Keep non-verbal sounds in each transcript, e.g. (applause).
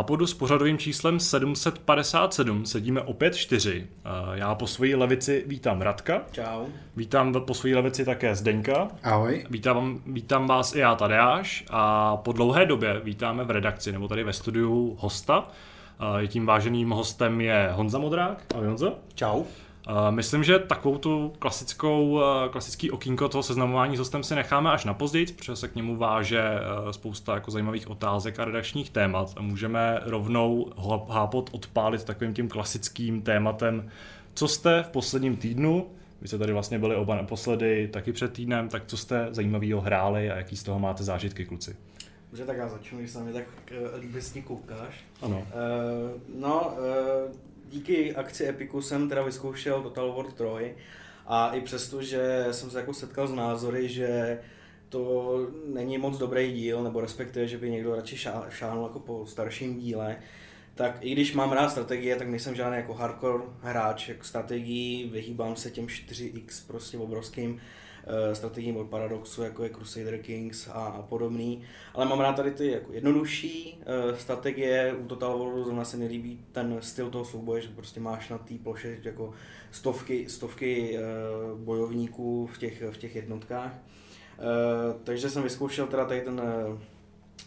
Hápodu s pořadovým číslem 757 sedíme opět čtyři. Já po své levici vítám Radka. Čau. Vítám po své levici také Zdeňka. Ahoj. Vítám, vítám vás i já Tadeáš a po dlouhé době vítáme v redakci nebo tady ve studiu hosta. Tím váženým hostem je Honza Modrák. Ahoj Honza. Čau. Myslím, že takovou tu klasickou, klasický okýnko toho seznamování s hostem si necháme až na později, protože se k němu váže spousta jako zajímavých otázek a redakčních témat a můžeme rovnou hápot odpálit takovým tím klasickým tématem, co jste v posledním týdnu, vy jste tady vlastně byli oba naposledy, taky před týdnem, tak co jste zajímavého hráli a jaký z toho máte zážitky, kluci? Dobře, tak já začnu, když se mi tak líběsně koukáš. Ano. Uh, no, uh, díky akci Epiku jsem teda vyzkoušel Total War 3 a i přesto, že jsem se jako setkal s názory, že to není moc dobrý díl, nebo respektive, že by někdo radši šáhnul jako po starším díle, tak i když mám rád strategie, tak nejsem žádný jako hardcore hráč jako strategii, vyhýbám se těm 4x prostě obrovským strategiím od Paradoxu, jako je Crusader Kings a, a podobný. Ale mám rád tady ty jako jednodušší uh, strategie, u Total Waru zrovna se mi líbí ten styl toho souboje, že prostě máš na té ploše jako stovky, stovky uh, bojovníků v těch, v těch jednotkách. Takže jsem vyzkoušel teda tady ten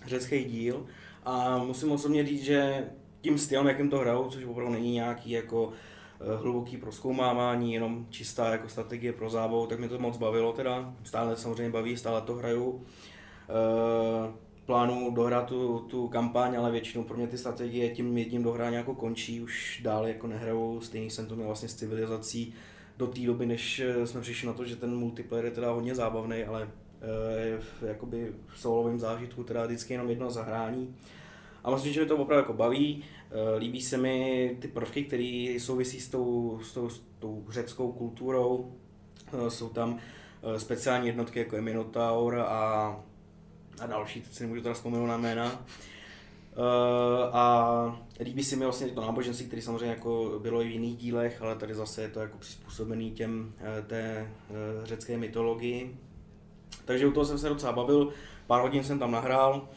řecký díl a musím osobně říct, že tím stylem, jakým to hrajou, což opravdu není nějaký jako eh, hluboký proskoumávání, jenom čistá jako strategie pro zábavu, tak mě to moc bavilo teda, stále samozřejmě baví, stále to hraju. E, plánu dohrát tu, tu kampaň, ale většinou pro mě ty strategie tím jedním dohrání jako končí, už dále jako nehraju, stejný jsem to měl vlastně s civilizací do té doby, než eh, jsme přišli na to, že ten multiplayer je teda hodně zábavný, ale e, jakoby v solovém zážitku teda vždycky jenom jedno zahrání. A myslím, že mě to opravdu jako baví. Eh, líbí se mi ty prvky, které souvisí s tou, s, tou, s tou řeckou kulturou. Eh, jsou tam eh, speciální jednotky jako je Minotaur a, a další, teď si nemůžu teda vzpomenout na jména. a líbí se mi vlastně to náboženství, které samozřejmě jako bylo i v jiných dílech, ale tady zase je to jako přizpůsobený těm té řecké mytologii. Takže u toho jsem se docela bavil, pár hodin jsem tam nahrál.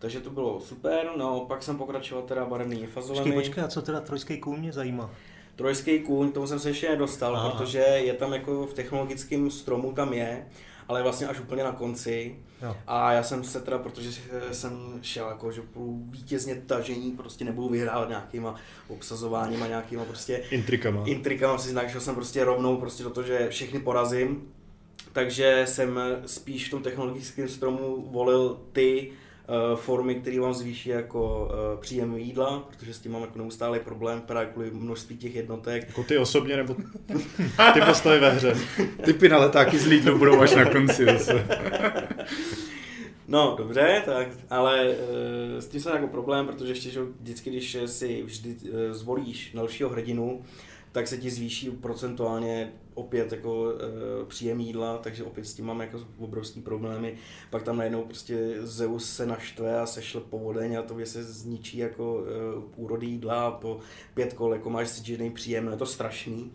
Takže to bylo super, no pak jsem pokračoval teda barevnými fazolemi. Počkej, počkej, a co teda trojský kůň mě zajímá? Trojský kůň, tomu jsem se ještě nedostal, Aha. protože je tam jako v technologickém stromu tam je, ale vlastně až úplně na konci. Jo. A já jsem se teda, protože jsem šel jako, že budu vítězně tažení, prostě nebudu vyhrávat nějakýma obsazováníma, nějakýma prostě intrikama. Intrikama, si šel jsem prostě rovnou prostě do toho, že všechny porazím. Takže jsem spíš v tom technologickém stromu volil ty formy, které vám zvýší jako uh, příjem jídla, protože s tím mám jako neustálý problém právě kvůli množství těch jednotek. Jako ty osobně nebo ty postavy ve hře? Typy na letáky z Lidlu budou až na konci zase. No, dobře, tak, ale uh, s tím jsem jako problém, protože ještě, že vždycky, když si vždy uh, zvolíš dalšího hrdinu, tak se ti zvýší procentuálně opět jako e, příjem jídla, takže opět s tím mám jako obrovský problémy. Pak tam najednou prostě Zeus se naštve a sešle povodeň a to se zničí jako e, úrody jídla po pět kol, jako máš si příjem, no je to strašný.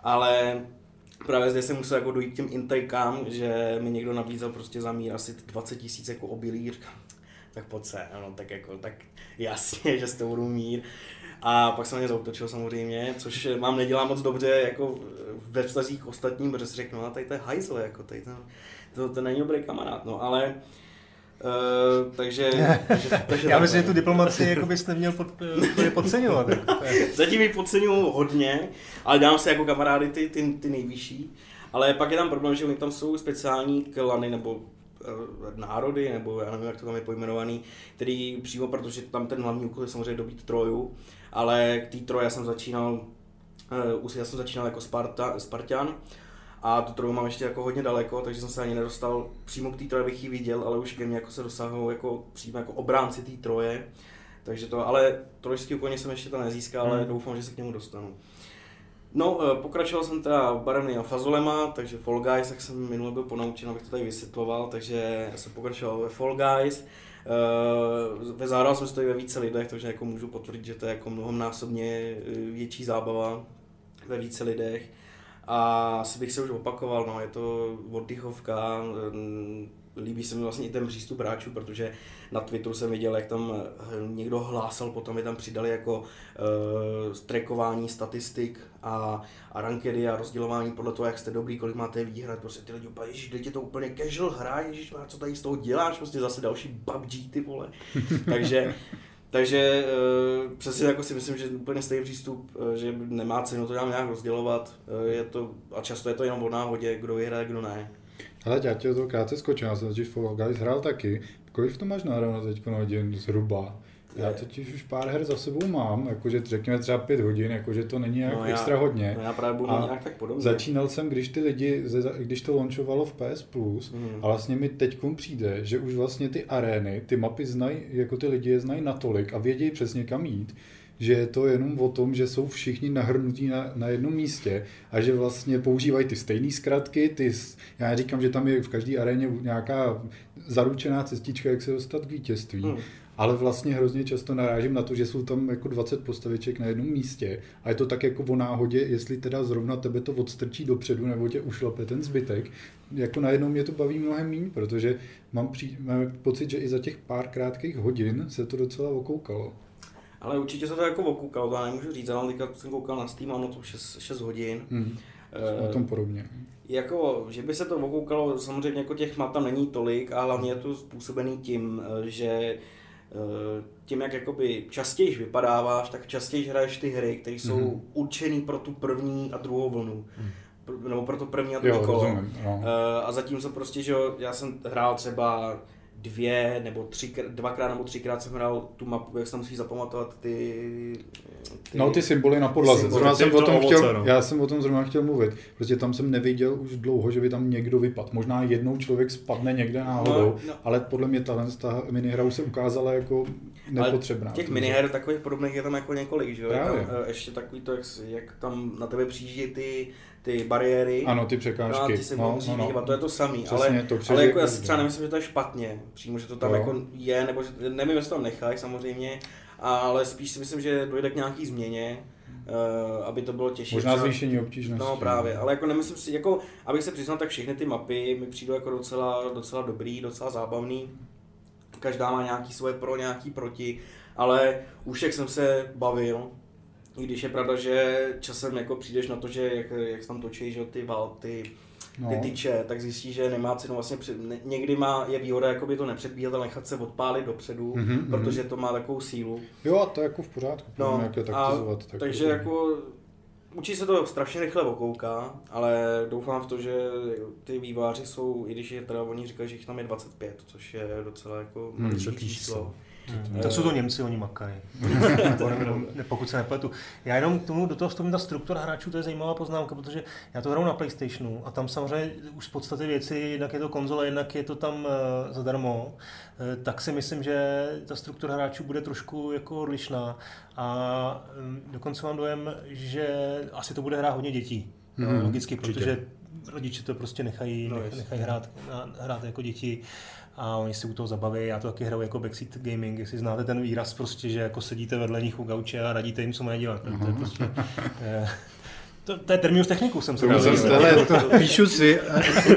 Ale právě zde jsem musel jako dojít k těm intajkám, že mi někdo nabízel prostě za mír asi 20 tisíc jako obilí, říkám, tak pojď se, no, tak jako, tak jasně, (laughs) že s to budu mít. A pak jsem mě zautočil samozřejmě, což mám nedělá moc dobře jako ve vztazích ostatním, protože si řeknu, no tady to je hajzl, jako tady to, to, to není dobrý kamarád, no ale Uh, takže, takže, (laughs) takže Já myslím, že tu diplomaci jako bys neměl pod, podceňovat. Jako, Zatím ji podceňuji hodně, ale dám se jako kamarády ty, ty, ty nejvyšší. Ale pak je tam problém, že oni tam jsou speciální klany nebo uh, národy, nebo já nevím, jak to tam je pojmenovaný, který přímo, protože tam ten hlavní úkol je samozřejmě dobít Troju, ale k té troje jsem začínal, uh, já jsem začínal jako Sparta, Spartan a tu troju mám ještě jako hodně daleko, takže jsem se ani nedostal přímo k té troje, bych ji viděl, ale už ke mně jako se dosahují jako přímo jako obránci té troje. Takže to, ale trojský koně jsem ještě to nezískal, hmm. ale doufám, že se k němu dostanu. No, eh, pokračoval jsem teda barevnými a fazolema, takže Fall Guys, jak jsem minule byl ponaučen, abych to tady vysvětloval, takže jsem pokračoval ve Fall Guys. Uh, ve zároveň jsme stojí ve více lidech, takže jako můžu potvrdit, že to je jako mnohonásobně eh, větší zábava ve více lidech. A asi bych se už opakoval, no, je to oddychovka, líbí se mi vlastně i ten přístup hráčů, protože na Twitteru jsem viděl, jak tam eh, někdo hlásal, potom je tam přidali jako uh, trackování statistik a, a rankedy a rozdělování podle toho, jak jste dobrý, kolik máte výhrad, prostě ty lidi úplně, ježiš, teď je to úplně casual hra, ježiš, co tady z toho děláš, prostě zase další PUBG, ty vole. (laughs) Takže takže uh, přesně jako si myslím, že úplně stejný přístup, že nemá cenu to nějak rozdělovat. Uh, je to, a často je to jenom o náhodě, kdo vyhraje, kdo ne. Ale já tě to krátce skočím, já jsem totiž Fall Guys hrál taky. Kolik v tom máš nahráno teď hodin zhruba? Já totiž už pár her za sebou mám, jakože řekněme třeba pět hodin, jakože to není nějak no já, extra hodně. No já právě budu a nějak tak podobně. Začínal jsem, když ty lidi, když to launchovalo v PS Plus mm. a vlastně mi teď přijde, že už vlastně ty arény, ty mapy znají, jako ty lidi je znají natolik a vědí přesně kam jít, že je to jenom o tom, že jsou všichni nahrnutí na, na jednom místě a že vlastně používají ty stejné zkratky, ty, já říkám, že tam je v každé aréně nějaká zaručená cestička, jak se dostat k vítězství. Hmm ale vlastně hrozně často narážím na to, že jsou tam jako 20 postaviček na jednom místě a je to tak jako o náhodě, jestli teda zrovna tebe to odstrčí dopředu nebo tě ušlape ten zbytek. Jako najednou mě to baví mnohem méně, protože mám, pří, mám pocit, že i za těch pár krátkých hodin se to docela okoukalo. Ale určitě se to jako okoukalo, to já nemůžu říct, ale teďka jsem koukal na Steam, ano, to 6, 6 hodin. Hmm. E, o tom podobně. Jako, že by se to okoukalo, samozřejmě jako těch map tam není tolik a hlavně je to způsobený tím, eh, že Eh, tím, jak jakoby častěji vypadáváš, tak častěji hraješ ty hry, které jsou mm-hmm. určený pro tu první a druhou vlnu. Mm. Nebo pro to první a druhé kolo. Rozumím, no. Eh, a zatímco prostě, že já jsem hrál třeba dvě nebo tři, dvakrát nebo třikrát jsem hrál tu mapu, jak se musí zapamatovat ty, ty... No ty symboly na podlaze. Symboly. Zrovna jsem o tom ovoce, chtěl, no. Já jsem o tom zrovna chtěl mluvit. Prostě tam jsem neviděl už dlouho, že by tam někdo vypadl. Možná jednou člověk spadne někde náhodou, no, no. ale podle mě ta, ta minihra se ukázala jako nepotřebná. Ale těch miniher takových podobných je tam jako několik, že jo? Tam, eh, ještě takový to, jak, jak tam na tebe přijíždí ty ty bariéry. Ano, ty překážky. No, ty se no, musí no, no. to je to samý. ale, to ale jako já si třeba nemyslím, že to je špatně, přímo, že to tam no. jako je, nebo že, nevím, jestli to tam nechají samozřejmě, ale spíš si myslím, že dojde k nějaký změně, Uh, aby to bylo těžší. Možná zvýšení obtížnosti. No právě, ale jako nemyslím si, jako, abych se přiznal, tak všechny ty mapy mi přijdou jako docela, docela dobrý, docela zábavný. Každá má nějaký svoje pro, nějaký proti, ale už jak jsem se bavil, i když je pravda, že časem jako přijdeš na to, že jak, jak tam točí že ty val, ty, no. ty tyče, tak zjistíš, že nemá cenu vlastně před, ne, někdy má, je výhoda jakoby to nepředbíhat, ale nechat se odpálit dopředu, mm-hmm, protože to má takovou sílu. Jo, a to je jako v pořádku, no, jak je taktizovat. Tak takže to... jako Učí se to strašně rychle okouká, ale doufám v to, že ty výváři jsou, i když je teda oni říkají, že jich tam je 25, což je docela jako hmm, číslo. číslo. Hmm. Tak jsou to Němci, oni makají. (laughs) pokud se nepletu. Já jenom k tomu do toho vstupím ta struktura hráčů, to je zajímavá poznámka, protože já to hraju na PlayStationu a tam samozřejmě už z podstaty věci, jednak je to konzole, jednak je to tam uh, zadarmo, uh, tak si myslím, že ta struktura hráčů bude trošku jako odlišná a um, dokonce mám dojem, že asi to bude hrát hodně dětí. Hmm, logicky, protože rodiče to prostě nechají, no, nechají hrát, hrát jako děti a oni si u toho zabaví. Já to taky hraju jako backseat gaming, jestli znáte ten výraz prostě, že jako sedíte vedle nich u gauče a radíte jim, co mají dělat. To je prostě, eh, (laughs) to, to je terminus technicus, jsem se to, to, (laughs) píšu si.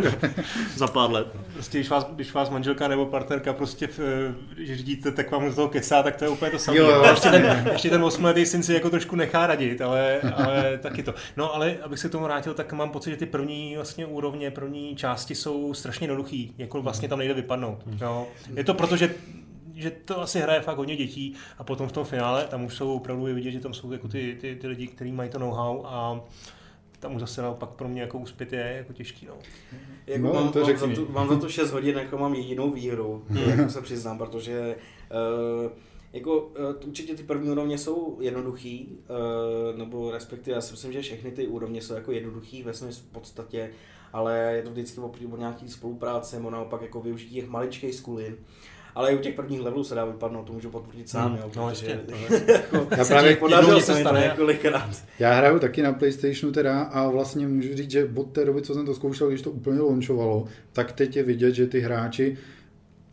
(laughs) Za pár let. Prostě když vás, když vás manželka nebo partnerka prostě, v, když řídíte, tak vám do toho kecá, tak to je úplně to samé. Jo, ještě ten, ještě ten osmletý syn si jako trošku nechá radit, ale, ale taky to. No ale abych se k tomu vrátil, tak mám pocit, že ty první vlastně úrovně, první části jsou strašně jednoduchý, jako vlastně tam nejde vypadnout. Jo. Je to proto, že že to asi hraje fakt hodně dětí a potom v tom finále tam už jsou opravdu vidět, že tam jsou jako ty, ty, ty lidi, kteří mají to know-how a tam už zase naopak pro mě jako úspět je jako těžký. No. Jako no, mám, to mám, za tu, mám za to 6 hodin, jako mám jedinou výhru, hmm. jako se přiznám, protože uh, jako uh, určitě ty první úrovně jsou jednoduchý, uh, nebo respektive já si myslím, že všechny ty úrovně jsou jako jednoduchý ve v podstatě, ale je to vždycky o nějaký spolupráce, nebo naopak jako využití těch maličkých skulin. Ale i u těch prvních levelů se dá vypadnout, to můžu potvrdit sám, hmm. jo, no, ještě, (laughs) jako, já právě podařilo se stane několikrát. Já hraju taky na Playstationu teda a vlastně můžu říct, že od té doby, co jsem to zkoušel, když to úplně launchovalo, tak teď je vidět, že ty hráči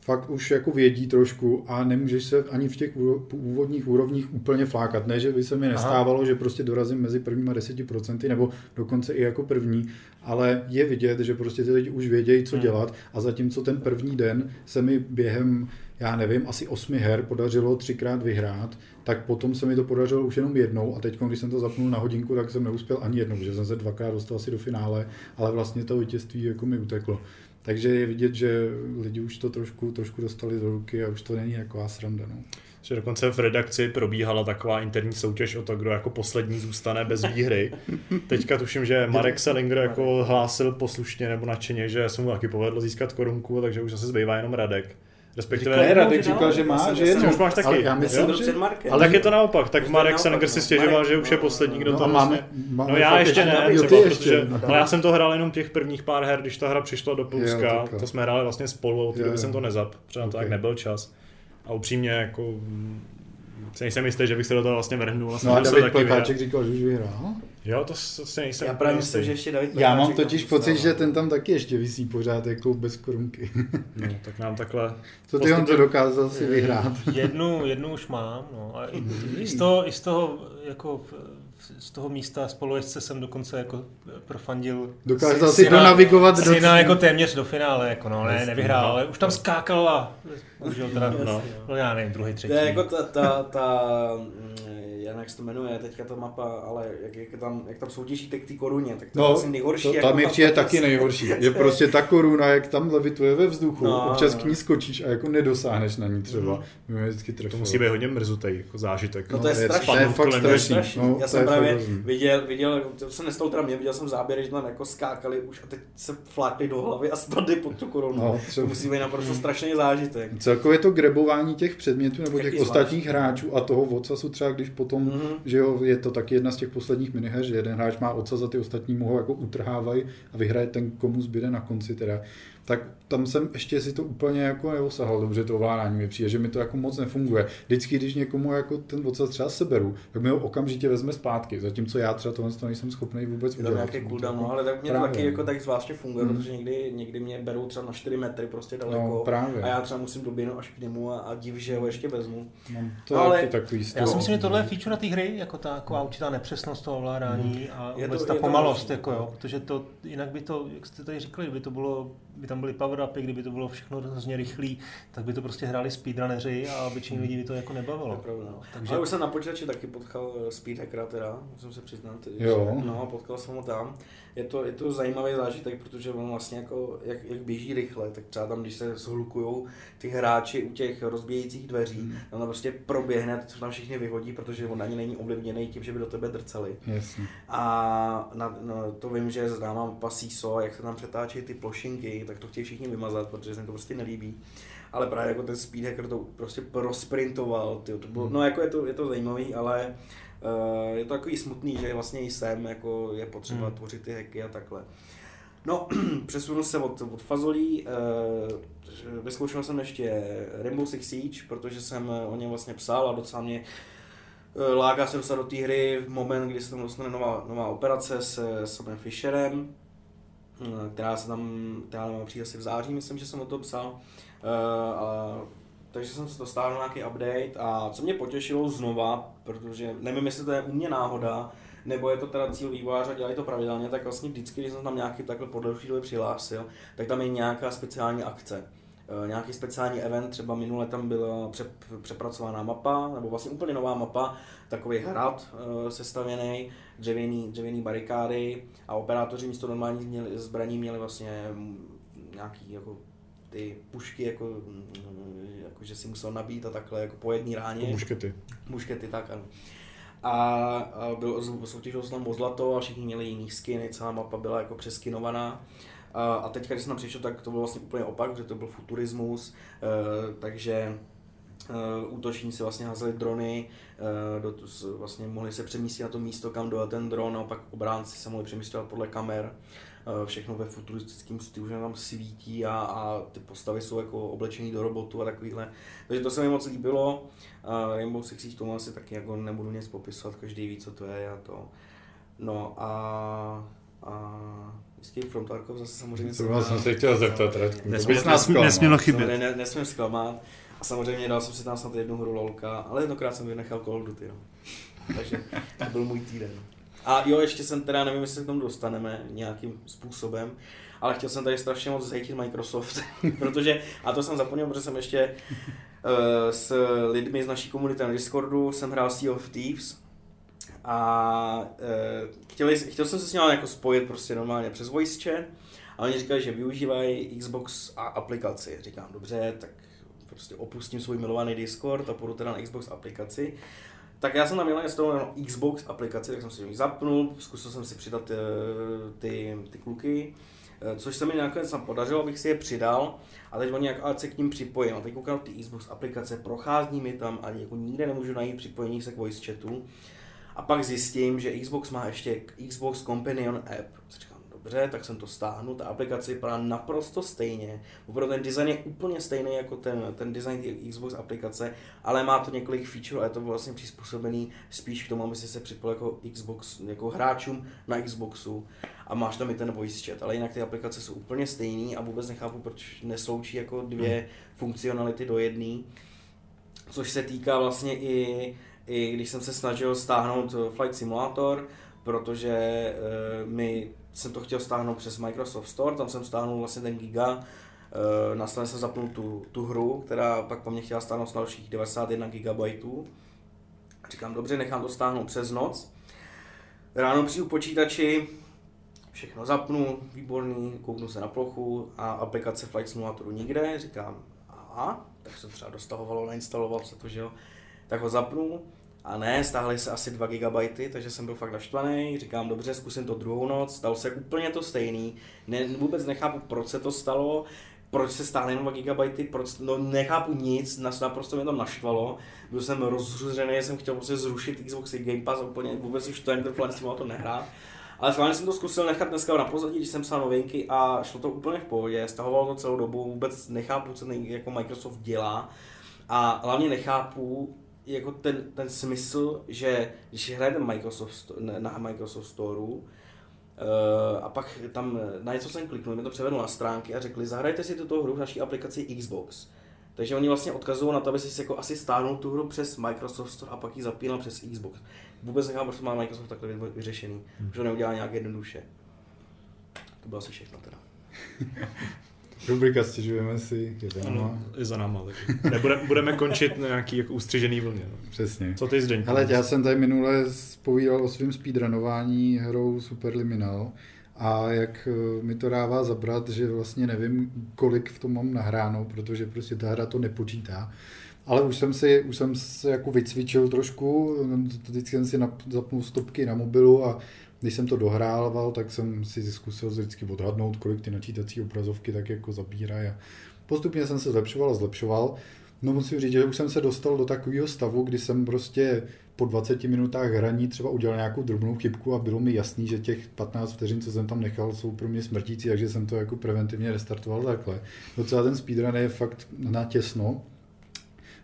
fakt už jako vědí trošku a nemůžeš se ani v těch úvodních úrovních úplně flákat. Ne, že by se mi nestávalo, Aha. že prostě dorazím mezi prvníma 10% nebo dokonce i jako první, ale je vidět, že prostě ty lidi už vědějí, co hmm. dělat a zatímco ten první den se mi během já nevím, asi osmi her podařilo třikrát vyhrát, tak potom se mi to podařilo už jenom jednou a teď, když jsem to zapnul na hodinku, tak jsem neuspěl ani jednou, že jsem se dvakrát dostal asi do finále, ale vlastně to vítězství jako mi uteklo. Takže je vidět, že lidi už to trošku, trošku dostali do ruky a už to není jako sranda. No. Že dokonce v redakci probíhala taková interní soutěž o to, kdo jako poslední zůstane bez výhry. Teďka tuším, že Marek Selinger jako hlásil poslušně nebo nadšeně, že se mu taky povedlo získat korunku, takže už zase zbývá jenom Radek. Respektive říkal, Radek říkal, že má, že jednou. už máš taky. Ale já myslím, jo? že... Ale tak je to naopak. Tak Marek Seneger si stěžoval, že už je poslední, kdo no, to máme, máme. No já ještě ne, třeba, protože, ale já jsem to hrál jenom těch prvních pár her, když ta hra přišla do Polska, to jsme hráli vlastně spolu, od té jsem to nezap, protože na to tak nebyl čas. A upřímně jako si nejsem jistý, že bych se do toho vlastně vrhnul. No a David Plekáček říkal, že už vyhrál. Jo, to, si nejsem. Já právě myslím, že ještě David Já mám totiž pocit, že ten tam taky ještě visí pořád jako bez korunky. no, tak nám takhle... To ty on to dokázal si vyhrát. Jednu, jednu už mám, no. A i, i, z toho, i z toho jako z toho místa spolujezdce jsem dokonce jako profandil. Dokázal si to navigovat do syna jako téměř do finále, jako no, ne, nevyhrál, ale už tam skákal a užil teda, no, no, já nevím, druhý, třetí. To je jako ta, ta, ta já jak se to jmenuje, teďka ta mapa, ale jak, jak, tam, jak tam soutěžíte k té koruně, tak to no, je asi nejhorší. To, jako tam mi přijde taky nejhorší. Je prostě ta koruna, jak tam levituje ve vzduchu, no, občas no. k ní skočíš a jako nedosáhneš na ní třeba. Mm. vždycky To musí být hodně mrzutý jako zážitek. No, to je no, strašný. To je fakt strašný. No, já jsem právě viděl, viděl, to se nestalo teda mě, viděl jsem záběry, že tam jako skákali už a teď se flákli do hlavy a spadli pod tu korunu. No, to musí být naprosto strašný zážitek. Celkově to grebování těch předmětů nebo těch ostatních hráčů a toho vocasu třeba, když potom, mm. že jo, je to taky jedna z těch posledních miniher, že jeden hráč má oca za ty ostatní mu ho jako utrhávají a vyhraje ten, komu zbyde na konci teda tak tam jsem ještě si to úplně jako neosahal dobře to ovládání mi přijde, že mi to jako moc nefunguje. Vždycky, když někomu jako ten vocas třeba seberu, tak mi ho okamžitě vezme zpátky, zatímco já třeba tohle to nejsem schopný vůbec udělat. nějaký cooldown, no, ale tak mě právě. to taky jako tak zvláště funguje, hmm. protože někdy, někdy mě berou třeba na 4 metry prostě daleko no, právě. a já třeba musím doběhnout až k němu a, a div, že ho ještě vezmu. No, to no, ale takový já si myslím, že tohle je feature na té hry, jako ta taková určitá nepřesnost toho ovládání hmm. a je vůbec to, ta pomalost, to jako jo, protože to, jinak by to, jak jste tady říkali, by to bylo, by tam byly power upy, kdyby to bylo všechno hrozně rychlý, tak by to prostě hráli speedrunneři a obyčejní hmm. lidi by to jako nebavilo. To pravda, no. Takže... Ale už jsem na počítači taky potkal eh, speedhackera teda, musím se přiznat. Jo. Že, no, potkal jsem ho tam. Je to, je to zajímavý zážitek, protože on vlastně jako, jak, jak běží rychle, tak třeba tam, když se shlukují ty hráči u těch rozbíjejících dveří, hmm. on prostě proběhne, co tam všichni vyhodí, protože on ani není ovlivněný tím, že by do tebe drceli. Jasně. A na, no, to vím, že známá mapa SISO, jak se tam přetáčí ty plošinky, tak to chtějí všichni vymazat, protože se to prostě nelíbí. Ale právě jako ten speedhacker to prostě prosprintoval, tyjo, to bylo, hmm. no jako je to, je to zajímavý, ale je to takový smutný, že vlastně jsem, jako je potřeba hmm. tvořit ty hacky a takhle. No, (clears throat) přesunul se od, od fazolí, uh, vyzkoušel jsem ještě Rainbow Six Siege, protože jsem o něm vlastně psal a docela mě láká se dostat do té hry v moment, kdy se tam dostane nová, nová operace s Samem Fisherem, Eh, která se tam, která má přijít asi v září, myslím, že jsem o to psal. A, takže jsem se dostal nějaký update a co mě potěšilo znova, protože nevím, jestli to je u mě náhoda, nebo je to teda cíl vývojáře, dělají to pravidelně, tak vlastně vždycky, když jsem tam nějaký takhle po delší době přihlásil, tak tam je nějaká speciální akce. Uh, nějaký speciální event, třeba minule tam byla pře- přepracovaná mapa, nebo vlastně úplně nová mapa, takový hrad uh, sestavěný, dřevěný, dřevěný barikády a operátoři místo normálních zbraní měli vlastně nějaký jako ty pušky, jako, mm, jako, že si musel nabít a takhle jako po jedné ráně. Jako muškety. Muškety, tak ano. A, a byl, soutěžil se tam o zlato a všichni měli jiný skiny, celá mapa byla jako přeskinovaná. A, a teď, když jsem tam přišel, tak to byl vlastně úplně opak, že to byl futurismus, e, takže uh, útočníci vlastně házeli drony, uh, do, vlastně mohli se přemístit na to místo, kam dojel ten dron, a pak obránci se mohli přemístit podle kamer. Uh, všechno ve futuristickém stylu, že tam svítí a, a ty postavy jsou jako oblečený do robotu a takovýhle. Takže to se mi moc líbilo. Rainbow Six Siege tomu asi taky jako nebudu nic popisovat, každý ví, co to je a to. No a, a Escape from Tarkov zase samozřejmě vás jsem se chtěl zeptat, Radku. Nesmí, To bys nás nesmí, zklamal. nesmělo chybět. ne, ne, nesmím zklamat. A samozřejmě dal jsem si tam snad jednu hru lolka, ale jednokrát jsem vynechal Call of Duty, no. Takže to byl můj týden. A jo, ještě jsem teda, nevím, jestli se k tomu dostaneme nějakým způsobem, ale chtěl jsem tady strašně moc zhejtit Microsoft, (laughs) protože, a to jsem zapomněl, protože jsem ještě uh, s lidmi z naší komunity na Discordu jsem hrál Sea of Thieves a uh, chtěl jsem se s nimi jako spojit prostě normálně přes voice chat a oni říkali, že využívají Xbox a aplikaci. Říkám, dobře, tak prostě opustím svůj milovaný Discord a půjdu teda na Xbox aplikaci. Tak já jsem tam měl na Xbox aplikaci, tak jsem si ji zapnul, zkusil jsem si přidat eh, ty, ty kluky, eh, což se mi nakonec tam podařilo, abych si je přidal a teď oni jak se k ním připojím. A teď koukám ty Xbox aplikace, prochází mi tam a jako nikde nemůžu najít připojení se k voice chatu. A pak zjistím, že Xbox má ještě Xbox Companion app. Říkám, dobře, tak jsem to stáhnu, ta aplikace vypadá naprosto stejně. Opravdu ten design je úplně stejný jako ten, ten design té Xbox aplikace, ale má to několik feature a je to vlastně přizpůsobený spíš k tomu, aby si se připojil jako Xbox, jako hráčům na Xboxu a máš tam i ten voice chat, ale jinak ty aplikace jsou úplně stejný a vůbec nechápu, proč nesloučí jako dvě funkcionality do jedné. Což se týká vlastně i, i když jsem se snažil stáhnout Flight Simulator, protože e, mi jsem to chtěl stáhnout přes Microsoft Store, tam jsem stáhnul vlastně ten giga, e, následně jsem zapnul tu, tu hru, která pak po mně chtěla stáhnout na dalších 91 GB. Říkám, dobře, nechám to stáhnout přes noc. Ráno přijdu počítači, všechno zapnu, výborný, kouknu se na plochu a aplikace Flight Simulatoru nikde, říkám, aha, tak se třeba dostahovalo, nainstaloval se to, že jo, tak ho zapnu a ne, stáhly se asi 2 GB, takže jsem byl fakt naštvaný, říkám, dobře, zkusím to druhou noc, stalo se úplně to stejný, ne, vůbec nechápu, proč se to stalo, proč se stáhly jenom 2 GB, proč, no nechápu nic, nas, naprosto mě to naštvalo, byl jsem rozhruzený, jsem chtěl prostě zrušit Xbox Game Pass úplně, vůbec už to ten Flight Simulator nehrát. Ale schválně jsem to zkusil nechat dneska na pozadí, když jsem psal novinky a šlo to úplně v pohodě, stahovalo to celou dobu, vůbec nechápu, co nej, jako Microsoft dělá. A hlavně nechápu jako ten, ten smysl, že když hrajete Microsoft, na Microsoft Store, Uh, a pak tam na něco jsem kliknul, mě to převedlo na stránky a řekli, zahrajte si tuto hru v naší aplikaci Xbox. Takže oni vlastně odkazují na to, aby si jako asi stáhnul tu hru přes Microsoft Store a pak ji zapínal přes Xbox. Vůbec nechápu, proč má Microsoft takhle vyřešený. Hmm. Že to neudělá nějak jednoduše. To bylo asi všechno teda. (laughs) Rubrika stěžujeme si, je za náma. Ano, je za náma. Tak. Nebudeme, budeme končit na nějaký jako ustřižený vlně. No. Přesně. Co ty Zdeňku? Ale já jsem tady minule povídal o svém speedrunování hrou Superliminal a jak eh, mi to dává zabrat, že vlastně nevím, kolik v tom mám nahráno, protože prostě ta hra to nepočítá. Ale už jsem si, už jsem se jako vycvičil trošku, vždycky jsem si zapnul stopky na mobilu a když jsem to dohrával, tak jsem si zkusil vždycky odhadnout, kolik ty načítací obrazovky tak jako zabírají. A postupně jsem se zlepšoval a zlepšoval. No musím říct, že už jsem se dostal do takového stavu, kdy jsem prostě po 20 minutách hraní třeba udělal nějakou drobnou chybku a bylo mi jasný, že těch 15 vteřin, co jsem tam nechal, jsou pro mě smrtící, takže jsem to jako preventivně restartoval takhle. Docela ten speedrun je fakt na těsno.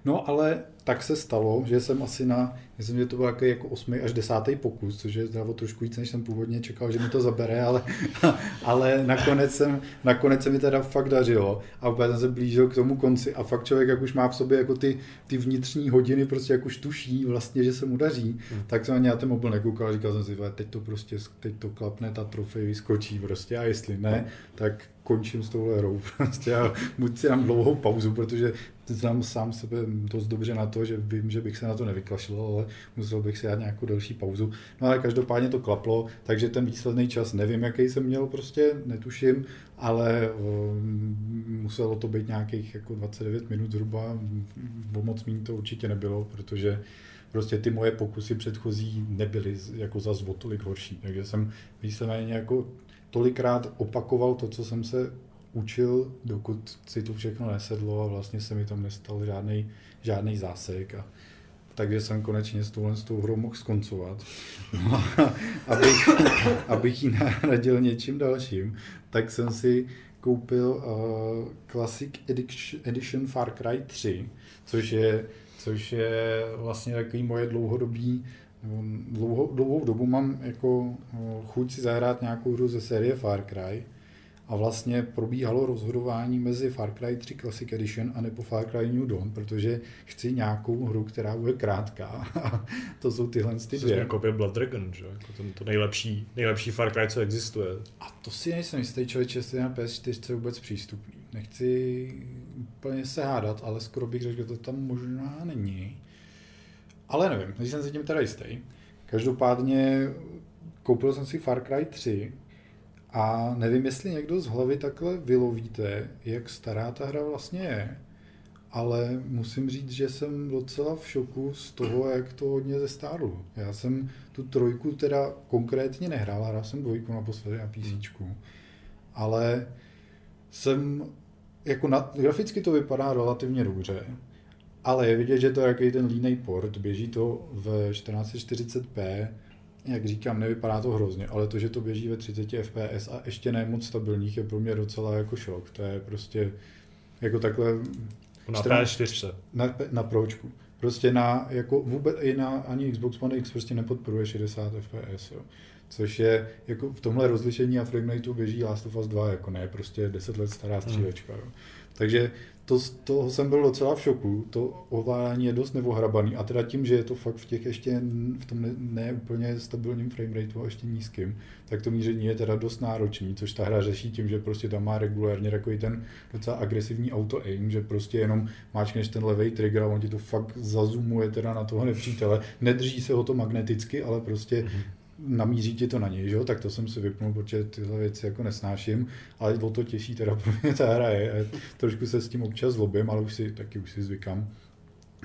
No ale tak se stalo, že jsem asi na, myslím, že to byl jako 8. až 10. pokus, což je zdravo trošku víc, než jsem původně čekal, že mi to zabere, ale, (laughs) ale nakonec, jsem, nakonec se mi teda fakt dařilo a úplně jsem se blížil k tomu konci a fakt člověk, jak už má v sobě jako ty, ty vnitřní hodiny, prostě jak už tuší vlastně, že se mu daří, hmm. tak jsem ani na ten mobil nekoukal, říkal jsem si, teď to prostě, teď to klapne, ta trofej vyskočí prostě a jestli ne, tak končím s touhle hrou (laughs) prostě a buď si dám dlouhou pauzu, protože znám sám sebe dost dobře na to, že vím, že bych se na to nevyklašil, ale musel bych si dát nějakou delší pauzu. No ale každopádně to klaplo, takže ten výsledný čas nevím, jaký jsem měl, prostě netuším, ale um, muselo to být nějakých jako 29 minut zhruba, o moc méně to určitě nebylo, protože prostě ty moje pokusy předchozí nebyly jako za o tolik horší, takže jsem výsledně jako tolikrát opakoval to, co jsem se učil, dokud si to všechno nesedlo a vlastně se mi tam nestal žádný, žádný zásek. A, takže jsem konečně s touhle tou hrou mohl skoncovat. No, abych, abych ji nahradil něčím dalším, tak jsem si koupil uh, Classic Edition Far Cry 3, což je, což je vlastně takový moje dlouhodobý nebo dlouhou, dlouhou dobu mám jako eh, chuť si zahrát nějakou hru ze série Far Cry a vlastně probíhalo rozhodování mezi Far Cry 3 Classic Edition a nebo Far Cry New Dawn, protože chci nějakou hru, která bude krátká. A (laughs) to jsou tyhle ty dvě. Jako Blood Dragon, že? Jako to, to nejlepší, nejlepší Far Cry, co existuje. A to si nejsem jistý, člověče, jestli na PS4 je vůbec přístupný. Nechci úplně se hádat, ale skoro bych řekl, že to tam možná není. Ale nevím, nejsem si tím teda jistý. Každopádně koupil jsem si Far Cry 3 a nevím, jestli někdo z hlavy takhle vylovíte, jak stará ta hra vlastně je, ale musím říct, že jsem docela v šoku z toho, jak to hodně zestárlo. Já jsem tu trojku teda konkrétně nehrál, hrál jsem dvojku naposledy na PC, ale jsem, jako na, graficky to vypadá relativně dobře, ale je vidět, že to je jaký ten línej port, běží to v 1440p, jak říkám, nevypadá to hrozně, ale to, že to běží ve 30 fps a ještě ne moc stabilních, je pro mě docela jako šok. To je prostě jako takhle... Na PS4. Na, na pročku. Prostě na, jako vůbec, i na, ani Xbox One X prostě nepodporuje 60 fps, jo. Což je, jako v tomhle rozlišení a framerateu běží Last of Us 2, jako ne, prostě 10 let stará střílečka, jo. Takže to, toho jsem byl docela v šoku, to ovládání je dost nevohrabaný a teda tím, že je to fakt v těch ještě v tom ne, ne úplně stabilním framerateu a ještě nízkým, tak to míření je teda dost náročný, což ta hra řeší tím, že prostě tam má regulérně takový ten docela agresivní auto aim, že prostě jenom máčkneš ten levý trigger a on ti to fakt zazumuje teda na toho nepřítele. Nedrží se ho to magneticky, ale prostě mm-hmm namíří ti to na něj, že? tak to jsem si vypnul, protože tyhle věci jako nesnáším, ale o to těžší teda (laughs) pro mě ta hra je. Trošku se s tím občas zlobím, ale už si taky už si zvykám.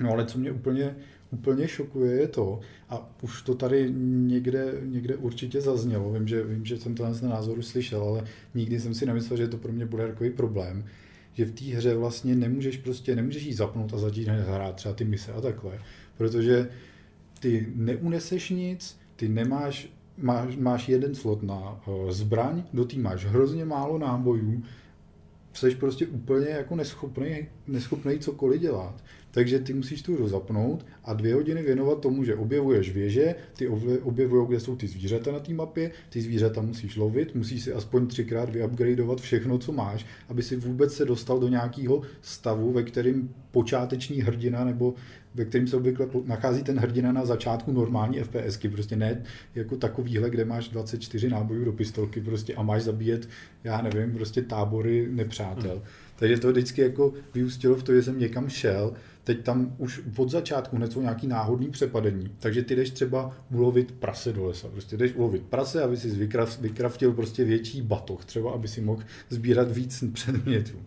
No ale co mě úplně, úplně šokuje je to, a už to tady někde, někde určitě zaznělo, vím, že, vím, že jsem to na názoru slyšel, ale nikdy jsem si nemyslel, že to pro mě bude takový problém, že v té hře vlastně nemůžeš prostě, nemůžeš jí zapnout a začít hrát třeba ty mise a takhle, protože ty neuneseš nic, ty nemáš, máš, máš jeden slot na uh, zbraň, do té máš hrozně málo nábojů, jsi prostě úplně jako neschopný, neschopný cokoliv dělat. Takže ty musíš tu hru zapnout a dvě hodiny věnovat tomu, že objevuješ věže, ty objevují, kde jsou ty zvířata na té mapě, ty zvířata musíš lovit, musíš si aspoň třikrát vyupgradeovat všechno, co máš, aby si vůbec se dostal do nějakého stavu, ve kterém počáteční hrdina nebo ve kterém se obvykle nachází ten hrdina na začátku normální FPSky, prostě ne jako takovýhle, kde máš 24 nábojů do pistolky prostě a máš zabíjet, já nevím, prostě tábory nepřátel. Mm. Takže to vždycky jako vyústilo v to, že jsem někam šel, teď tam už od začátku hned jsou nějaký náhodný přepadení, takže ty jdeš třeba ulovit prase do lesa, prostě jdeš ulovit prase, aby si vykraftil prostě větší batoh, třeba aby si mohl sbírat víc předmětů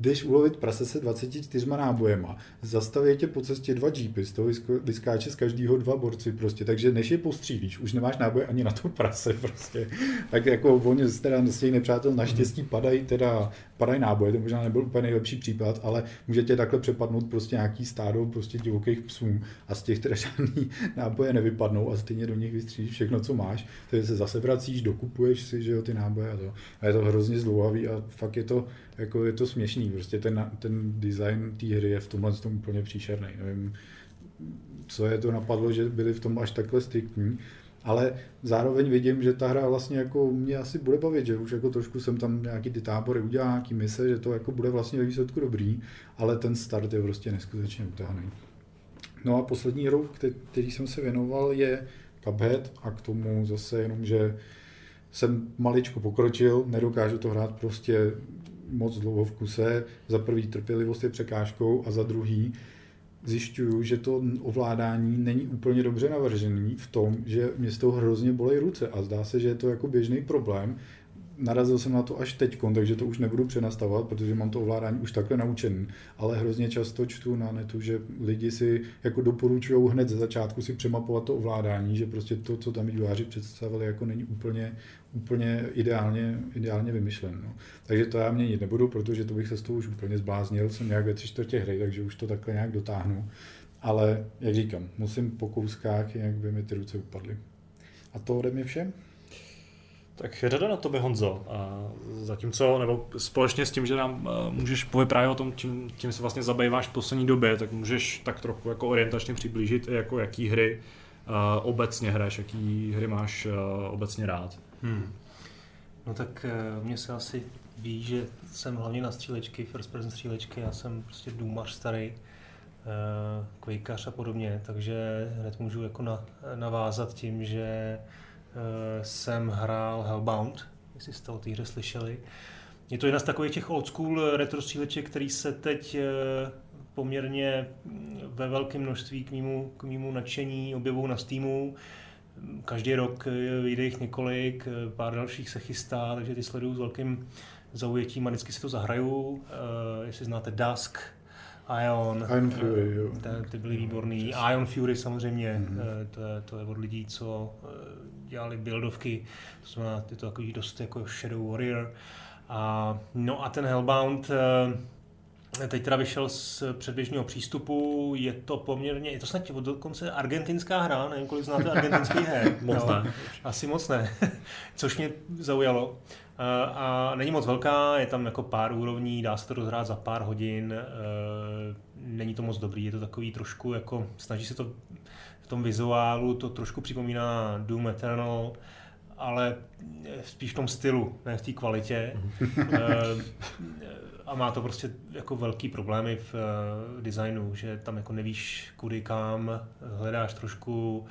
jdeš ulovit prase se 24 nábojema, zastaví tě po cestě dva jeepy, z toho vyskáče z každého dva borci prostě, takže než je postřílíš, už nemáš náboje ani na to prase prostě. Tak jako oni z těch nepřátel naštěstí padají teda padají náboje, to možná nebyl úplně nejlepší případ, ale může tě takhle přepadnout prostě nějaký stádo prostě divokých psů a z těch teda (laughs) žádný náboje nevypadnou a stejně do nich vystřílíš všechno, co máš, takže se zase vracíš, dokupuješ si, že jo, ty náboje a to. A je to hrozně zdlouhavý a fakt je to, jako je to směšný, prostě ten, ten design té hry je v tomhle tom úplně příšerný. Nevím, co je to napadlo, že byli v tom až takhle striktní, ale zároveň vidím, že ta hra vlastně jako mě asi bude bavit, že už jako trošku jsem tam nějaký ty tábory udělal, nějaký mise, že to jako bude vlastně ve výsledku dobrý, ale ten start je prostě neskutečně utáhný. No a poslední hrou, který jsem se věnoval, je Cuphead a k tomu zase jenom, že jsem maličko pokročil, nedokážu to hrát prostě moc dlouho v kuse. Za prvý trpělivost je překážkou a za druhý zjišťuju, že to ovládání není úplně dobře navržený v tom, že mě z toho hrozně bolej ruce a zdá se, že je to jako běžný problém. Narazil jsem na to až teď, takže to už nebudu přenastavovat, protože mám to ovládání už takhle naučený. Ale hrozně často čtu na netu, že lidi si jako doporučují hned ze začátku si přemapovat to ovládání, že prostě to, co tam vývojáři představili, jako není úplně úplně ideálně, ideálně vymyšlen. No. Takže to já měnit nebudu, protože to bych se z toho už úplně zbláznil. Jsem nějak ve tři čtvrtě hry, takže už to takhle nějak dotáhnu. Ale, jak říkám, musím po kouskách, jak by mi ty ruce upadly. A to ode mě vše. Tak řada na tobě, Honzo. A zatímco, nebo společně s tím, že nám eh, můžeš povyprávět o tom, čím, tím se vlastně zabýváš v poslední době, tak můžeš tak trochu jako orientačně přiblížit, jako jaký hry obecně hraješ, jaký hry máš uh, obecně rád? Hmm. No tak uh, mě se asi ví, že jsem hlavně na střílečky, first person střílečky, já jsem prostě důmař starý, uh, kvejkař a podobně, takže hned můžu jako na, navázat tím, že uh, jsem hrál Hellbound, jestli jste o té hře slyšeli. Je to jedna z takových těch old school retro stříleček, který se teď uh, poměrně ve velkém množství k mýmu, k mýmu nadšení objevují na Steamu. Každý rok vyjde jich několik, pár dalších se chystá, takže ty sleduju s velkým zaujetím a vždycky si to zahraju. Jestli znáte Dusk, Ion, Ion Fury, jo. Ty, ty byly výborný. Ion Fury samozřejmě, mm-hmm. to, je, to je od lidí, co dělali buildovky, to znamená, je to takový dost jako Shadow Warrior. A, no a ten Hellbound, Teď teda vyšel z předběžného přístupu, je to poměrně, je to snad dokonce argentinská hra, nevím, kolik znáte argentinský her. (laughs) moc no, ne. Asi moc ne, (laughs) což mě zaujalo. A není moc velká, je tam jako pár úrovní, dá se to rozhrát za pár hodin, není to moc dobrý, je to takový trošku jako, snaží se to tom vizuálu, to trošku připomíná Doom Eternal, ale spíš v tom stylu, ne v té kvalitě. a má to prostě jako velký problémy v uh, designu, že tam jako nevíš kudy kam, hledáš trošku,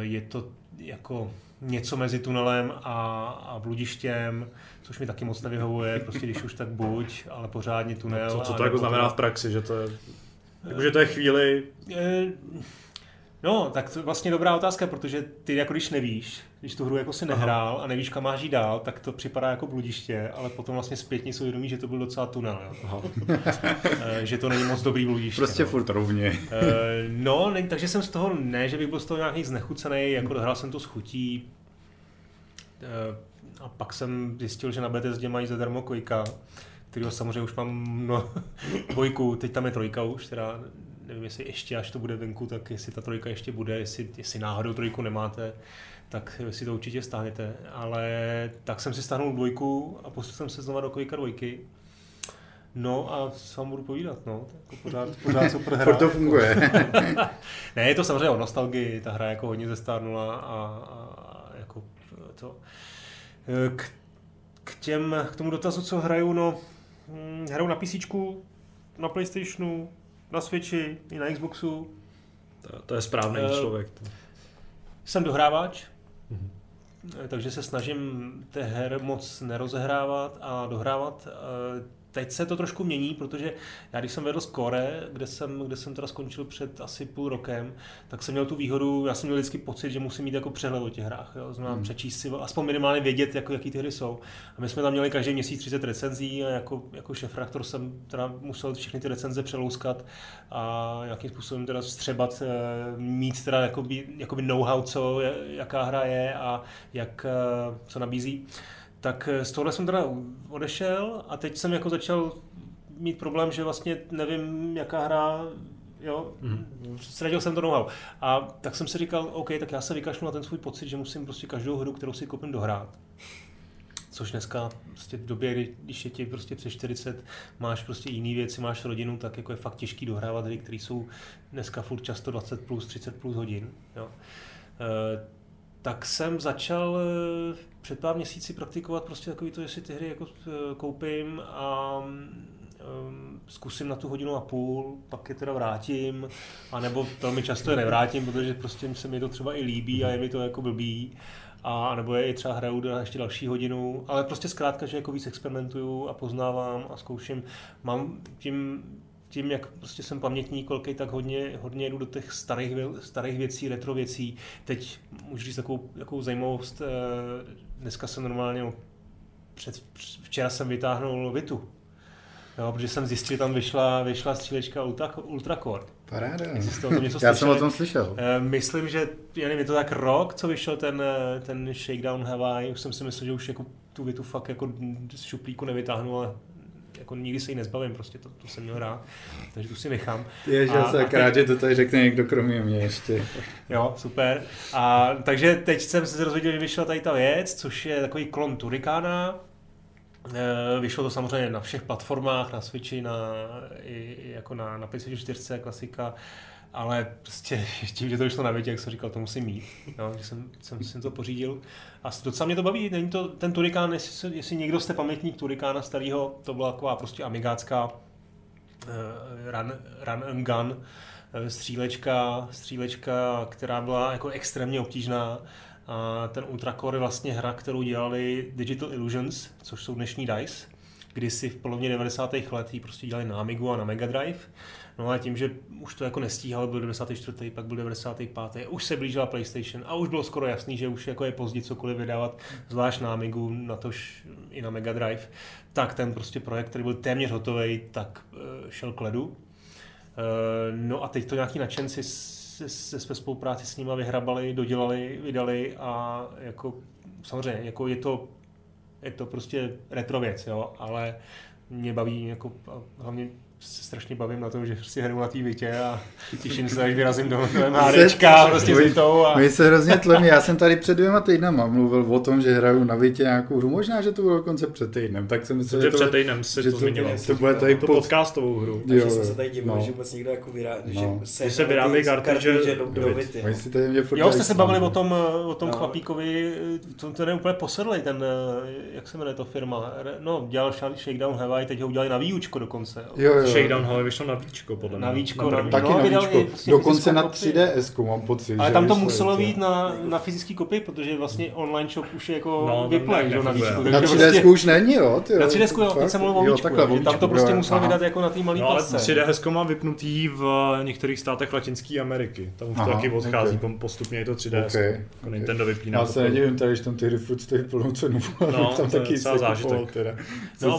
je to jako něco mezi tunelem a, a bludištěm, což mi taky moc nevyhovuje, prostě když už tak buď, ale pořádně tunel. Co, co to jako znamená v praxi, že to je, jako, že to je chvíli... Uh, No, tak to je vlastně dobrá otázka, protože ty jako když nevíš, když tu hru jako si nehrál a nevíš, kam máš jít dál, tak to připadá jako bludiště, ale potom vlastně zpětně si uvědomí, že to byl docela tunel. Jo. (laughs) Eh, že to není moc dobrý bludiště. Prostě no. furt rovně. Eh, no, ne, takže jsem z toho, ne, že bych byl z toho nějaký znechucený, jako dohrál jsem to s chutí. Eh, a pak jsem zjistil, že na Bethesdě mají zadarmo Quakea, kterého samozřejmě už mám no, (laughs) dvojku, teď tam je trojka už, teda nevím, jestli ještě, až to bude venku, tak jestli ta trojka ještě bude, jestli, jestli náhodou trojku nemáte, tak si to určitě stáhnete. Ale tak jsem si stáhnul dvojku a poslal jsem se znova do Quake dvojky. No a co vám budu povídat, no, jako pořád, (laughs) pořád super hra. to funguje. (laughs) ne, je to samozřejmě o nostalgii, ta hra jako hodně zestárnula a, a, a jako to. K, k, těm, k tomu dotazu, co hraju, no, hm, hraju na PC, na Playstationu, na Switchi i na Xboxu. To, to je správný uh, člověk. Jsem dohrávač, mm-hmm. takže se snažím té her moc nerozehrávat a dohrávat. Uh, teď se to trošku mění, protože já když jsem vedl Score, kde jsem, kde jsem teda skončil před asi půl rokem, tak jsem měl tu výhodu, já jsem měl vždycky pocit, že musím mít jako přehled o těch hrách, jo? znamená hmm. přečíst si, aspoň minimálně vědět, jako, jaký ty hry jsou. A my jsme tam měli každý měsíc 30 recenzí a jako, jako šefraktor jsem teda musel všechny ty recenze přelouskat a nějakým způsobem teda střebat, eh, mít teda jakoby, jakoby know-how, co, jaká hra je a jak, eh, co nabízí tak eh, z tohle jsem teda odešel a teď jsem jako začal mít problém, že vlastně nevím, jaká hra jo, mm. ztratil jsem to know A tak jsem si říkal, OK, tak já se vykašlu na ten svůj pocit, že musím prostě každou hru, kterou si koupím, dohrát. Což dneska prostě v době, kdy, když je ti prostě přes 40, máš prostě jiný věci, máš rodinu, tak jako je fakt těžký dohrávat hry, které jsou dneska furt často 20 plus, 30 plus hodin. Jo. E, tak jsem začal eh, před pár měsíci praktikovat prostě takový to, jestli ty hry jako eh, koupím a um, zkusím na tu hodinu a půl, pak je teda vrátím, anebo velmi často je nevrátím, protože prostě se mi to třeba i líbí a je mi to jako blbý. A nebo je i třeba hraju na ještě další hodinu, ale prostě zkrátka, že jako víc experimentuju a poznávám a zkouším. Mám tím tím, jak prostě jsem pamětní kolky, tak hodně, hodně jdu do těch starých, starých věcí, retro věcí. Teď můžu říct takovou, takovou zajímavost. Eh, dneska jsem normálně, před, včera jsem vytáhnul Vitu. Jo, protože jsem zjistil, že tam vyšla, vyšla střílečka Ultra, Ultracore. Paráda. Já jsem o tom slyšel. Eh, myslím, že já nevím, je to tak rok, co vyšel ten, eh, ten Shakedown Hawaii. Už jsem si myslel, že už jako tu Vitu fakt jako z šuplíku nevytáhnu, ale jako nikdy se jí nezbavím, prostě to, to jsem měl rád, takže tu si nechám. Je, že se teď... rád, že to tady řekne někdo kromě mě ještě. Jo, super. A takže teď jsem se dozvěděl, že vyšla tady ta věc, což je takový klon Turikána, Eh, vyšlo to samozřejmě na všech platformách, na Switchi, na, i, jako na, na PlayStation 4, klasika, ale prostě (laughs) tím, že to vyšlo na větě, jak jsem říkal, to musím mít. No, že jsem, jsem, jsem to pořídil. A docela mě to baví, není to ten Turikán, jestli, jestli někdo jste pamětník Turikána starého, to byla taková prostě amigácká uh, run, run and gun, uh, střílečka, střílečka, která byla jako extrémně obtížná a ten Ultracore je vlastně hra, kterou dělali Digital Illusions, což jsou dnešní DICE, kdysi v polovině 90. let ji prostě dělali na Amigu a na Mega Drive. No a tím, že už to jako nestíhal, byl 94. pak byl 95. už se blížila PlayStation a už bylo skoro jasný, že už jako je pozdě cokoliv vydávat, zvlášť na Amigu, na tož i na Mega Drive, tak ten prostě projekt, který byl téměř hotový, tak uh, šel k ledu. Uh, no a teď to nějaký nadšenci se, ve spolupráci s nimi vyhrabali, dodělali, vydali a jako samozřejmě jako je to je to prostě retro věc, jo, ale mě baví jako hlavně se strašně bavím na tom, že si hru na té vitě a těším se, až (laughs) vyrazím do MHDčka prostě s A... My se hrozně tlemi. Já jsem tady před dvěma týdnama mluvil o tom, že hraju na vitě nějakou hru. Možná, že to bylo dokonce před týdnem. Tak jsem myslel, že, to, před týdnem si že to, zmiňoval. To bude tady pod... podcastovou hru. Takže jsem se tady divil, no. že vůbec někdo jako vyrá, no. že se vyrábí kartridže do, do, do vity. No. Jo, jste se bavili o tom, o tom no. chlapíkovi, to, to je úplně posedlej, ten, jak se jmenuje to firma, no, dělal Shakedown Hawaii, teď ho udělali na výučko dokonce. Jo, jo. Shakedown Hawaii vyšlo na víčko, podle mě. Na víčko, na, taky no, na víčko. Prostě Dokonce na 3DS mám pocit. Ale tam to muselo být na, na fyzický kopii, protože vlastně online shop už je jako no, vyplay, že na víčku. Na 3DS prostě, už není, jo? Ty, na 3DS, jo, teď jsem mluvil o víčku. Tam to prostě muselo vydat jako na té malé no, ale 3DS má vypnutý v některých státech Latinské Ameriky. Tam už to taky odchází, postupně je to 3DS. Jako Nintendo vypíná. Já se nedivím tady, že tam ty hry furt stojí plnou cenu. No, tam taky zážitek. No,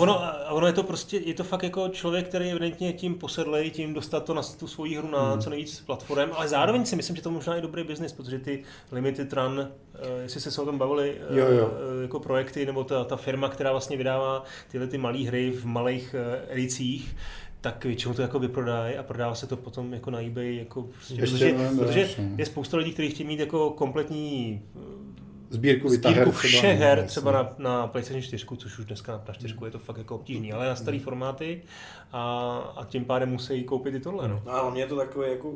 ono je to prostě, je to fakt jako člověk, který evidentně tím posedlej, tím dostat to na tu svoji hru na hmm. co nejvíc platform, ale zároveň si myslím, že to možná i dobrý biznis, protože ty Limited Run, uh, jestli jste se o tom bavili, uh, jo, jo. Uh, jako projekty, nebo ta, ta firma, která vlastně vydává tyhle ty malé hry v malých edicích, tak většinou to jako vyprodají a prodává se to potom jako na eBay, jako, prostě, protože, protože je spousta lidí, kteří chtějí mít jako kompletní sbírku, sbírku všech her, třeba na, na PlayStation 4, což už dneska na 4 je to fakt jako obtížný, ale na starý formáty a, a tím pádem musí koupit i tohle. No, no ale mě je to takové jako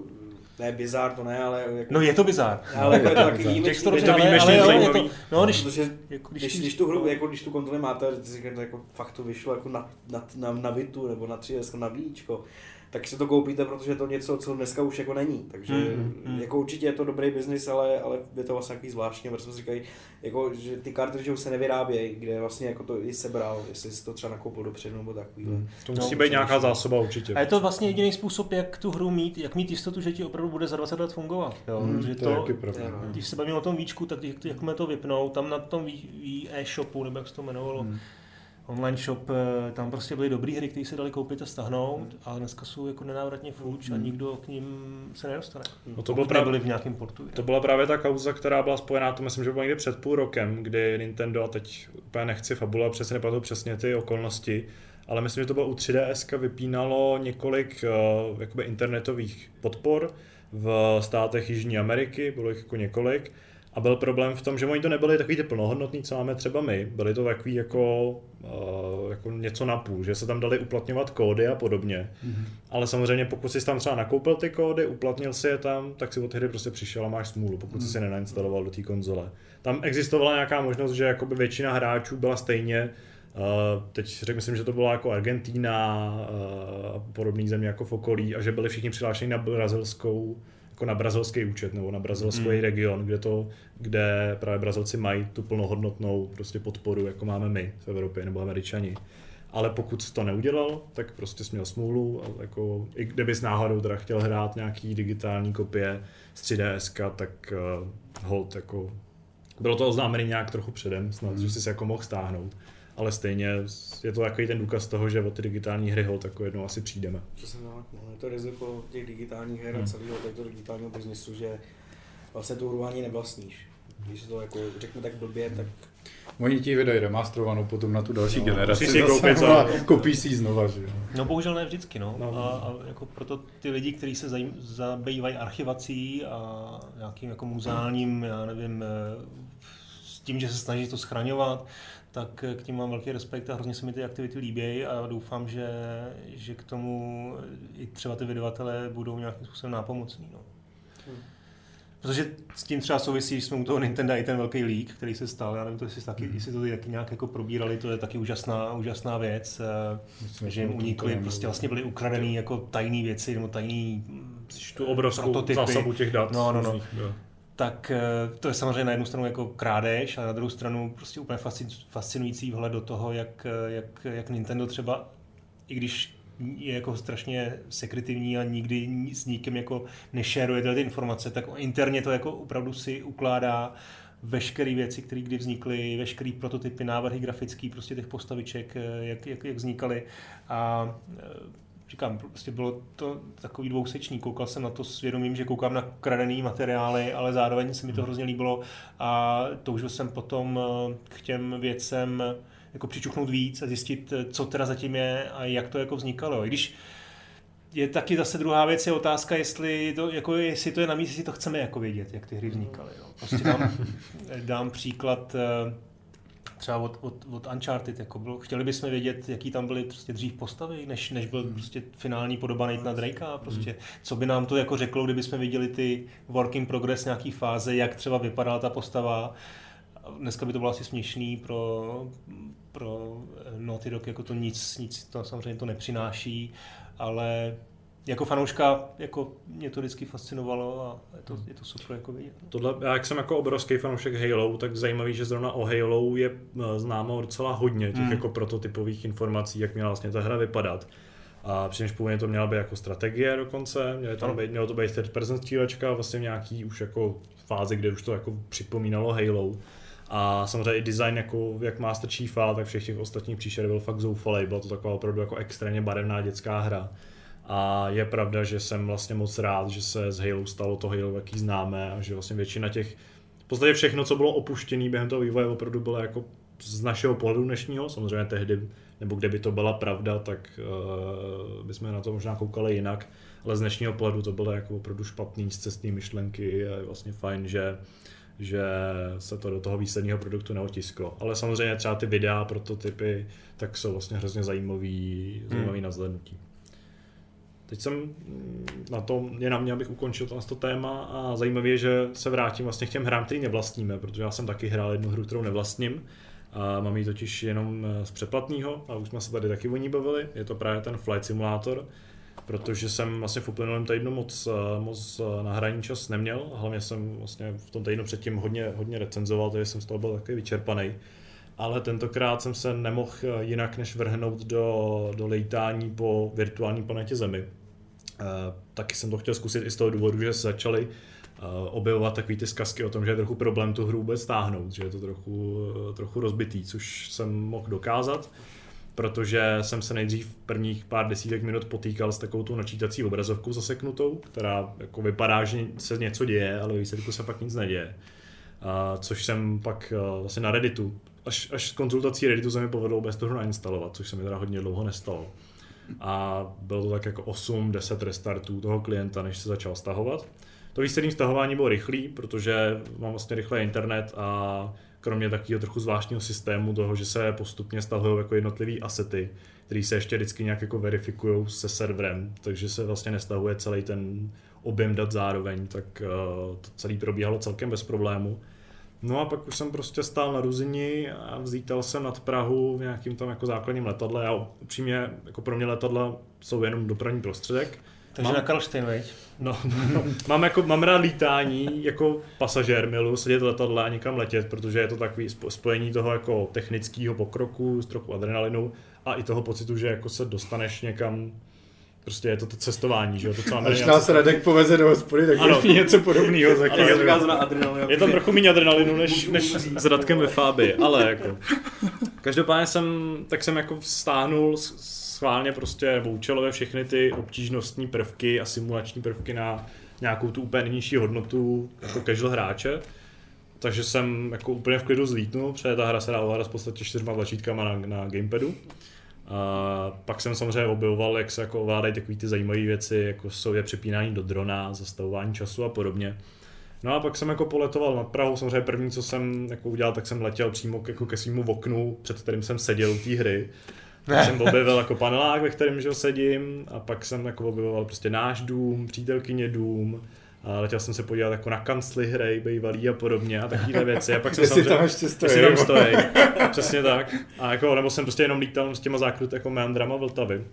ne, bizár to ne, ale... Jako, no je to bizár. (laughs) Ale jako je to taky výjimečný. To, je to výjimečný, ale, ale, je to, no, když, protože, jako, když, když, když, tu hru, jako, když tu kontroli máte, si jako, fakt to vyšlo jako na, na, na, na Vitu nebo na 3 na Víčko, tak si to koupíte, protože je to něco, co dneska už jako není. Takže mm, jako určitě je to dobrý biznis, ale, ale je to vlastně takový zvláštní, protože jsme si říkali, jako, že ty kartridže už se nevyrábějí, kde vlastně jako to i sebral, jestli si to třeba nakoupil dopředu nebo takový. Mm. To musí no, být nějaká zásoba určitě. A je to vlastně jediný způsob, jak tu hru mít, jak mít jistotu, že ti opravdu bude za 20 let fungovat. Jo? Mm, že to, to pravda, když se bavíme o tom víčku, tak jakmile to vypnou, tam na tom e-shopu, nebo jak se to jmenovalo, mm online shop, eh, tam prostě byly dobré hry, které se dali koupit a stahnout, hmm. ale dneska jsou jako nenávratně fuč hmm. a nikdo k ním se nedostane. No to bylo právě, byli v nějakém portu. To byla právě ta kauza, která byla spojená, to myslím, že bylo někdy před půl rokem, kdy Nintendo, a teď úplně nechci fabula, přesně nepamatuju přesně ty okolnosti, ale myslím, že to bylo u 3DS, vypínalo několik uh, jakoby internetových podpor v státech Jižní Ameriky, bylo jich jako několik, a byl problém v tom, že oni to nebyli takový ty plnohodnotný, co máme třeba my. Byli to takový jako, uh, jako něco na půl, že se tam dali uplatňovat kódy a podobně. Mm-hmm. Ale samozřejmě pokud jsi tam třeba nakoupil ty kódy, uplatnil si je tam, tak si od hry prostě přišel a máš smůlu, pokud mm-hmm. jsi si nenainstaloval do té konzole. Tam existovala nějaká možnost, že jakoby většina hráčů byla stejně Uh, teď řekl, myslím, že to byla jako Argentína uh, podobný země jako v okolí a že byli všichni přihlášeni na brazilskou jako na brazilský účet nebo na brazilský mm. region, kde to, kde právě Brazilci mají tu plnohodnotnou prostě podporu, jako máme my v Evropě nebo Američani. Ale pokud to neudělal, tak prostě jsi měl smůlu, a jako, i kdybys náhodou teda chtěl hrát nějaký digitální kopie z 3DS, tak uh, hold, jako, bylo to oznámené nějak trochu předem, snad, mm. že jsi se jako mohl stáhnout ale stejně je to takový ten důkaz toho, že o ty digitální hry hol tak jednou asi přijdeme. Přesně no, to riziko těch digitálních her a hmm. celého této digitálního biznesu, že vlastně tu hru ani nevlastníš. Když to jako řeknu tak blbě, tak Oni ti vydají remasterovanou potom na tu další no, generaci. Si koupit za... (laughs) Koupíš si ji znova, že jo? No bohužel ne vždycky, no. no. A, a jako proto ty lidi, kteří se zajím, zabývají archivací a nějakým jako muzeálním, já nevím, tím, že se snaží to schraňovat, tak k tím mám velký respekt a hrozně se mi ty aktivity líbí a doufám, že, že k tomu i třeba ty vydavatelé budou nějakým způsobem nápomocní. No. Hmm. Protože s tím třeba souvisí, že jsme u toho Nintendo i ten velký leak, který se stal, já nevím, to jestli, taky, hmm. jestli to taky nějak jako probírali, to je taky úžasná, úžasná věc, eh, Myslím, že jim unikly, prostě vlastně byly ukradený jako tajné věci, nebo tajný tu obrovskou prototypy. zásobu těch dat. No, no, no. Tak eh, to je samozřejmě na jednu stranu jako krádež, a na druhou stranu prostě úplně fascinující vhled do toho, jak, eh, jak, jak Nintendo třeba, i když je jako strašně sekretivní a nikdy s nikým jako nešeruje ty informace, tak interně to jako opravdu si ukládá veškeré věci, které kdy vznikly, veškeré prototypy, návrhy grafické, prostě těch postaviček, eh, jak, jak, jak vznikaly. A říkám, prostě bylo to takový dvousečný. Koukal jsem na to s vědomím, že koukám na kradený materiály, ale zároveň se mi to hrozně líbilo a toužil jsem potom eh, k těm věcem jako přičuchnout víc a zjistit, co teda zatím je a jak to jako vznikalo. I když je taky zase druhá věc, je otázka, jestli to, jako, jestli to je na místě, jestli to chceme jako vědět, jak ty hry vznikaly. Jo. Prostě dám, (laughs) dám příklad eh, třeba od, od, od Uncharted, jako bylo, chtěli bychom vědět, jaký tam byly prostě dřív postavy, než, než byl prostě finální podoba na Drakea, prostě. Co by nám to jako řeklo, kdyby jsme viděli ty work in progress nějaký fáze, jak třeba vypadala ta postava, dneska by to bylo asi směšný pro, pro Naughty Dog, jako to nic, nic to samozřejmě to nepřináší, ale jako fanouška, jako mě to vždycky fascinovalo a je to, je to super jako vidět. Tohle, já jak jsem jako obrovský fanoušek Halo, tak zajímavý, že zrovna o Halo je eh, známo docela hodně těch hmm. jako prototypových informací, jak měla vlastně ta hra vypadat. A přičemž původně to měla být jako strategie dokonce, mělo, tam být, mělo to být third person střílečka, vlastně nějaký už jako fázi, kde už to jako připomínalo Halo. A samozřejmě i design, jako jak Master Chiefa, tak všech těch ostatních příšer byl fakt zoufalý. Byla to taková opravdu jako extrémně barevná dětská hra. A je pravda, že jsem vlastně moc rád, že se z Halo stalo to Halo, jaký známe, a že vlastně většina těch, v podstatě všechno, co bylo opuštěné během toho vývoje, opravdu bylo jako z našeho pohledu dnešního, samozřejmě tehdy, nebo kde by to byla pravda, tak uh, bychom na to možná koukali jinak, ale z dnešního pohledu to bylo jako opravdu špatný, cestní myšlenky a je vlastně fajn, že že se to do toho výsledního produktu neotisklo. Ale samozřejmě třeba ty videa, prototypy, tak jsou vlastně hrozně zajímavý, hmm. zajímavý hmm. nazhlednutí. Teď jsem na to, je na mě, abych ukončil to téma a zajímavé je, že se vrátím vlastně k těm hrám, který nevlastníme, protože já jsem taky hrál jednu hru, kterou nevlastním. A mám ji totiž jenom z přeplatného a už jsme se tady taky o ní bavili. Je to právě ten Flight Simulator, protože jsem vlastně v uplynulém týdnu moc, eh, moc eh, na hraní čas neměl. Hlavně jsem vlastně v tom týdnu předtím hodně, hodně recenzoval, takže jsem z toho byl taky vyčerpaný. Ale tentokrát jsem se nemohl eh, jinak než vrhnout do, do lejtání po virtuální planetě Zemi. E, taky jsem to chtěl zkusit i z toho důvodu, že se začaly objevovat takové ty zkazky o tom, že je trochu problém tu hru vůbec stáhnout, že je to trochu, trochu rozbitý, což jsem mohl dokázat protože jsem se nejdřív prvních pár desítek minut potýkal s takovou tu načítací obrazovkou zaseknutou, která jako vypadá, že se něco děje, ale výsledku se pak nic neděje. A, což jsem pak vlastně na Redditu, až, až s konzultací Redditu se mi povedlo bez toho nainstalovat, což se mi teda hodně dlouho nestalo. A bylo to tak jako 8-10 restartů toho klienta, než se začal stahovat. To výslední stahování bylo rychlý, protože mám vlastně rychlý internet a kromě takového trochu zvláštního systému toho, že se postupně stahují jako jednotlivé asety, které se ještě vždycky nějak jako verifikují se serverem, takže se vlastně nestahuje celý ten objem dat zároveň, tak uh, to celé probíhalo celkem bez problému. No a pak už jsem prostě stál na Ruzini a vzítal jsem nad Prahu v nějakým tam jako základním letadle. Já upřímně, jako pro mě letadla jsou jenom dopravní prostředek. Takže mám, na Karlštejn, veď? No, (laughs) no, mám, jako, mám rád lítání jako pasažér, milu sedět v letadle a někam letět, protože je to takový spojení toho jako technického pokroku s trochu adrenalinu a i toho pocitu, že jako se dostaneš někam Prostě je to to cestování, že jo? To, co Až nás Radek poveze do hospody, tak ano. je něco podobného. Za je tam trochu méně adrenalinu, než, než s Radkem ve Fábi, ale jako. Každopádně jsem, tak jsem jako stáhnul schválně prostě nebo účelově všechny ty obtížnostní prvky a simulační prvky na nějakou tu úplně nižší hodnotu jako casual hráče. Takže jsem jako úplně v klidu zlítnul, protože ta hra se dá ovládat v podstatě čtyřma tlačítkama na, na gamepadu. A pak jsem samozřejmě objevoval, jak se jako ovládají takové ty zajímavé věci, jako jsou je přepínání do drona, zastavování času a podobně. No a pak jsem jako poletoval nad Prahou, samozřejmě první, co jsem jako udělal, tak jsem letěl přímo k, jako ke svýmu oknu, před kterým jsem seděl u té hry. Pak jsem objevil jako panelák, ve kterém že sedím a pak jsem jako objevoval prostě náš dům, přítelkyně dům, a letěl jsem se podívat jako na kancly hry, bývalý a podobně a takovéhle věci. A pak jsem (laughs) Jestli tam ještě stojí. Jestli tam stojí. (laughs) Přesně tak. A jako, nebo jsem prostě jenom lítal s těma zákrut jako meandrama Vltavy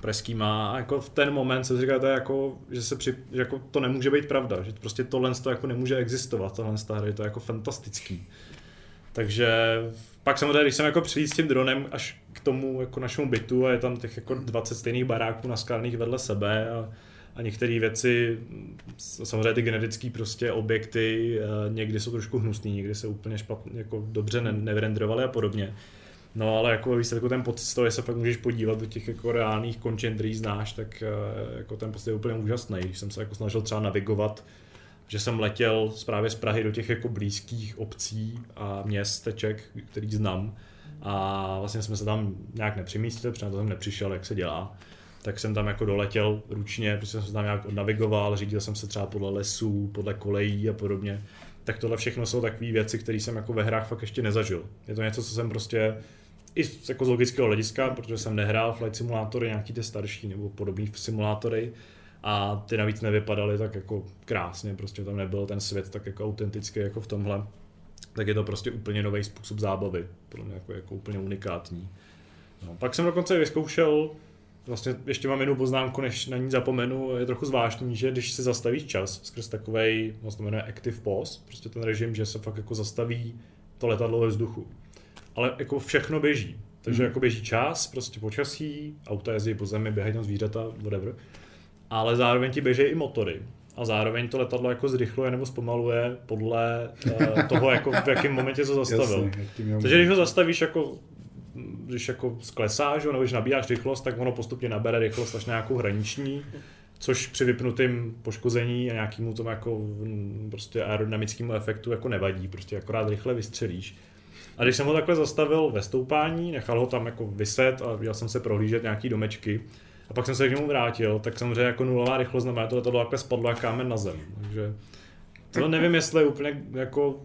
pražskýma a jako v ten moment se říkáte, jako, že, se při, že jako to nemůže být pravda, že prostě tohle to jako nemůže existovat, tohle hra je to jako fantastický. Takže pak samozřejmě, když jsem jako přijít s tím dronem až k tomu jako našemu bytu a je tam těch jako 20 stejných baráků naskládaných vedle sebe a, a některé věci, samozřejmě ty genetické prostě objekty, někdy jsou trošku hnusný, někdy se úplně špatně, jako dobře ne, nevrendrovaly a podobně. No ale jako výsledku ten pocit z toho, se fakt můžeš podívat do těch jako reálných končin, který znáš, tak eh, jako ten pocit je úplně úžasný. Když jsem se jako snažil třeba navigovat, že jsem letěl právě z Prahy do těch jako blízkých obcí a městeček, který znám. A vlastně jsme se tam nějak nepřemístili, protože na to jsem nepřišel, jak se dělá. Tak jsem tam jako doletěl ručně, prostě jsem se tam nějak odnavigoval, řídil jsem se třeba podle lesů, podle kolejí a podobně. Tak tohle všechno jsou takové věci, které jsem jako ve hrách fakt ještě nezažil. Je to něco, co jsem prostě i z, jako z logického hlediska, protože jsem nehrál flight simulátory, nějaký ty starší nebo podobný simulátory a ty navíc nevypadaly tak jako krásně, prostě tam nebyl ten svět tak jako autentický jako v tomhle, tak je to prostě úplně nový způsob zábavy, pro mě jako, jako úplně unikátní. No, pak jsem dokonce vyzkoušel, vlastně ještě mám jednu poznámku, než na ní zapomenu, je trochu zvláštní, že když se zastavíš čas skrz takový, vlastně jmenuje active pause, prostě ten režim, že se fakt jako zastaví to letadlo ve vzduchu ale jako všechno běží. Takže hmm. jako běží čas, prostě počasí, auta jezdí po zemi, běhají tam zvířata, whatever. Ale zároveň ti běží i motory. A zároveň to letadlo jako zrychluje nebo zpomaluje podle uh, toho, jako v jakém momentě to zastavil. Jasně, Takže když ho zastavíš jako když jako sklesáš, nebo když nabíjáš rychlost, tak ono postupně nabere rychlost až nějakou hraniční, což při vypnutém poškození a nějakému tomu jako prostě aerodynamickému efektu jako nevadí, prostě akorát rychle vystřelíš. A když jsem ho takhle zastavil ve stoupání, nechal ho tam jako vyset a jel jsem se prohlížet nějaký domečky, a pak jsem se k němu vrátil, tak samozřejmě jako nulová rychlost znamená, to letadlo takhle spadlo jak kámen na zem. Takže to nevím, jestli je úplně jako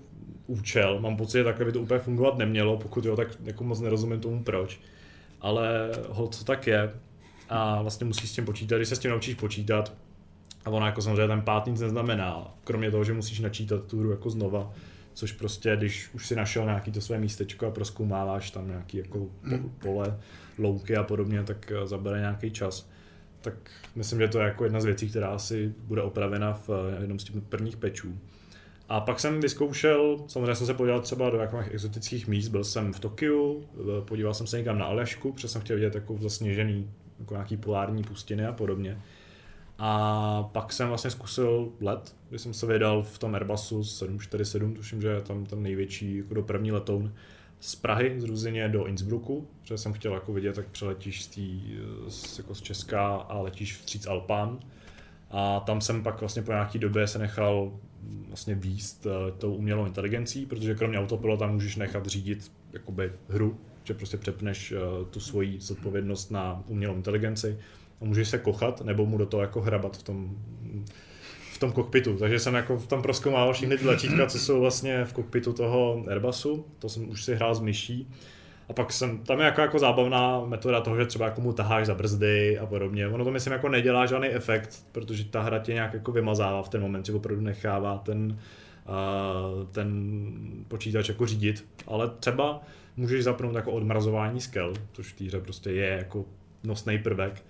účel. Mám pocit, že takhle by to úplně fungovat nemělo, pokud jo, tak jako moc nerozumím tomu proč. Ale ho co tak je. A vlastně musíš s tím počítat, když se s tím naučíš počítat. A ono jako samozřejmě ten pát nic neznamená. Kromě toho, že musíš načítat tu hru jako znova což prostě, když už si našel nějaký to své místečko a proskoumáváš tam nějaký jako hmm. pole, louky a podobně, tak eh, zabere nějaký čas. Tak myslím, že to je jako jedna z věcí, která asi bude opravena v eh, jednom z těch prvních pečů. A pak jsem vyzkoušel, samozřejmě jsem se podíval třeba do jakých exotických míst, byl jsem v Tokiu, eh, podíval jsem se někam na Aljašku, protože jsem chtěl vidět jako zasněžený, jako nějaký polární pustiny a podobně. A pak jsem vlastně zkusil let, kdy jsem se vydal v tom Airbusu 747, tuším, že je tam ten největší jako dopravní letoun z Prahy, z Ruzině do Innsbrucku, protože jsem chtěl jako vidět, jak přeletíš z, tý, z, jako z Česka a letíš vstříc Alpám. A tam jsem pak vlastně po nějaký době se nechal vlastně výst uh, tou umělou inteligencí, protože kromě autopilota můžeš nechat řídit jakoby hru, že prostě přepneš uh, tu svoji zodpovědnost na umělou inteligenci a můžeš se kochat, nebo mu do toho jako hrabat v tom, v tom kokpitu. Takže jsem jako tam proskoumal všechny ty tlačítka, co jsou vlastně v kokpitu toho Airbusu. To jsem už si hrál s myší. A pak jsem, tam je jako, jako zábavná metoda toho, že třeba jako mu taháš za brzdy a podobně. Ono to myslím jako nedělá žádný efekt, protože ta hra tě nějak jako vymazává v ten moment, že opravdu nechává ten, uh, ten počítač jako řídit. Ale třeba můžeš zapnout jako odmrazování skel, což v té hře prostě je jako nosný prvek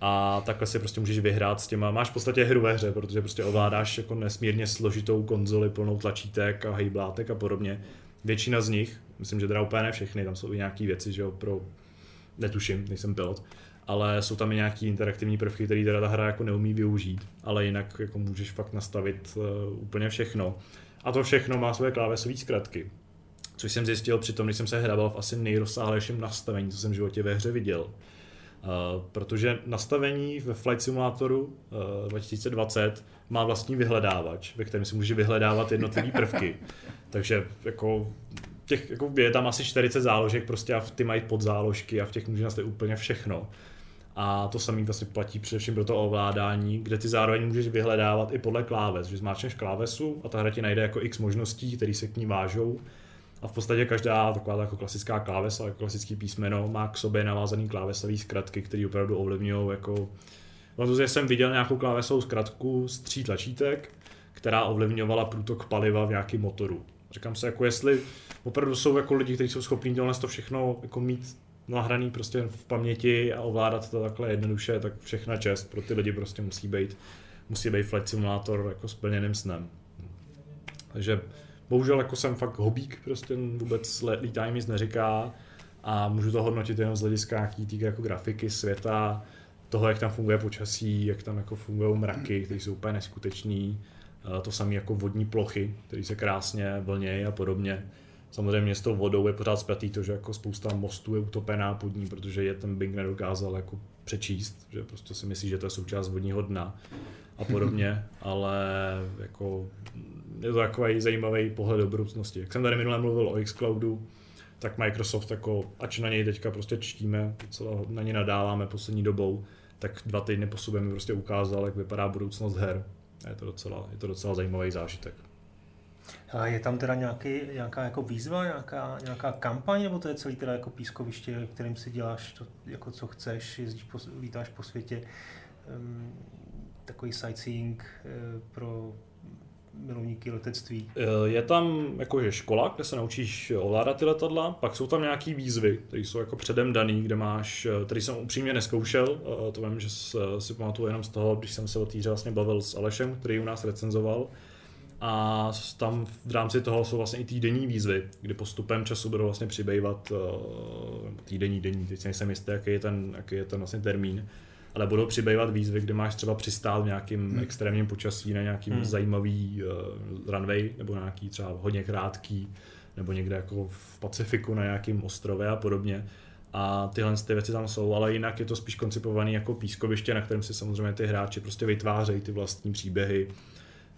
a takhle si prostě můžeš vyhrát s těma, máš v podstatě hru ve hře, protože prostě ovládáš jako nesmírně složitou konzoli plnou tlačítek a hejblátek a podobně. Většina z nich, myslím, že teda úplně ne všechny, tam jsou i nějaké věci, že jo, pro, netuším, nejsem pilot, ale jsou tam i nějaký interaktivní prvky, které teda ta hra jako neumí využít, ale jinak jako můžeš fakt nastavit uh, úplně všechno. A to všechno má své klávesové zkratky, což jsem zjistil při tom, když jsem se hrával v asi nejrozsáhlejším nastavení, co jsem v životě ve hře viděl Uh, protože nastavení ve Flight Simulatoru uh, 2020 má vlastní vyhledávač, ve kterém si může vyhledávat jednotlivé prvky. (laughs) Takže jako těch, jako je tam asi 40 záložek prostě a ty mají podzáložky a v těch může nastavit úplně všechno. A to samý vlastně platí především pro to ovládání, kde ty zároveň můžeš vyhledávat i podle kláves, že zmáčneš klávesu a ta hra ti najde jako x možností, které se k ní vážou. A v podstatě každá taková jako klasická klávesa, jako klasický písmeno má k sobě navázaný klávesový zkratky, které opravdu ovlivňují jako... Protože jsem viděl nějakou klávesovou zkratku z tří tlačítek, která ovlivňovala průtok paliva v nějakém motoru. Říkám se, jako jestli opravdu jsou jako lidi, kteří jsou schopní tohle to všechno jako mít nahraný prostě v paměti a ovládat to takhle jednoduše, tak všechna čest pro ty lidi prostě musí být, musí být flight simulátor jako splněným snem. Takže bohužel jako jsem fakt hobík, prostě vůbec lítání nic neříká a můžu to hodnotit jenom z hlediska nějaký jako grafiky světa, toho, jak tam funguje počasí, jak tam jako fungují mraky, které jsou úplně neskutečný, to samé jako vodní plochy, které se krásně vlnějí a podobně. Samozřejmě s tou vodou je pořád spjatý to, že jako spousta mostů je utopená pod ní, protože je ten Bing nedokázal jako přečíst, že prostě si myslí, že to je součást vodního dna a podobně, (laughs) ale jako je to takový zajímavý pohled do budoucnosti. Jak jsem tady minule mluvil o xCloudu, tak Microsoft jako, ač na něj teďka prostě čtíme, docela na ně nadáváme poslední dobou, tak dva týdny po sobě mi prostě ukázal, jak vypadá budoucnost her. Je to docela, je to docela zajímavý zážitek. A je tam teda nějaký, nějaká jako výzva, nějaká, nějaká kampaň, nebo to je celý teda jako pískoviště, kterým si děláš to, jako co chceš, jezdíš po, lítáš po světě, um, takový sightseeing uh, pro milovníky letectví. Eh, je tam jakože škola, kde se naučíš ovládat ty letadla, pak jsou tam nějaký výzvy, které jsou jako předem daný, kde máš, eh, který jsem upřímně neskoušel, to vím, že si pamatuju jenom z toho, když jsem se o týře vlastně bavil s Alešem, který u nás recenzoval, a tam v rámci toho jsou vlastně i týdenní výzvy, kdy postupem času budou vlastně přibývat uh, týdenní, denní, teď nejsem jistý, jaký je ten, jaký je ten vlastně termín, ale budou přibývat výzvy, kde máš třeba přistát v nějakým hmm. extrémním počasí na nějakým hmm. zajímavý uh, runway, nebo na nějaký třeba hodně krátký, nebo někde jako v Pacifiku na nějakým ostrově a podobně. A tyhle ty věci tam jsou, ale jinak je to spíš koncipovaný jako pískoviště, na kterém si samozřejmě ty hráči prostě vytvářejí ty vlastní příběhy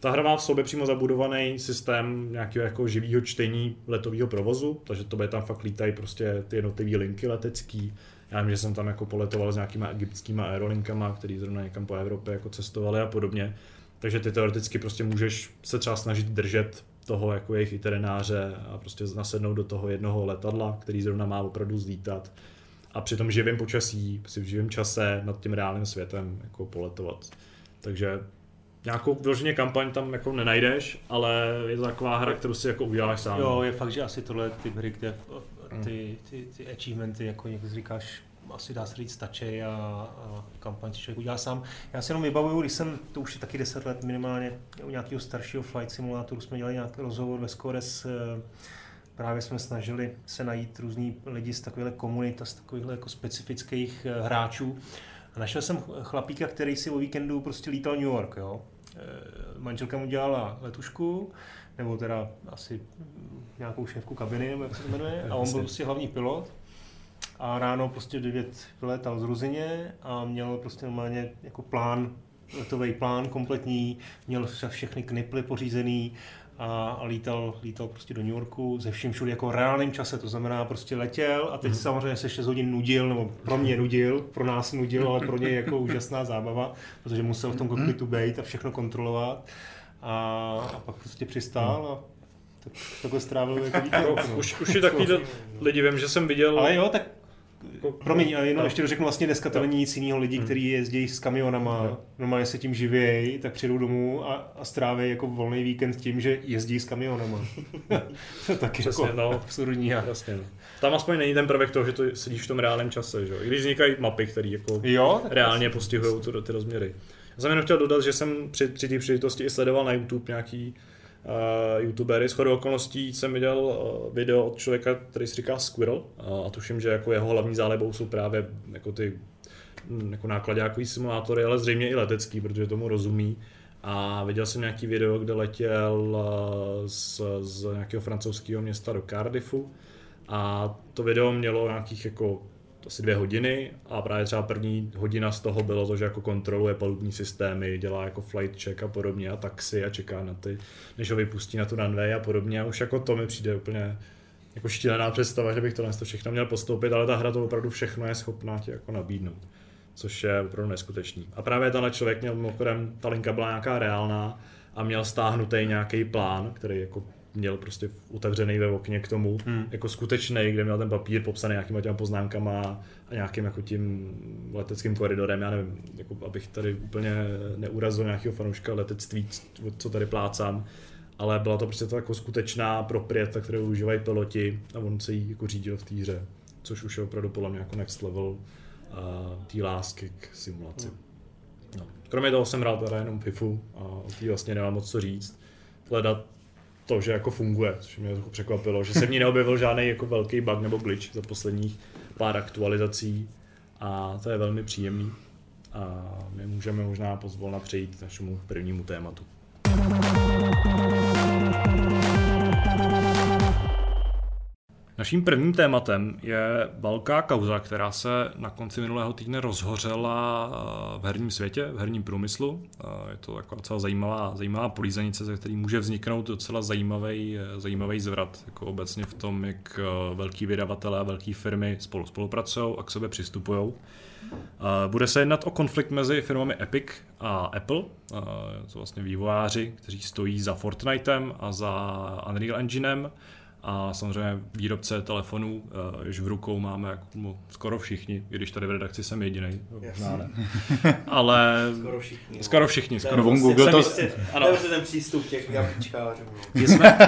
ta hra má v sobě přímo zabudovaný systém nějakého jako živého čtení letového provozu, takže to bude tam fakt lítají prostě ty jednotlivé linky letecký. Já vím, že jsem tam jako poletoval s nějakýma egyptskýma aerolinkama, který zrovna někam po Evropě jako cestovali a podobně. Takže ty teoreticky prostě můžeš se třeba snažit držet toho jako jejich itineráře a prostě nasednout do toho jednoho letadla, který zrovna má opravdu zlítat a při tom živém počasí, si v živém čase nad tím reálným světem jako poletovat. Takže nějakou vyloženě kampaň tam jako nenajdeš, ale je to taková hra, kterou si jako uděláš sám. Jo, je fakt, že asi tohle typ hry, kde hmm. ty, ty, ty achievementy, jako někdo říkáš, asi dá se říct, stačí a, a kampaň si člověk udělá sám. Já si jenom vybavuju, když jsem, to už je taky 10 let minimálně, u nějakého staršího flight simulátoru jsme dělali nějaký rozhovor ve Scores, eh, právě jsme snažili se najít různý lidi z takovýchhle komunit a z takovýchhle jako specifických eh, hráčů. A našel jsem chlapíka, který si o víkendu prostě lítal New York, jo. Eh, manželka mu dělala letušku, nebo teda asi nějakou šéfku kabiny, nebo jak se to jmenuje, a on byl prostě hlavní pilot. A ráno prostě 9 vyletal z Ruzině a měl prostě normálně jako plán, letový plán kompletní, měl všechny kniply pořízený a, lítal, lítal prostě do New Yorku ze vším všude jako reálným čase, to znamená prostě letěl a teď mm. samozřejmě se 6 hodin nudil, nebo pro mě nudil, pro nás nudil, ale pro něj jako úžasná zábava, protože musel v tom kokpitu být a všechno kontrolovat a, a pak prostě přistál a tak, takhle strávil jako víkend. No. Už, už je takový lidi, vím, že jsem viděl... Ale jo, tak Promiň, a jenom no. ještě řeknu, vlastně dneska to není nic jiného lidí, hmm. kteří jezdí s kamionama, no. normálně se tím živějí, tak přijdou domů a, a stráví jako volný víkend tím, že jezdí s kamionama. (laughs) to je taky Přesně, jako no. absurdní. Jasně, no. Tam aspoň není ten prvek toho, že to sedíš v tom reálném čase, že? i když vznikají mapy, které jako jo, reálně postihují ty rozměry. Já jsem jenom chtěl dodat, že jsem při, při té příležitosti i sledoval na YouTube nějaký uh, youtubery. Shodou okolností jsem viděl uh, video od člověka, který si říká Squirrel uh, a tuším, že jako jeho hlavní zálibou jsou právě jako ty hm, jako nákladňákový simulátory, ale zřejmě i letecký, protože tomu rozumí. A viděl jsem nějaký video, kde letěl z, z nějakého francouzského města do Cardiffu a to video mělo nějakých jako asi dvě hodiny a právě třeba první hodina z toho bylo to, že jako kontroluje palubní systémy, dělá jako flight check a podobně a taxi a čeká na ty, než ho vypustí na tu runway a podobně a už jako to mi přijde úplně jako štílená představa, že bych to to všechno měl postoupit, ale ta hra to opravdu všechno je schopná ti jako nabídnout. což je opravdu neskutečný. A právě tenhle člověk měl mimochodem, ta linka byla nějaká reálná a měl stáhnutý nějaký plán, který jako měl prostě otevřený ve okně k tomu, hmm. jako skutečný, kde měl ten papír popsaný nějakýma těma poznámkama a nějakým jako tím leteckým koridorem, já nevím, jako abych tady úplně neurazil nějakého fanouška letectví, co tady plácám, ale byla to prostě to jako skutečná proprieta, kterou užívají piloti a on se jí jako řídil v té hře, což už je opravdu podle mě jako next level uh, té lásky k simulaci. Hmm. No. Kromě toho jsem hrál teda jenom FIFU a o té vlastně nemám moc co říct. Hledat to, že jako funguje, což mě trochu překvapilo, že se v ní neobjevil žádný jako velký bug nebo glitch za posledních pár aktualizací a to je velmi příjemný. A my můžeme možná pozvolna přejít k našemu prvnímu tématu. Naším prvním tématem je velká kauza, která se na konci minulého týdne rozhořela eh, v herním světě, v herním průmyslu. Eh, je to taková docela zajímavá, zajímavá polízanice, ze který může vzniknout docela zajímavý, eh, zajímavý zvrat jako obecně v tom, jak velký vydavatelé a velké firmy spolu spolupracují a k sobě přistupují. Bude se jednat o konflikt mezi firmami Epic a Apple. To vlastně vývojáři, kteří stojí za Fortnitem a za Unreal Enginem a samozřejmě výrobce telefonů, jež v rukou máme jako skoro všichni, i když tady v redakci jsem jediný, možná ne. (laughs) Ale skoro všichni. No. Skoro všichni. Skoro no, Google to... Ano. To je ten přístup těch jablíčkářů. Tím jsme,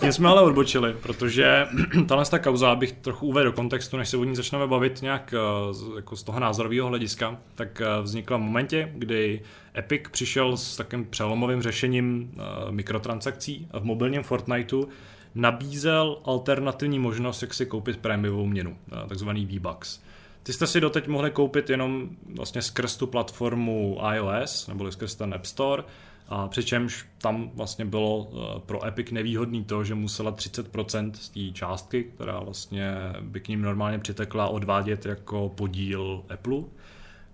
tím jsme ale odbočili, protože (clears throat) tahle ta kauza, abych trochu uvedl do kontextu, než se o ní začneme bavit nějak eh, jako z toho názorového hlediska, tak eh, vznikla v momentě, kdy Epic přišel s takým přelomovým řešením eh, mikrotransakcí v mobilním Fortniteu, nabízel alternativní možnost, jak si koupit prémiovou měnu, eh, takzvaný V-Bucks. Ty jste si doteď mohli koupit jenom vlastně skrz tu platformu iOS, nebo skrz ten App Store, a přičemž tam vlastně bylo eh, pro Epic nevýhodný to, že musela 30% z té částky, která vlastně by k ním normálně přitekla, odvádět jako podíl Apple.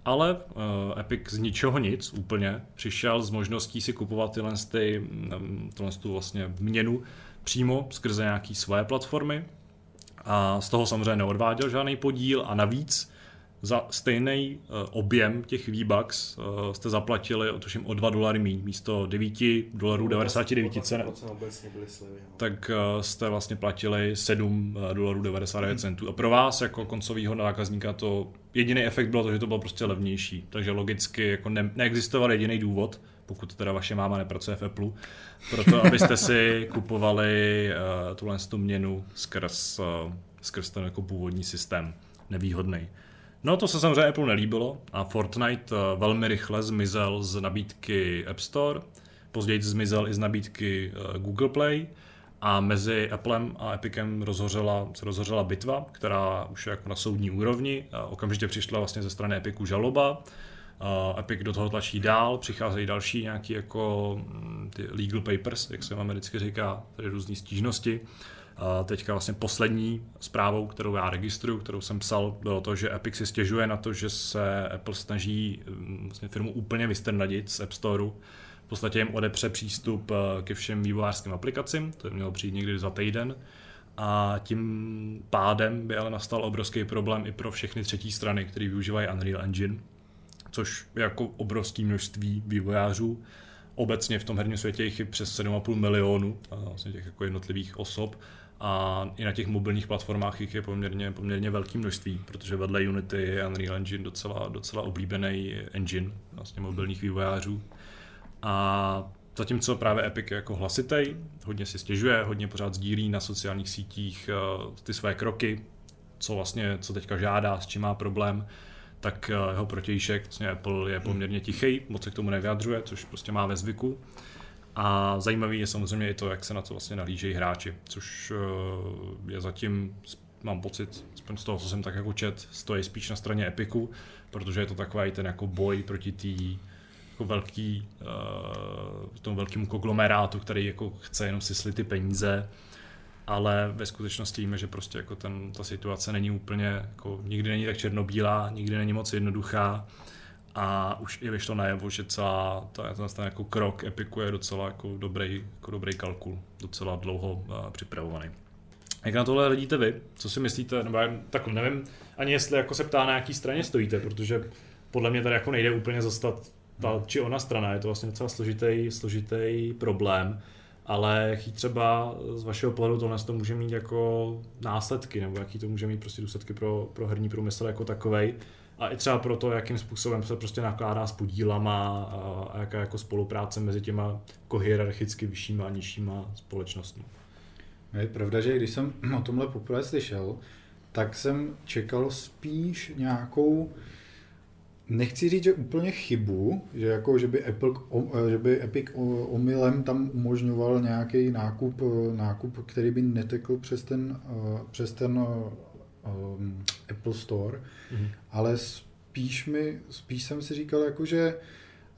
Ale uh, Epic z ničeho nic úplně přišel s možností si kupovat tyhle, ty, mm, tyhle tu vlastně měnu přímo skrze nějaké svoje platformy a z toho samozřejmě neodváděl žádný podíl a navíc za stejný uh, objem těch V-Bucks uh, jste zaplatili tuším o 2 dolary méně, místo 9 dolarů 99 cen. Tak uh, jste vlastně platili 7 dolarů 99 hmm. centů. A pro vás jako koncového zákazníka to jediný efekt bylo to, že to bylo prostě levnější. Takže logicky jako ne, neexistoval jediný důvod, pokud teda vaše máma nepracuje v Apple, proto abyste si (laughs) kupovali uh, tuhle tu měnu skrz, uh, skrz ten jako původní systém nevýhodný. No to se samozřejmě Apple nelíbilo a Fortnite uh, velmi rychle zmizel z nabídky App Store, později zmizel i z nabídky uh, Google Play a mezi Applem a Epicem rozhořela, se rozhořela bitva, která už je jako na soudní úrovni. A okamžitě přišla vlastně ze strany Epicu žaloba, Uh, Epic do toho tlačí dál, přicházejí další nějaký jako mm, ty legal papers, jak se jim americky říká, tedy různé stížnosti. Uh, teďka vlastně poslední zprávou, kterou já registruju, kterou jsem psal, bylo to, že Epic si stěžuje na to, že se Apple snaží mm, vlastně firmu úplně vysternadit z App Storeu. V podstatě jim odepře přístup uh, ke všem vývojářským aplikacím, to mělo přijít někdy za týden. A tím pádem by ale nastal obrovský problém i pro všechny třetí strany, které využívají Unreal Engine, což je jako obrovské množství vývojářů. Obecně v tom herním světě jich je přes 7,5 milionů vlastně těch jako jednotlivých osob a i na těch mobilních platformách jich je poměrně, poměrně velké množství, protože vedle Unity je Unreal Engine docela, docela oblíbený engine vlastně mobilních vývojářů. A Zatímco právě Epic je jako hlasitej, hodně si stěžuje, hodně pořád sdílí na sociálních sítích uh, ty své kroky, co vlastně, co teďka žádá, s čím má problém, tak eh, jeho protějšek, vlastně Apple je poměrně tichý, moc se k tomu nevyjadřuje, což prostě má ve zvyku. A zajímavý je samozřejmě i to, jak se na to vlastně nahlížejí hráči, což eh, je zatím, mám pocit, z toho, co jsem tak jako čet, stojí spíš na straně Epiku, protože je to takový ten jako boj proti té jako velký, uh, tomu velkému konglomerátu, který jako chce jenom si ty peníze ale ve skutečnosti víme, že prostě jako ten, ta situace není úplně, jako nikdy není tak černobílá, nikdy není moc jednoduchá a už i vyšlo najevo, že celá ta, ten, ten jako krok Epiku je docela jako dobrý, jako dobrý kalkul, docela dlouho uh, připravovaný. Jak na tohle hledíte vy? Co si myslíte? Nebo já tak nevím ani jestli jako se ptá na jaký straně stojíte, protože podle mě tady jako nejde úplně zastat ta či ona strana, je to vlastně docela složitý, složitý problém, ale jaký třeba z vašeho pohledu tohle to může mít jako následky, nebo jaký to může mít prostě důsledky pro, pro herní průmysl jako takovej, a i třeba pro to, jakým způsobem se prostě nakládá s podílama a, a jaká jako spolupráce mezi těma jako hierarchicky vyššíma a nižšíma společnostmi. Je pravda, že když jsem o tomhle poprvé slyšel, tak jsem čekal spíš nějakou, nechci říct, že úplně chybu, že, jako, že, by, Apple, že by Epic omylem tam umožňoval nějaký nákup, nákup, který by netekl přes ten, přes ten um, Apple Store, mm-hmm. ale spíš, mi, spíš jsem si říkal, jako, že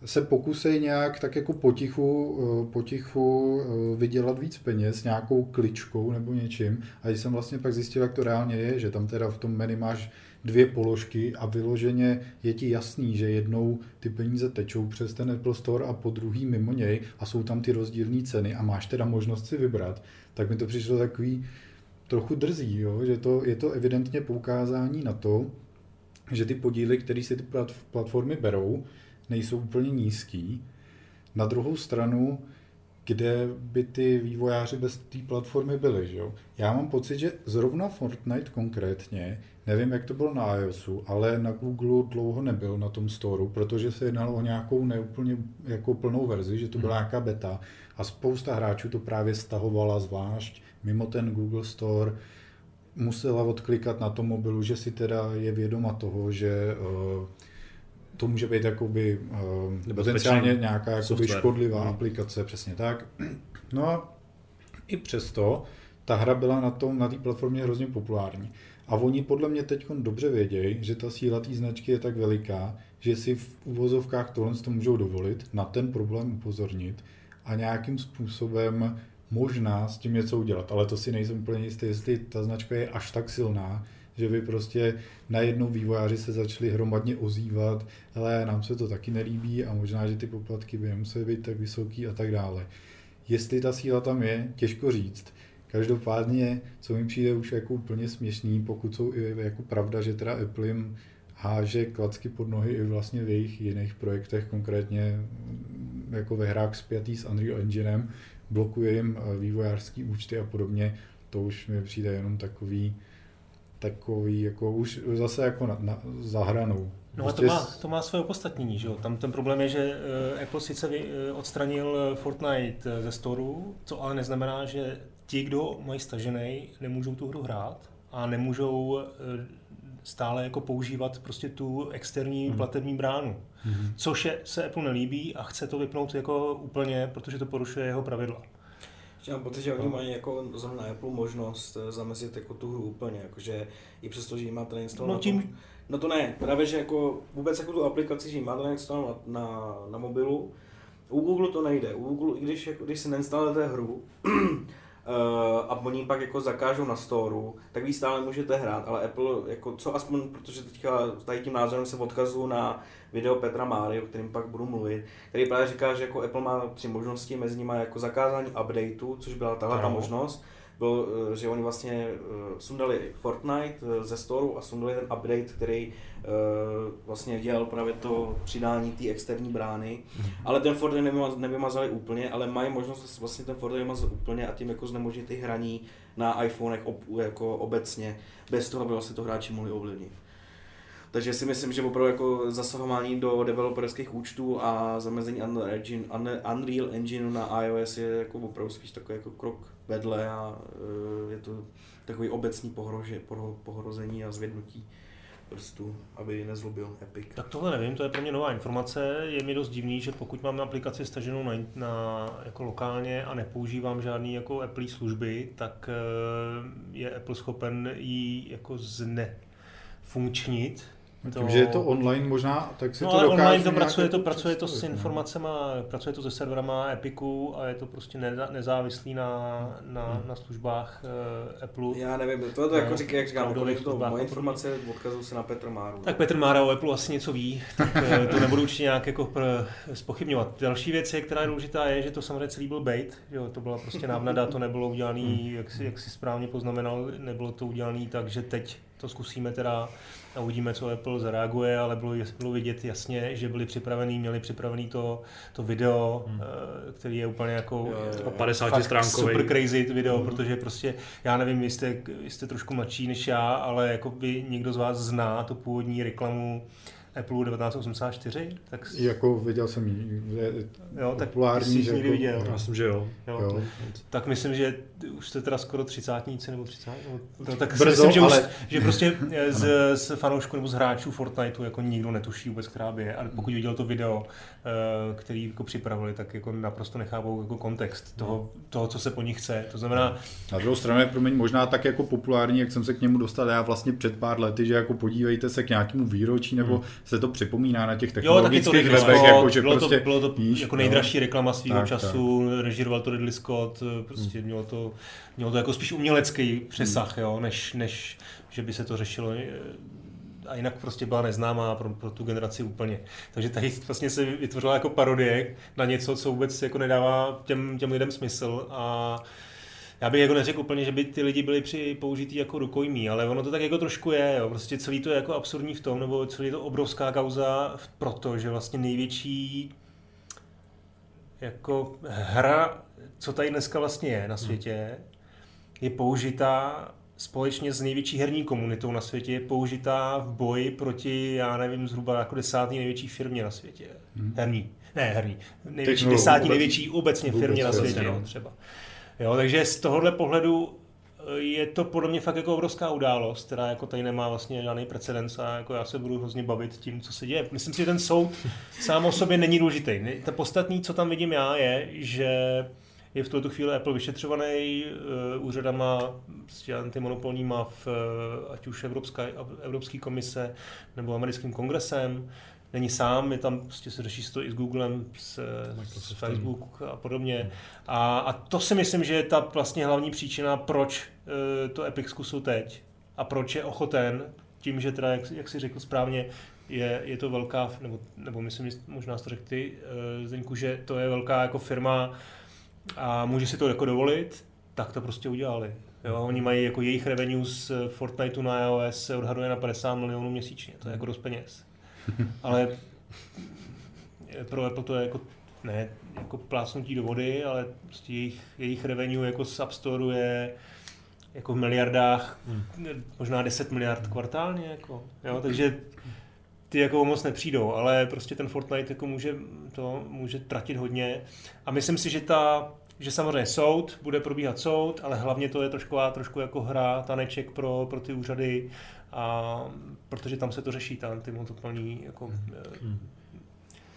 se pokusej nějak tak jako potichu, eh, potichu eh, vydělat víc peněz nějakou kličkou nebo něčím. A když jsem vlastně pak zjistil, jak to reálně je, že tam teda v tom menu máš dvě položky a vyloženě je ti jasný, že jednou ty peníze tečou přes ten Apple Store a po druhý mimo něj a jsou tam ty rozdílné ceny a máš teda možnost si vybrat, tak mi to přišlo takový trochu drzí, jo? že to, je to evidentně poukázání na to, že ty podíly, které si ty platformy berou, nejsou úplně nízký. Na druhou stranu, kde by ty vývojáři bez té platformy byli. Že jo? Já mám pocit, že zrovna Fortnite konkrétně, nevím, jak to bylo na iOSu, ale na Google dlouho nebyl na tom storu, protože se jednalo o nějakou neúplně jako plnou verzi, že to byla hmm. nějaká beta a spousta hráčů to právě stahovala zvlášť mimo ten Google Store, musela odklikat na tom mobilu, že si teda je vědoma toho, že uh, to může být jakoby uh, potenciálně nějaká jakoby škodlivá no. aplikace, přesně tak. (clears throat) No a i přesto ta hra byla na tom, na té platformě hrozně populární. A oni podle mě teď dobře vědějí, že ta síla té značky je tak veliká, že si v uvozovkách tohle to můžou dovolit, na ten problém upozornit a nějakým způsobem možná s tím něco udělat. Ale to si nejsem úplně jistý, jestli ta značka je až tak silná, že by prostě najednou vývojáři se začali hromadně ozývat, ale nám se to taky nelíbí a možná, že ty poplatky by nemusely být tak vysoký a tak dále. Jestli ta síla tam je, těžko říct. Každopádně, co mi přijde už jako úplně směšný, pokud jsou i jako pravda, že teda Apple jim háže klacky pod nohy i vlastně v jejich jiných projektech, konkrétně jako ve hrách spjatý s Unreal Enginem, blokuje jim vývojářský účty a podobně, to už mi přijde jenom takový takový, jako už zase jako na, na, za hranou. No a to prostě má, to má své opodstatnění, že jo? Tam ten problém je, že uh, Apple sice vy, uh, odstranil eh, Fortnite ze storu, co ale neznamená, že ti, kdo mají stažený, nemůžou tu hru hrát a nemůžou stále jako používat prostě tu externí hmm. platební bránu. Hmm. Což je, se Apple nelíbí a chce to vypnout jako úplně, protože to porušuje jeho pravidla. Já mám pocit, že oni no. mají jako zrovna na Apple možnost eh, zamezit jako tu hru úplně, jakože i přesto, že ji máte nainstalovat. No, tím... no to ne, právě že jako vůbec jako tu aplikaci, že ji máte na, na, na mobilu, u Google to nejde. U Google, i když, jako, když si nainstalujete hru, Uh, (clears throat) a oni pak jako zakážou na storu, tak vy stále můžete hrát, ale Apple, jako co aspoň, protože teďka tady tím názorem se odkazu na video Petra Máry, o kterém pak budu mluvit, který právě říká, že jako Apple má tři možnosti, mezi nimi jako zakázání updateu, což byla tahle ta možnost, byl, eh, že oni vlastně eh, sundali Fortnite eh, ze storu a sundali ten update, který vlastně dělal právě to přidání té externí brány, mm-hmm. ale ten Fortnite nevymazali úplně, ale mají možnost vlastně ten Fortnite vymazat úplně a tím jako znemožnit ty hraní na iPhonech ob, jako obecně, bez toho, aby vlastně to hráči mohli ovlivnit. Takže si myslím, že opravdu jako zasahování do developerských účtů a zamezení Unreal Engine, na iOS je jako opravdu spíš takový jako krok vedle a e, je to takový obecný pohrože, pohrození a zvědnutí prstů, aby nezlobil Epic. Tak tohle nevím, to je pro mě nová informace. Je mi dost divný, že pokud mám aplikaci staženou na, na, jako lokálně a nepoužívám žádný jako Apple služby, tak e, je Apple schopen ji jako znefunkčnit to... Tím, že je to online možná, tak si no, to ale online to pracuje, to pracuje to s informacemi, pracuje to se serverama Epiku a je to prostě nezávislý na, na, hmm. na službách uh, Apple. Já nevím, to, to jako říká, jak říkám, to, to moje informace odkazují se na Petr Máru. Tak Petr Mára o Apple asi něco ví, tak uh, to nebudu určitě nějak jako spochybňovat. Další věc, která je důležitá, je, že to samozřejmě celý byl bait, že to byla prostě návnada, to nebylo udělané, hmm. jak si, jak si správně poznamenal, nebylo to udělané tak, že teď to zkusíme teda a uvidíme, co Apple zareaguje, ale bylo, bylo vidět jasně, že byli připravení, měli připravený to, to video, hmm. Eh, který je úplně jako 50 stránkový. super crazy video, hmm. protože prostě, já nevím, vy jste, vy jste trošku mladší než já, ale jako by někdo z vás zná tu původní reklamu Apple 1984? Tak... Jako viděl jsem ji, jo, tak populární. Jsi jako... viděl. Já myslím, že jo. jo. jo. Tak myslím, že už jste teda skoro třicátníci nebo třicát. No, tak Brzo, myslím, že, ale... už, že prostě (clears throat) z, z fanoušků nebo z hráčů Fortniteu jako nikdo netuší vůbec, která by je. Ale pokud viděl to video, eh, který jako připravili, tak jako naprosto nechápou jako kontext toho, toho, co se po nich chce. To znamená... Na druhou stranu je pro mě možná tak jako populární, jak jsem se k němu dostal já vlastně před pár lety, že jako podívejte se k nějakému výročí nebo hmm se to připomíná na těch technologických jo, webech, jako, že bylo prostě, to, bylo to víš, jako nejdražší reklama svého času, tak. režíroval to Ridley Scott, prostě hmm. mělo, to, mělo to jako spíš umělecký přesah, hmm. jo, než, než že by se to řešilo eh, a jinak prostě byla neznámá pro, pro tu generaci úplně. Takže tady vlastně se vytvořila jako parodie na něco, co vůbec jako nedává těm, těm lidem smysl a já bych jako neřekl úplně, že by ty lidi byli při použití jako rukojmí, ale ono to tak jako trošku je, jo. prostě celý to je jako absurdní v tom, nebo celý to obrovská kauza proto, že vlastně největší jako hra, co tady dneska vlastně je na světě, je použitá společně s největší herní komunitou na světě, je použitá v boji proti, já nevím, zhruba jako desátý největší firmě na světě. Hmm. Herní. Ne, herní. Největší, desátý největší obecně firmě na světě, no. třeba. Jo, takže z tohohle pohledu eh, je to podle mě fakt jako obrovská událost, která jako tady nemá vlastně žádný precedens a jako já se budu hrozně bavit tím, co se děje. Myslím si, že ten soud (laughs) sám o sobě není důležitý. Ta podstatní, co tam vidím já, je, že je v tuto chvíli Apple vyšetřovaný uh, úřadama prostě antimonopolníma, v, uh, ať už Evropská, Evropský komise nebo americkým kongresem není sám, je tam, prostě se řeší to i s Googlem, s, s Facebook a podobně. A, a to si myslím, že je ta vlastně hlavní příčina, proč uh, to Epic zkusil teď a proč je ochoten, tím, že teda, jak, jak si řekl správně, je, je to velká, nebo, nebo myslím, možná jsi to řekl ty, uh, Zdeňku, že to je velká jako firma a může si to jako dovolit, tak to prostě udělali. Jo, oni mají jako jejich revenue z Fortniteu na iOS se odhaduje na 50 milionů měsíčně, to je jako dost peněz. Ale pro Apple to je jako ne jako plácnutí do vody, ale prostě jejich, jejich revenue jako z App Store je jako v miliardách, hmm. možná 10 miliard kvartálně, jako, jo, takže ty jako moc nepřijdou, ale prostě ten Fortnite jako může, to může tratit hodně a myslím si, že ta, že samozřejmě soud, bude probíhat soud, ale hlavně to je trošku, trošku jako hra, taneček pro, pro ty úřady, a protože tam se to řeší, tam ty montoplní jako... Hmm.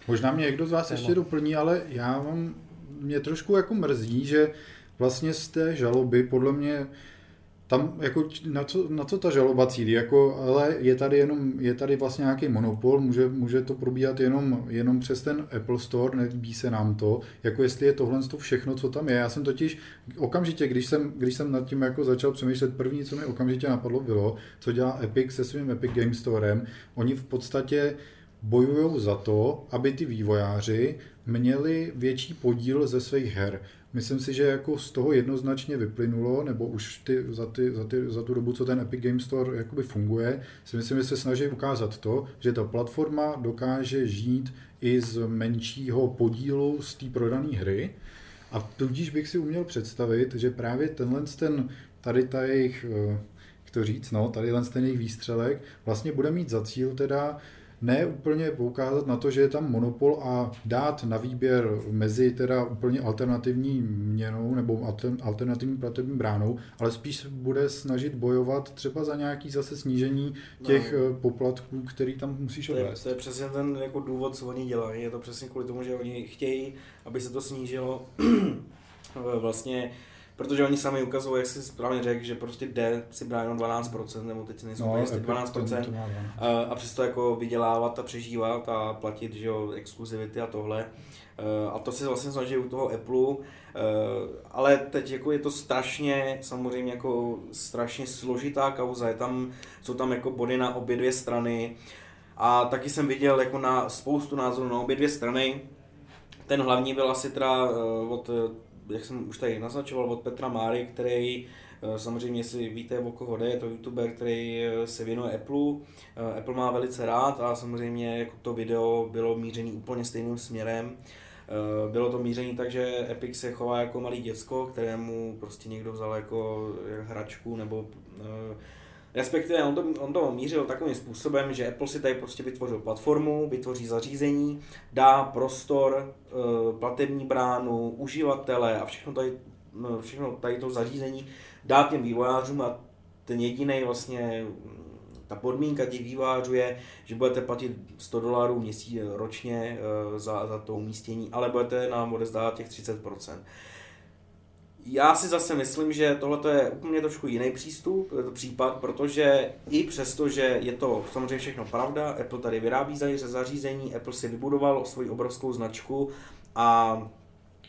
Možná mě někdo z vás téma. ještě doplní, ale já vám, mě trošku jako mrzí, že vlastně z té žaloby podle mě tam jako na co, na co ta žaloba cílí, jako, ale je tady jenom, je tady vlastně nějaký monopol, může, může to probíhat jenom, jenom přes ten Apple Store, nelíbí se nám to, jako jestli je tohle to všechno, co tam je. Já jsem totiž okamžitě, když jsem, když jsem nad tím jako začal přemýšlet, první, co mi okamžitě napadlo, bylo, co dělá Epic se svým Epic Game Storem. Oni v podstatě bojují za to, aby ty vývojáři měli větší podíl ze svých her. Myslím si, že jako z toho jednoznačně vyplynulo, nebo už ty, za, ty, za, ty, za tu dobu, co ten Epic Game Store jakoby funguje, si myslím, že se snaží ukázat to, že ta platforma dokáže žít i z menšího podílu z té prodané hry. A tudíž bych si uměl představit, že právě tenhle ten, tady ta jejich, eh, jak to říct, no, tady ten jejich výstřelek vlastně bude mít za cíl teda ne úplně poukázat na to, že je tam monopol a dát na výběr mezi teda úplně alternativní měnou nebo alternativní platební bránou, ale spíš bude snažit bojovat třeba za nějaký zase snížení těch no. poplatků, který tam musíš odvést. To je, to je přesně ten jako důvod, co oni dělají. Je to přesně kvůli tomu, že oni chtějí, aby se to snížilo (clears throat) vlastně Protože oni sami ukazují, jak jsi správně řekl, že prostě jde si brát jenom 12%, nebo teď nejsou no, jestli 12%, to, to a, a přesto jako vydělávat a přežívat a platit, že jo, exkluzivity a tohle. A to si vlastně snaží u toho Apple, ale teď jako je to strašně, samozřejmě jako strašně složitá kauza, je tam, jsou tam jako body na obě dvě strany. A taky jsem viděl jako na spoustu názorů na obě dvě strany. Ten hlavní byl asi teda od jak jsem už tady naznačoval, od Petra Máry, který Eh, samozřejmě, jestli víte, o koho jde, je to youtuber, který eh, se věnuje Apple. Eh, Apple má velice rád a samozřejmě jako to video bylo mířený úplně stejným směrem. Bylo to míření tak, že Epic se chová jako malý děcko, kterému prostě někdo vzal jako hračku nebo Respektive on to, on to mířil takovým způsobem, že Apple si tady prostě vytvořil platformu, vytvoří zařízení, dá prostor, platební bránu, uživatele a všechno tady, no, všechno tady to zařízení dát těm vývojářům a ten jediný vlastně ta podmínka těch vývojářů je, že budete platit 100 dolarů měsíc ročně eh, za, za to umístění, ale budete nám odezdávat těch 30%. Já si zase myslím, že tohle je úplně trošku jiný přístup, to případ, protože i přesto, že je to samozřejmě všechno pravda, Apple tady vyrábí zařízení, Apple si vybudoval svoji obrovskou značku a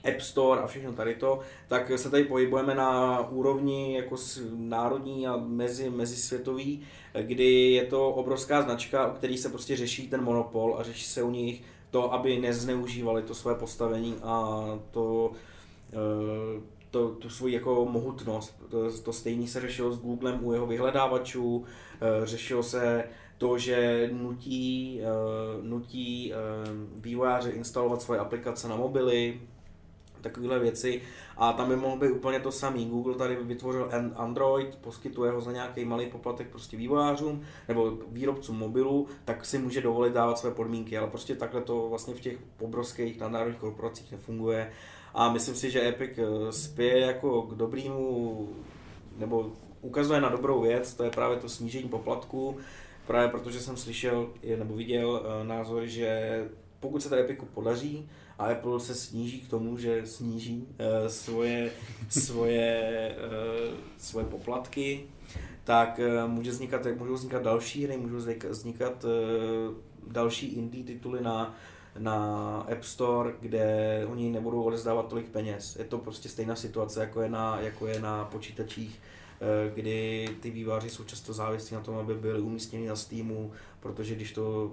App Store a všechno tady to, tak se tady pohybujeme na úrovni jako národní a mezi, mezisvětový, kdy je to obrovská značka, u který se prostě řeší ten monopol a řeší se u nich to, aby nezneužívali to své postavení a to, eh, to, tu svoji jako mohutnost. To, to stejný se řešilo s Googlem u jeho vyhledávačů, eh, řešilo se to, že nutí, uh, nutí uh, vývojáře instalovat svoje aplikace na mobily, takovéhle věci a tam by mohl být úplně to samý. Google tady vytvořil Android, poskytuje ho za nějaký malý poplatek prostě vývojářům nebo výrobcům mobilů, tak si může dovolit dávat své podmínky, ale prostě takhle to vlastně v těch obrovských nadnárodních korporacích nefunguje a myslím si, že Epic eh, spěje jako k dobrému nebo ukazuje na dobrou věc, to je právě to snížení poplatku, právě protože jsem slyšel nebo viděl eh, názor, že pokud se to Epiku podaří, a Apple se sníží k tomu, že sníží uh, svoje, (laughs) svoje, svoje poplatky, tak může vznikat, můžou vznikat další hry, můžou vznikat další indie tituly na, na App Store, kde oni nebudou odezdávat tolik peněz. Je to prostě stejná situace, jako je na, jako je na počítačích, kdy ty výváři jsou často závislí na tom, aby byly umístěni na Steamu, protože když to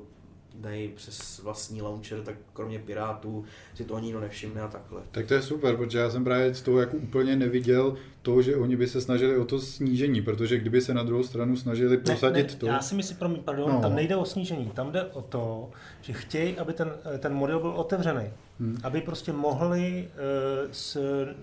dají přes vlastní launcher, tak kromě Pirátů si to ani nikdo nevšimne a takhle. Tak to je super, protože já jsem právě z toho jako úplně neviděl to, že oni by se snažili o to snížení, protože kdyby se na druhou stranu snažili prosadit ne, ne, to... Já si myslím, promiň, pardon, no. tam nejde o snížení, tam jde o to, že chtějí, aby ten, ten model byl otevřený. Hmm. Aby prostě mohli uh, s,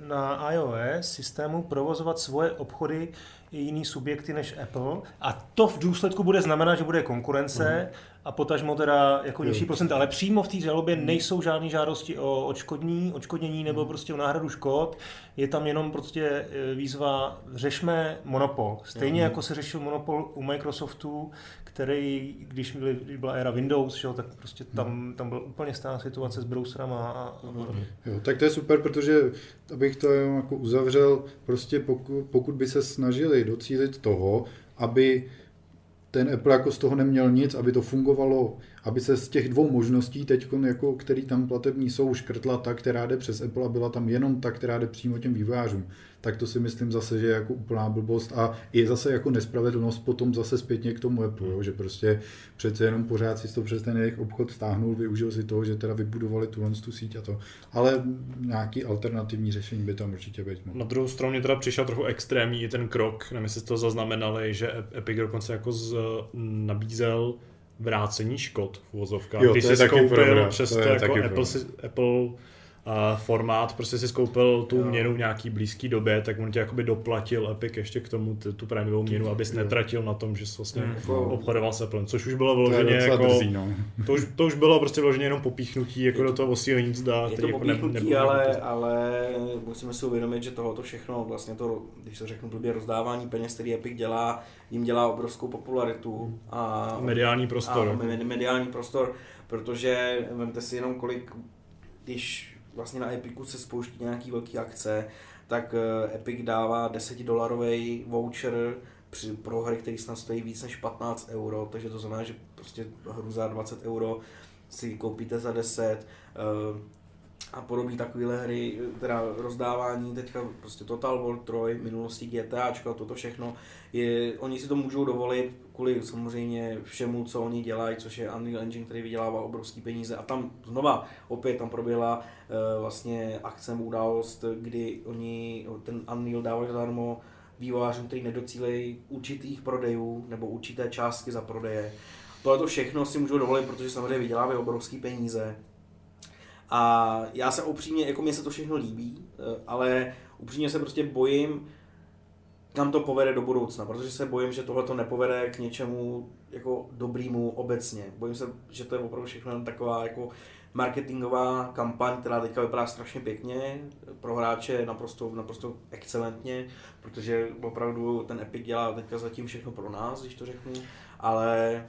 na iOS systému provozovat svoje obchody i jiný subjekty než Apple a to v důsledku bude znamenat, že bude konkurence hmm a potažmo teda jako nižší procent, ale přímo v té žalobě hmm. nejsou žádné žádosti o odškodní, odškodnění nebo hmm. prostě o náhradu škod, je tam jenom prostě e, výzva řešme monopol. Stejně jako se řešil monopol u Microsoftu, který, když byly, byla éra Windows, že, tak prostě tam, hmm. tam byla úplně stejná situace s browserama. A, a jo, tak to je super, protože abych to jako uzavřel, prostě pokud, pokud by se snažili docílit toho, aby ten Apple jako z toho neměl nic, aby to fungovalo, aby se z těch dvou možností teď, jako, který tam platební jsou, škrtla ta, která jde přes Apple a byla tam jenom ta, která jde přímo těm vývojářům. Tak to si myslím zase, že je jako úplná blbost a je zase jako nespravedlnost potom zase zpětně k tomu Apple, jo, že prostě přece jenom pořád si to přes ten jejich obchod stáhnul, využil si toho, že teda vybudovali tu, tu síť a to. Ale nějaký alternativní řešení by tam určitě být mohlo. Na druhou stranu mě teda přišel trochu extrémní i ten krok, nevím, jestli to zaznamenali, že Epic dokonce jako z, nabízel vrácení škod v uvozovkách. Když jsi skoupil přes to, to jako Apple, si, Apple formát, prostě si skoupil tu jo. měnu v nějaký blízký době, tak on tě jakoby doplatil Epic ještě k tomu tu prémiovou měnu, abys netratil na tom, že jsi vlastně hmm. obchodoval se plyn, což už bylo vyloženě jako, drzí, no. to, už, to už bylo prostě vyloženě jenom popíchnutí jako do toho osílení zda, je to jako popíchnutí, ne, ale, ale musíme si uvědomit, že tohoto všechno, vlastně to, když to řeknu blbě, rozdávání peněz, který Epic dělá, jim dělá obrovskou popularitu a mediální prostor. A mediální prostor, protože vemte si jenom kolik, když vlastně na Epiku se spouští nějaký velký akce, tak eh, Epic dává 10 dolarový voucher při, pro hry, který snad stojí víc než 15 euro, takže to znamená, že prostě hru za 20 euro si koupíte za 10 a podobné takovéhle hry, teda rozdávání, teďka prostě Total War 3, minulosti GTAčka, toto všechno, je, oni si to můžou dovolit kvůli samozřejmě všemu, co oni dělají, což je Unreal Engine, který vydělává obrovské peníze a tam znova opět tam proběhla uh, vlastně akcem událost, kdy oni ten Unreal dávali zadarmo vývojářům, kteří nedocílejí určitých prodejů nebo určité částky za prodeje. Tohle to všechno si můžu dovolit, protože samozřejmě vydělávají obrovské peníze. A já se upřímně, jako mě se to všechno líbí, eh, ale upřímně se prostě bojím, kam to povede do budoucna, protože se bojím, že tohle to nepovede k něčemu jako dobrýmu obecně. Bojím se, že to je opravdu všechno taková jako marketingová kampaň, která teďka vypadá strašně pěkně, pro hráče naprosto, naprosto excelentně, protože opravdu ten Epic dělá teďka zatím všechno pro nás, když to řeknu, ale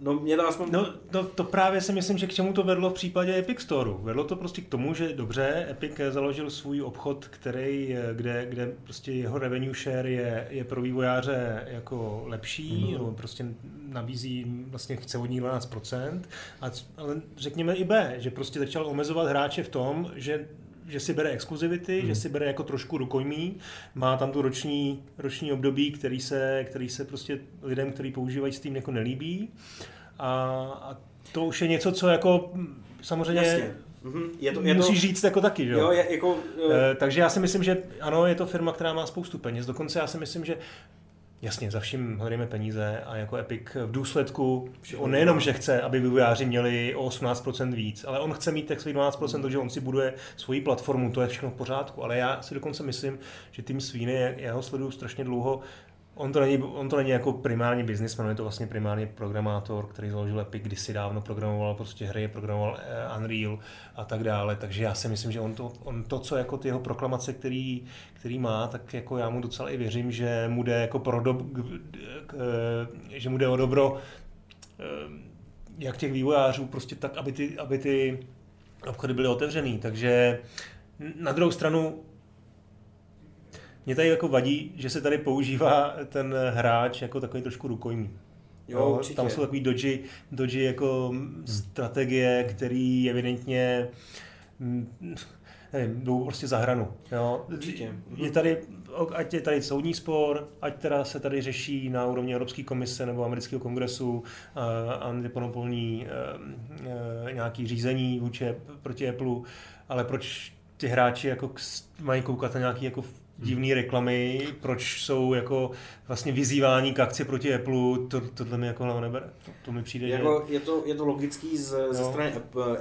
No, mě to aspoň... No, to, to právě si myslím, že k čemu to vedlo v případě Epic Store. Vedlo to prostě k tomu, že dobře, Epic založil svůj obchod, který, kde, kde prostě jeho revenue share je, je pro vývojáře jako lepší, mm. nebo prostě nabízí, vlastně chce od ní 12%, a, ale řekněme i B, že prostě začal omezovat hráče v tom, že že si bere exkluzivity, hmm. že si bere jako trošku rukojmí, má tam tu roční, roční období, který se, který se prostě lidem, kteří používají Steam jako nelíbí. A, a to už je něco, co jako samozřejmě Jasně. Mm-hmm. Je to, je musíš to... říct jako taky, že? jo? Je, jako, uh... takže já si myslím, že ano, je to firma, která má spoustu peněz. Dokonce já si myslím, že Jasně, za vším hledáme peníze a jako Epic v důsledku, Všechno on nejenom, že chce, aby vývojáři měli o 18% víc, ale on chce mít tak svých 12%, takže on si buduje svoji platformu, to je všechno v pořádku. Ale já si dokonce myslím, že tým Sweeney, já ho sleduju strašně dlouho, On to, není, on to není jako primární businessman, je to vlastně primárně programátor, který založil Epic, kdysi dávno programoval prostě hry, programoval eh, Unreal a tak dále, takže já si myslím, že on to, on to co jako ty jeho proklamace, který, který má, tak jako já mu docela i věřím, že mu jde jako pro dob, eh, že mu jde o dobro eh, jak těch vývojářů, prostě tak, aby ty, aby ty obchody byly otevřený, takže na druhou stranu mě tady jako vadí, že se tady používá ten hráč jako takový trošku rukojmí. Jo, určitě. Tam jsou takový doji, doji jako strategie, který evidentně mm, nevím, jdou prostě za hranu. Jo. Určitě. Je tady, ať je tady soudní spor, ať teda se tady řeší na úrovni Evropské komise nebo amerického kongresu uh, antiponopolní uh, uh, nějaký řízení vůči proti Apple, ale proč ty hráči jako mají koukat na nějaký jako divné reklamy, proč jsou jako vlastně vyzývání k akci proti Apple, to, tohle mi jako hlava nebere. To, to mi přijde, jako že... je, to, je to logický z, no. ze strany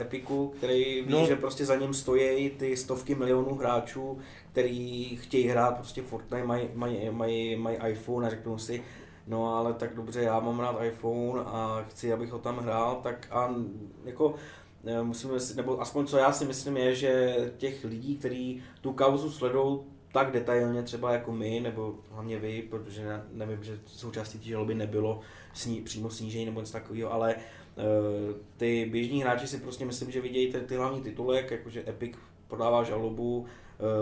Epiku, který ví, no. že prostě za ním stojí ty stovky milionů hráčů, který chtějí hrát prostě Fortnite, mají, mají, mají, mají iPhone a řeknou si, no ale tak dobře, já mám rád iPhone a chci, abych ho tam hrál, tak a jako eh, musíme si, nebo aspoň co já si myslím je, že těch lidí, kteří tu kauzu sledují tak detailně třeba jako my, nebo hlavně vy, protože ne, nevím, že součástí té žaloby nebylo sní, přímo snížení nebo něco takového, ale uh, ty běžní hráči si prostě myslím, že vidějí ty, ty hlavní titulek, jakože Epic prodává žalobu,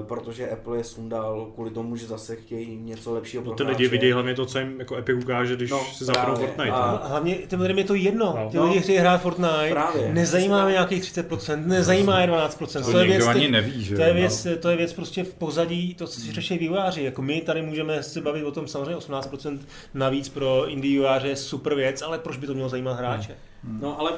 protože Apple je sundal kvůli tomu, že zase chtějí něco lepšího no, ty lidi vidějí hlavně to, co jim jako Epic ukáže, když no, si zapnou Fortnite. A... No. hlavně těm lidem je to jedno. No. Ty lidi chtějí hrát Fortnite, právě. nezajímá mě nějakých 30%, nezajímá je 12%. To, to je věc, ani neví, že? To je, věc, to je věc prostě v pozadí, to, co si řeší vývojáři. Jako my tady můžeme se bavit o tom samozřejmě 18% navíc pro indie vývojáře je super věc, ale proč by to mělo zajímat hráče? Hmm. No ale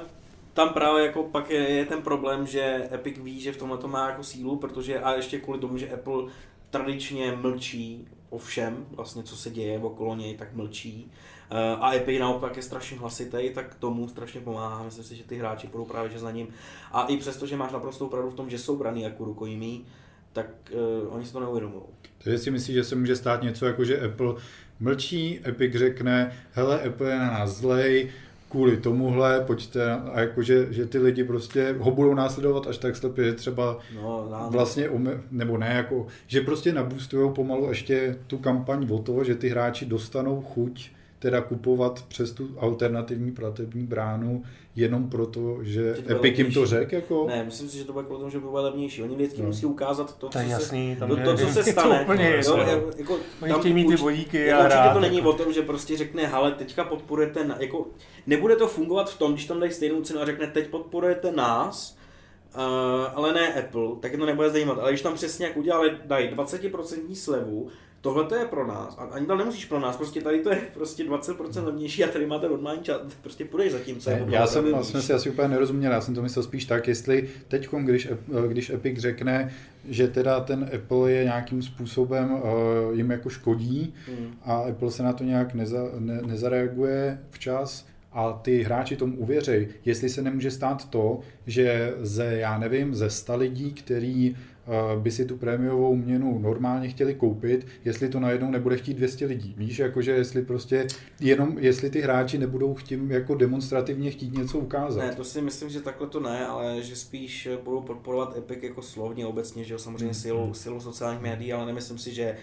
tam právě jako pak je, je ten problém, že Epic ví, že v tomhle to má jako sílu, protože a ještě kvůli tomu, že Apple tradičně mlčí o všem, vlastně co se děje okolo něj, tak mlčí. Eh, a Epic naopak je strašně hlasitý, tak tomu strašně pomáhá. Myslím si, že ty hráči budou právě že za ním. A i přesto, že máš naprostou pravdu v tom, že jsou braný jako rukojmí, tak uh, oni si to neuvědomují. Takže si myslíš, že se může stát něco jako, že Apple mlčí, Epic řekne, hele, Apple je na nás zlej, kvůli tomuhle, pojďte, a jakože, že ty lidi prostě ho budou následovat až tak slepě, že třeba no, no. vlastně, nebo ne, jako, že prostě nabůstujou pomalu ještě tu kampaň o to, že ty hráči dostanou chuť teda kupovat přes tu alternativní platební bránu jenom proto, že Epic jim to řekl? Jako... Ne, myslím si, že to bude kvůli tomu, že bude levnější. Oni vždycky no. musí ukázat to, co, jasný, se, to, to, co se (laughs) stane. to úplně jo, jako, Oni chtějí mít ty vodíky a hrát. to není jako. o tom, že prostě řekne, hele, teďka podporujete, na, jako, nebude to fungovat v tom, když tam dají stejnou cenu a řekne, teď podporujete nás, uh, ale ne Apple, tak to nebude zajímat. Ale když tam přesně jak udělali, dají 20% slevu, tohle to je pro nás. A ani tam nemusíš pro nás, prostě tady to je prostě 20% levnější a tady máte normální čas, prostě půjdeš za tím, co je Já jsem, jsme si asi úplně nerozuměl, já jsem to myslel spíš tak, jestli teď, když, když Epic řekne, že teda ten Apple je nějakým způsobem uh, jim jako škodí hmm. a Apple se na to nějak neza, ne, nezareaguje včas, a ty hráči tomu uvěří, jestli se nemůže stát to, že ze, já nevím, ze 100 lidí, který uh, by si tu prémiovou měnu normálně chtěli koupit, jestli to najednou nebude chtít 200 lidí. Víš, jakože jestli prostě jenom, jestli ty hráči nebudou chtít jako demonstrativně chtít něco ukázat. Ne, to si myslím, že takhle to ne, ale že spíš budou podporovat Epic jako slovně obecně, že jo, samozřejmě hmm. silou, silou sociálních médií, ale nemyslím si, že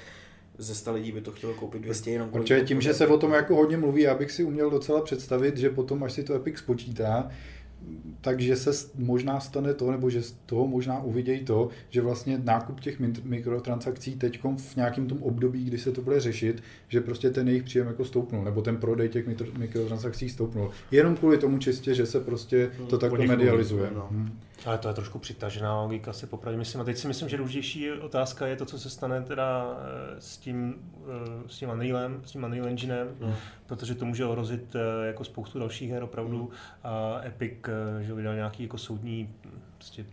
ze 100 lidí by to chtělo koupit 200 jenom Protože tím, že se o tom jako hodně mluví, já bych si uměl docela představit, že potom, až si to Epic spočítá, takže se možná stane to, nebo že z toho možná uvidějí to, že vlastně nákup těch mikrotransakcí teď v nějakém tom období, kdy se to bude řešit, že prostě ten jejich příjem jako stoupnul, nebo ten prodej těch mikrotransakcí stoupnul. Jenom kvůli tomu čistě, že se prostě to hmm, takhle medializuje. No. Hmm. Ale to je trošku přitažená logika, si popravdě myslím. A teď si myslím, že důležitější otázka je to, co se stane teda eh, s tím, eh, s tím Unrealem, s tím Unreal Enginem, mm. protože to může ohrozit eh, jako spoustu dalších her opravdu. Mm. A Epic, že vydal nějaký jako soudní prostě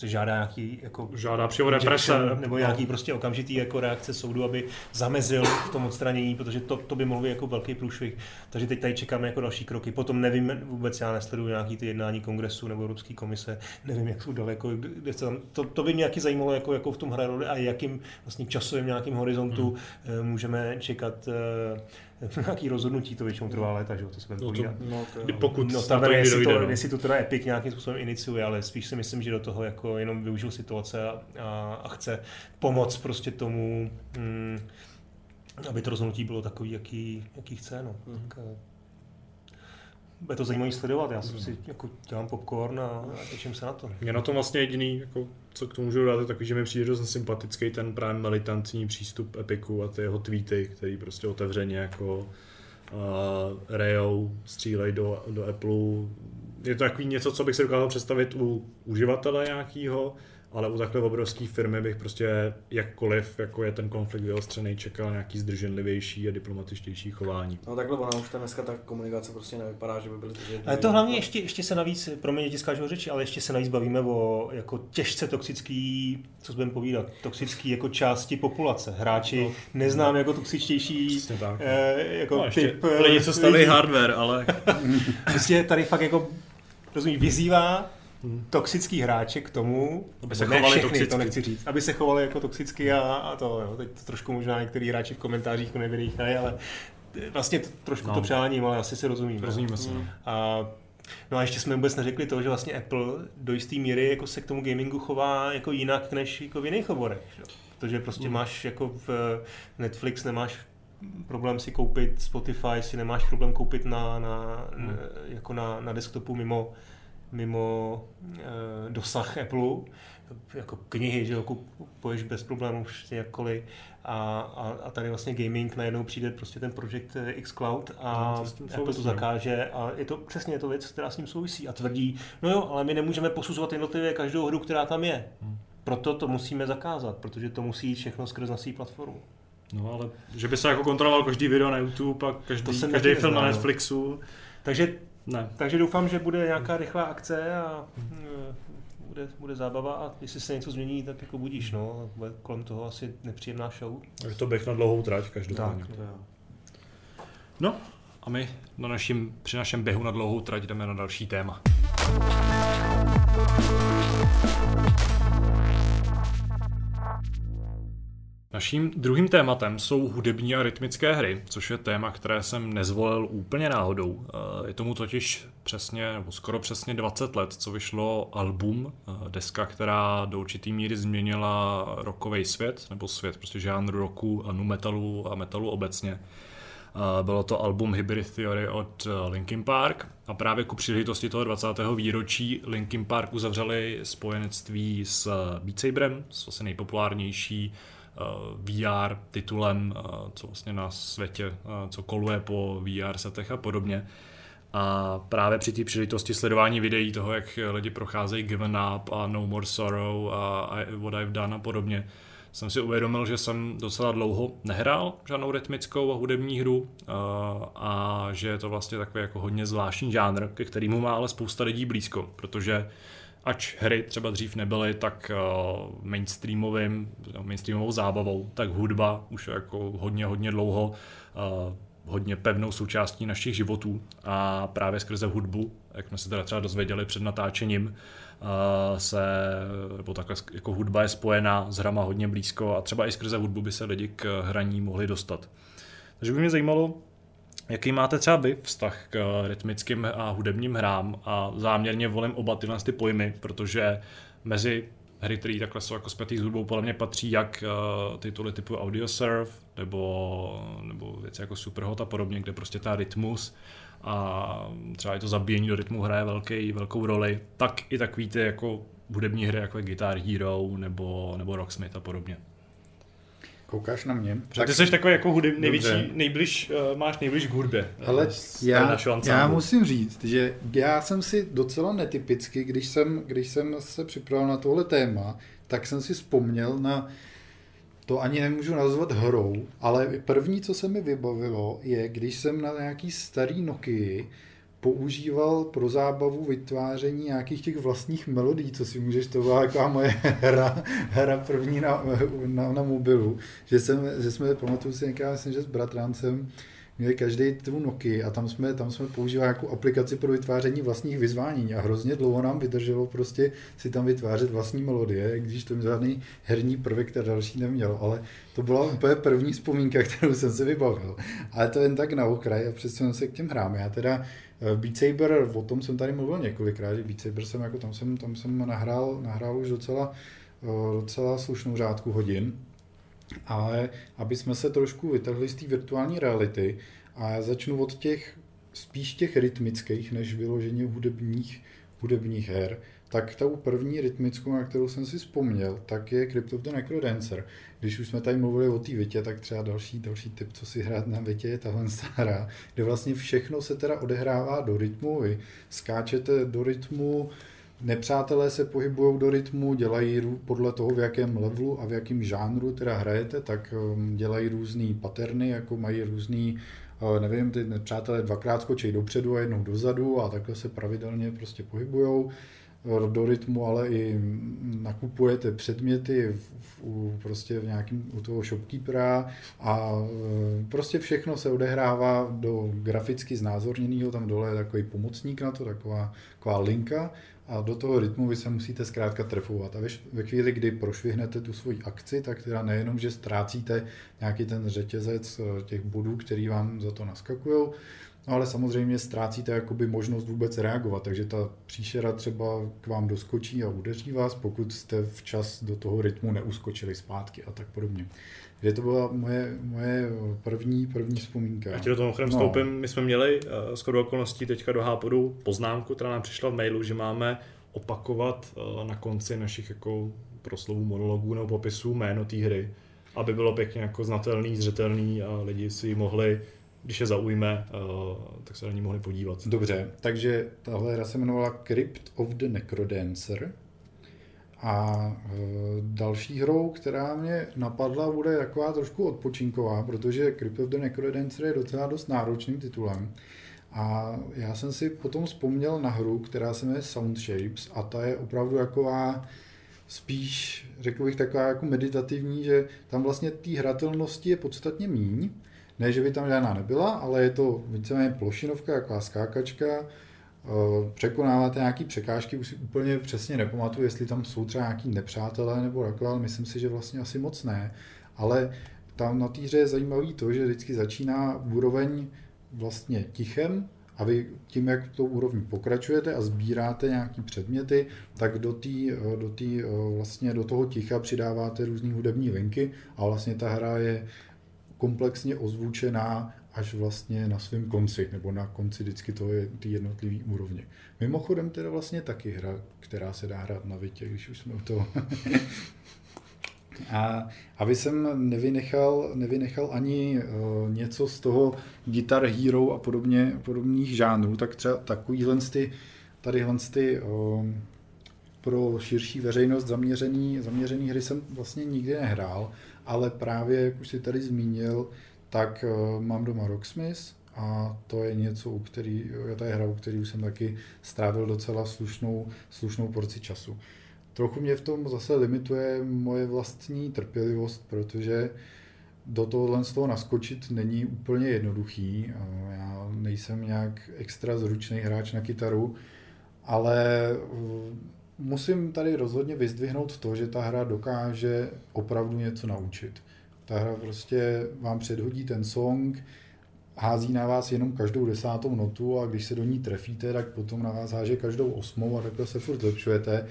se žádá nějaký jako žádá přímo represe nebo nějaký prostě okamžitý jako reakce soudu, aby zamezil v tom odstranění, protože to, to by mohlo být jako velký průšvih. Takže teď tady čekáme jako další kroky. Potom nevím vůbec, já nesleduju nějaký ty jednání kongresu nebo Evropské komise, nevím, jak jsou daleko, kde se tam, to, to by mě nějaký zajímalo, jako, jako v tom hraje a jakým vlastně časovým nějakým horizontu hmm. můžeme čekat eh, nějaký rozhodnutí to většinou trvá léta, že to se no to, no, to, pokud no, tam jestli, dojde, to, no. jestli to teda Epic nějakým způsobem iniciuje, ale spíš si myslím, že do toho jako jenom využil situace a, a, a chce pomoct prostě tomu, mm, aby to rozhodnutí bylo takový, jaký, jaký chce. No. Mm. Tak, eh, bude to zajímavé sledovat. Já jsem si jako dělám popcorn a, a těším se na to. Mě na tom vlastně jediný, jako, co k tomu můžu dát, je takový, že mi přijde dost sympatický ten právě militantní přístup Epiku a ty jeho tweety, který prostě otevřeně jako uh, rejou, střílej do, do Apple. Je to takový něco, co bych si dokázal představit u uživatele nějakého, ale u takhle obrovské firmy bych prostě jakkoliv, jako je ten konflikt vyostřený, čekal nějaký zdrženlivější a diplomatičtější chování. No takhle ona už ta dneska ta komunikace prostě nevypadá, že by byly zdrženlivější. Ale to hlavně ještě, ještě se navíc, pro mě skážu řeči, ale ještě se navíc bavíme o jako těžce toxický, co budeme povídat, toxický jako části populace. Hráči no. neznám jako toxičtější tak. Eh, jako no, typ, lidi, co staví hardware, ale... (laughs) prostě tady fakt jako rozumíš, vyzývá. Toxický hráče k tomu, aby se chovali všechny, toxicky. to nechci říct, aby se chovali jako toxicky a, a to, jo, teď to trošku možná některý hráči v komentářích nevydýchají, ale vlastně to, trošku no. to přáním, ale asi si rozumím. Rozumíme se. No. A No a ještě jsme vůbec neřekli to, že vlastně Apple do jisté míry jako se k tomu gamingu chová jako jinak než jako v jiných oborech. Že? Protože prostě mm. máš jako v Netflix nemáš problém si koupit Spotify, si nemáš problém koupit na, na, mm. jako na, na desktopu mimo, mimo e, dosah Apple, jako knihy, že jo, kupuješ bez problémů prostě jakkoliv a, a, a tady vlastně gaming najednou přijde prostě ten projekt X Cloud a no, to Apple to zakáže a je to přesně je to věc, která s ním souvisí a tvrdí, no jo, ale my nemůžeme posuzovat jednotlivě každou hru, která tam je. Hmm. Proto to musíme zakázat, protože to musí jít všechno skrz naší platformu. No ale že by se jako kontroloval každý video na YouTube a každý, každý film na Netflixu. Takže ne. Takže doufám, že bude nějaká rychlá akce a eh, bude, bude zábava a jestli se něco změní, tak jako budíš, no. Bude kolem toho asi nepříjemná show. Je to běh na dlouhou trať každopádně. Tak, no a my na našim, při našem běhu na dlouhou trať jdeme na další téma. Naším druhým tématem jsou hudební a rytmické hry, což je téma, které jsem nezvolil úplně náhodou. Eh, je tomu totiž přesně, nebo skoro přesně 20 let, co vyšlo album, eh, deska, která do určitý míry změnila rokový svět, nebo svět prostě žánru roku a nu metalu a metalu obecně. Eh, bylo to album Hybrid Theory od Linkin Park a právě ku příležitosti toho 20. výročí Linkin Park uzavřeli spojenectví s Beat Saberem, s asi nejpopulárnější VR titulem, eh, co vlastně na světě, eh, co koluje po VR setech a podobně. A právě při té příležitosti sledování videí toho, jak lidi procházejí Given Up a No More Sorrow a What I've Done a podobně, jsem si uvědomil, že jsem docela dlouho nehrál žádnou rytmickou a hudební hru a že je to vlastně takový jako hodně zvláštní žánr, ke kterému má ale spousta lidí blízko, protože ač hry třeba dřív nebyly tak uh, mainstreamovým, mainstreamovou zábavou, tak hudba už jako hodně, hodně dlouho uh, hodně pevnou součástí našich životů a právě skrze hudbu, jak jsme se teda třeba dozvěděli před natáčením, uh, se, nebo takhle jako hudba je spojená s hrama hodně blízko a třeba i skrze hudbu by se lidi k hraní mohli dostat. Takže by mě zajímalo, Jaký máte třeba vy vztah k eh, rytmickým a hudebním hrám a záměrně volím oba tyhle ty pojmy, protože mezi hry, které takhle jsou jako zpětý s hudbou, podle mě patří jak uh, tituly typu Audio Surf, nebo, nebo věci jako Superhot a podobně, kde prostě ta rytmus a třeba i to zabíjení do rytmu hraje velký, velkou roli, tak i takový ty jako hudební hry, jako je Guitar Hero nebo, nebo Rocksmith a podobně. Koukáš na mě. Tak... Ty jsi takový jako hudeb, největší, nejbliž, uh, máš nejbliž k hudbě. Ale já, já musím říct, že já jsem si docela netypicky, když jsem, když jsem se připravil na tohle téma, tak jsem si vzpomněl na to ani nemůžu nazvat hrou, ale první, co se mi vybavilo, je, když jsem na nějaký starý Nokia používal pro zábavu vytváření nějakých těch vlastních melodí, co si můžeš, to byla taková moje (laughs) hra, hra první na, na, na mobilu, že, jsem, že jsme, pamatuju si někdy, myslím, že s bratrancem, měli každý tu Nokia a tam jsme, tam jsme používali jako aplikaci pro vytváření vlastních vyzvání a hrozně dlouho nám vydrželo prostě si tam vytvářet vlastní melodie, když to žádný herní prvek, který další neměl, ale to byla úplně první vzpomínka, (laughs) kterou jsem si vybavil. Ale to jen tak na okraj a přesuneme se k těm hrám. Já teda Beat Saber, o tom jsem tady mluvil několikrát, že Beat Saber jsem, jako tam jsem, tam jsem nahrál, nahrál už docela, eh, docela slušnou řádku hodin, ale aby jsme se trošku vytrhli z té virtuální reality a já začnu od těch spíš těch rytmických, než vyloženě hudebních, hudebních her, tak tou první rytmickou, na kterou jsem si vzpomněl, tak je Crypt of the Necrodancer. Když už jsme tady mluvili o té vitě, tak třeba další, další tip, co si hrát na vitě, je tahle hra, kde vlastně všechno se teda odehrává do rytmu. Vy skáčete do rytmu, nepřátelé se pohybují do rytmu, dělají podle toho, v jakém levelu a v jakém žánru teda hrajete, tak um, dělají různé paterny, jako mají různý uh, nevím, ty nepřátelé dvakrát skočí dopředu a jednou dozadu a takhle se pravidelně prostě pohybujou do rytmu, ale i nakupujete předměty v, v, prostě v nějakým, u toho shopkeepera a e, prostě všechno se odehrává do graficky znázorněného, tam dole je takový pomocník na to, taková, taková linka a do toho rytmu vy se musíte zkrátka trefovat. A ve chvíli, kdy prošvihnete tu svoji akci, tak teda nejenom, že ztrácíte nějaký ten řetězec e, těch bodů, který vám za to naskakují, No ale samozřejmě ztrácíte jakoby možnost vůbec reagovat, takže ta příšera třeba k vám doskočí a udeří vás, pokud jste včas do toho rytmu neuskočili zpátky a tak podobně. Takže to byla moje, moje první, první vzpomínka. Já ti do toho no. vstoupím. My jsme měli uh, skoro okolností teďka do Hápodu poznámku, která nám přišla v mailu, že máme opakovat uh, na konci našich jako proslovů, monologů nebo popisů jméno té hry, aby bylo pěkně jako znatelný, zřetelný a lidi si mohli když je zaujme, uh, tak se na ní mohli podívat. Dobře, takže tahle hra se jmenovala Crypt of the Necrodancer. A uh, další hrou, která mě napadla, bude taková trošku odpočinková, protože Crypt of the Necrodancer je docela dost náročným titulem. A já jsem si potom vzpomněl na hru, která se jmenuje Sound Shapes a ta je opravdu taková spíš, řekl bych, taková jako meditativní, že tam vlastně té hratelnosti je podstatně míň, ne, že by tam žádná nebyla, ale je to víceméně plošinovka, jako skákačka, eh, překonáváte nějaké překážky, už si úplně přesně nepamatuju, jestli tam jsou třeba nějaký nepřátelé nebo takhle, ale myslím si, že vlastně asi moc ne. Ale tam na týře je zajímavý to, že vždycky začíná úroveň vlastně tichem a vy tím, jak tou úrovní pokračujete a sbíráte nějaký předměty, tak do, tý, do, tý, vlastně do toho ticha přidáváte různé hudební linky a vlastně ta hra je komplexně ozvučená až vlastně na svém konci, nebo na konci vždycky to je ty jednotlivé úrovně. Mimochodem teda vlastně taky hra, která se dá hrát na vitě, když už jsme u toho. (laughs) A aby jsem nevynechal, nevynechal ani uh, něco z toho Guitar Hero a podobně, podobných žánrů, tak třeba takovýhle ty, tadyhle ty uh, pro širší veřejnost zaměřený, zaměřený hry jsem vlastně nikdy nehrál, ale právě, jak už si tady zmínil, tak uh, mám doma Rocksmith a to je něco, u který, to je hra, u který jsem taky strávil docela slušnou, slušnou porci času. Trochu mě v tom zase limituje moje vlastní trpělivost, protože do tohohle z toho naskočit není úplně jednoduchý. Já nejsem nějak extra zručný hráč na kytaru, ale musím tady rozhodně vyzdvihnout to, že ta hra dokáže opravdu něco naučit. Ta hra prostě vám předhodí ten song, hází na vás jenom každou desátou notu a když se do ní trefíte, tak potom na vás háže každou osmou a takhle se furt zlepšujete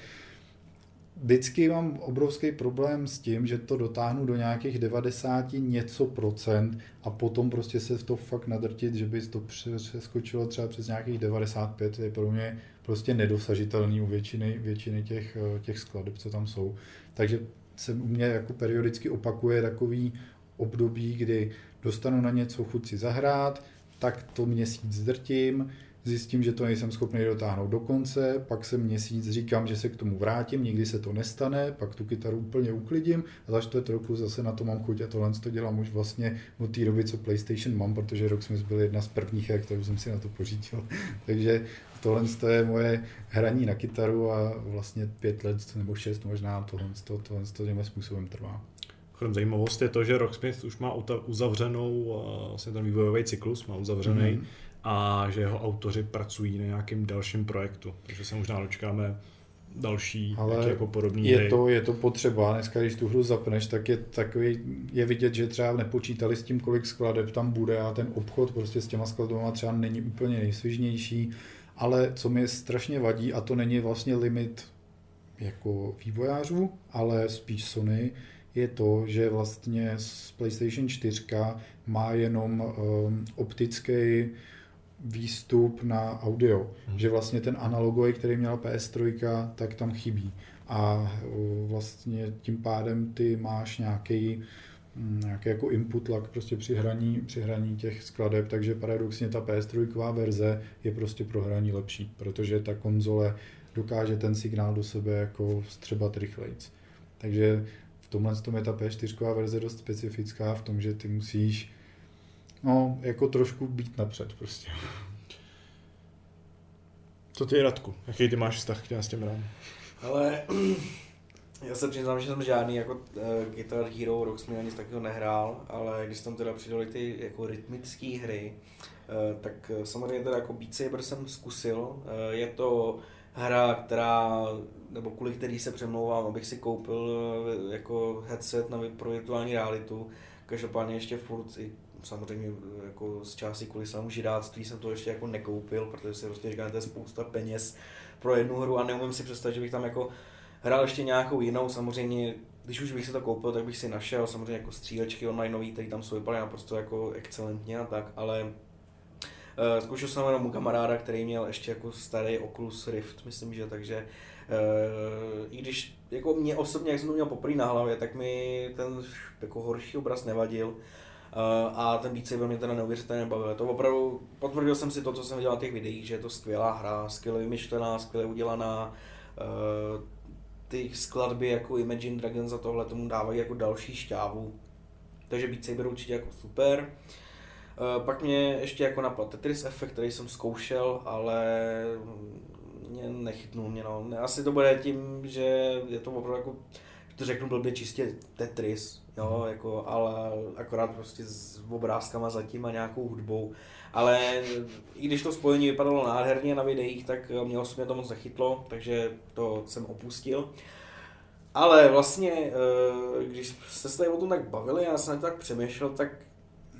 vždycky mám obrovský problém s tím, že to dotáhnu do nějakých 90 něco procent a potom prostě se to fakt nadrtit, že by to přeskočilo třeba přes nějakých 95, je pro mě prostě nedosažitelný u většiny, většiny těch, eh, těch skladeb, co tam jsou. Takže se u mě jako periodicky opakuje takový období, kdy dostanu na něco chuť si zahrát, tak to měsíc drtím, zjistím, že to nejsem schopný dotáhnout do konce, pak se měsíc říkám, že se k tomu vrátím, nikdy se to nestane, pak tu kytaru úplně uklidím a za čtvrt roku zase na to mám chuť a tohle to dělám už vlastně od té doby, co PlayStation mám, protože Rocksmith byl jedna z prvních kterou jsem si na to pořídil. (laughs) Takže tohle je moje hraní na kytaru a vlastně pět let nebo šest možná tohle, tohle, tohle, tohle způsobem trvá. Zajímavost je to, že Rocksmith už má uzavřenou vlastně ten vývojový cyklus, má uzavřený mm-hmm a že jeho autoři pracují na nějakém dalším projektu. Takže se možná dočkáme další Ale jako podobný je hry. to, je to potřeba. Dneska, když tu hru zapneš, tak je takový, je vidět, že třeba nepočítali s tím, kolik skladeb tam bude a ten obchod prostě s těma skladbama třeba není úplně nejsvižnější. Ale co mi strašně vadí, a to není vlastně limit jako vývojářů, ale spíš Sony, je to, že vlastně z PlayStation 4 má jenom um, optický výstup na audio, hmm. že vlastně ten analogový, který měla PS3, tak tam chybí. A vlastně tím pádem ty máš nějaký mm, nějaký jako input lag prostě při hraní, při hraní těch skladeb, takže paradoxně ta PS3 verze je prostě pro hraní lepší, protože ta konzole dokáže ten signál do sebe jako střebat rychlejc. Takže v tomhle tom je ta P4 verze dost specifická v tom, že ty musíš no, jako trošku být napřed prostě. Co ty, Radku? Jaký ty máš vztah k těm hrám? Ale (clears throat) já se přiznám, že jsem žádný jako uh, Guitar Hero, Rocksmith nic takového nehrál, ale když tam teda přidali ty jako rytmické hry, uh, tak samozřejmě teda jako Beat Saber jsem zkusil. Uh, je to hra, která, nebo kvůli který se přemlouvám, abych si koupil uh, jako headset na, pro virtuální realitu. Každopádně ještě furt i samozřejmě jako z části kvůli svému židáctví jsem to ještě jako nekoupil, protože si prostě říkám, že to je spousta peněz pro jednu hru a neumím si představit, že bych tam jako hrál ještě nějakou jinou, samozřejmě když už bych si to koupil, tak bych si našel samozřejmě jako střílečky online, které tam jsou vypadají naprosto jako excelentně a tak, ale uh, zkoušel jsem jenom u kamaráda, který měl ještě jako starý Oculus Rift, myslím, že takže uh, i když jako mě osobně, jak jsem to měl poprvé na hlavě, tak mi ten jako horší obraz nevadil, a ten Beat Saber mě teda neuvěřitelně bavil. To opravdu, potvrdil jsem si to, co jsem viděl na těch videích, že je to skvělá hra, skvěle vymyšlená, skvěle udělaná. Uh, ty skladby jako Imagine Dragons a tohle tomu dávají jako další šťávu. Takže Beat Saber určitě jako super. Uh, pak mě ještě jako napadl Tetris Effect, který jsem zkoušel, ale mě nechytnul mě no. Asi to bude tím, že je to opravdu jako, to řeknu blbě čistě Tetris, jo, jako, ale akorát prostě s obrázkama zatím a nějakou hudbou. Ale i když to spojení vypadalo nádherně na videích, tak mě osobně to moc nechytlo, takže to jsem opustil. Ale vlastně, eh, když jste se tady o tom tak bavili, já jsem tak přemýšlel, tak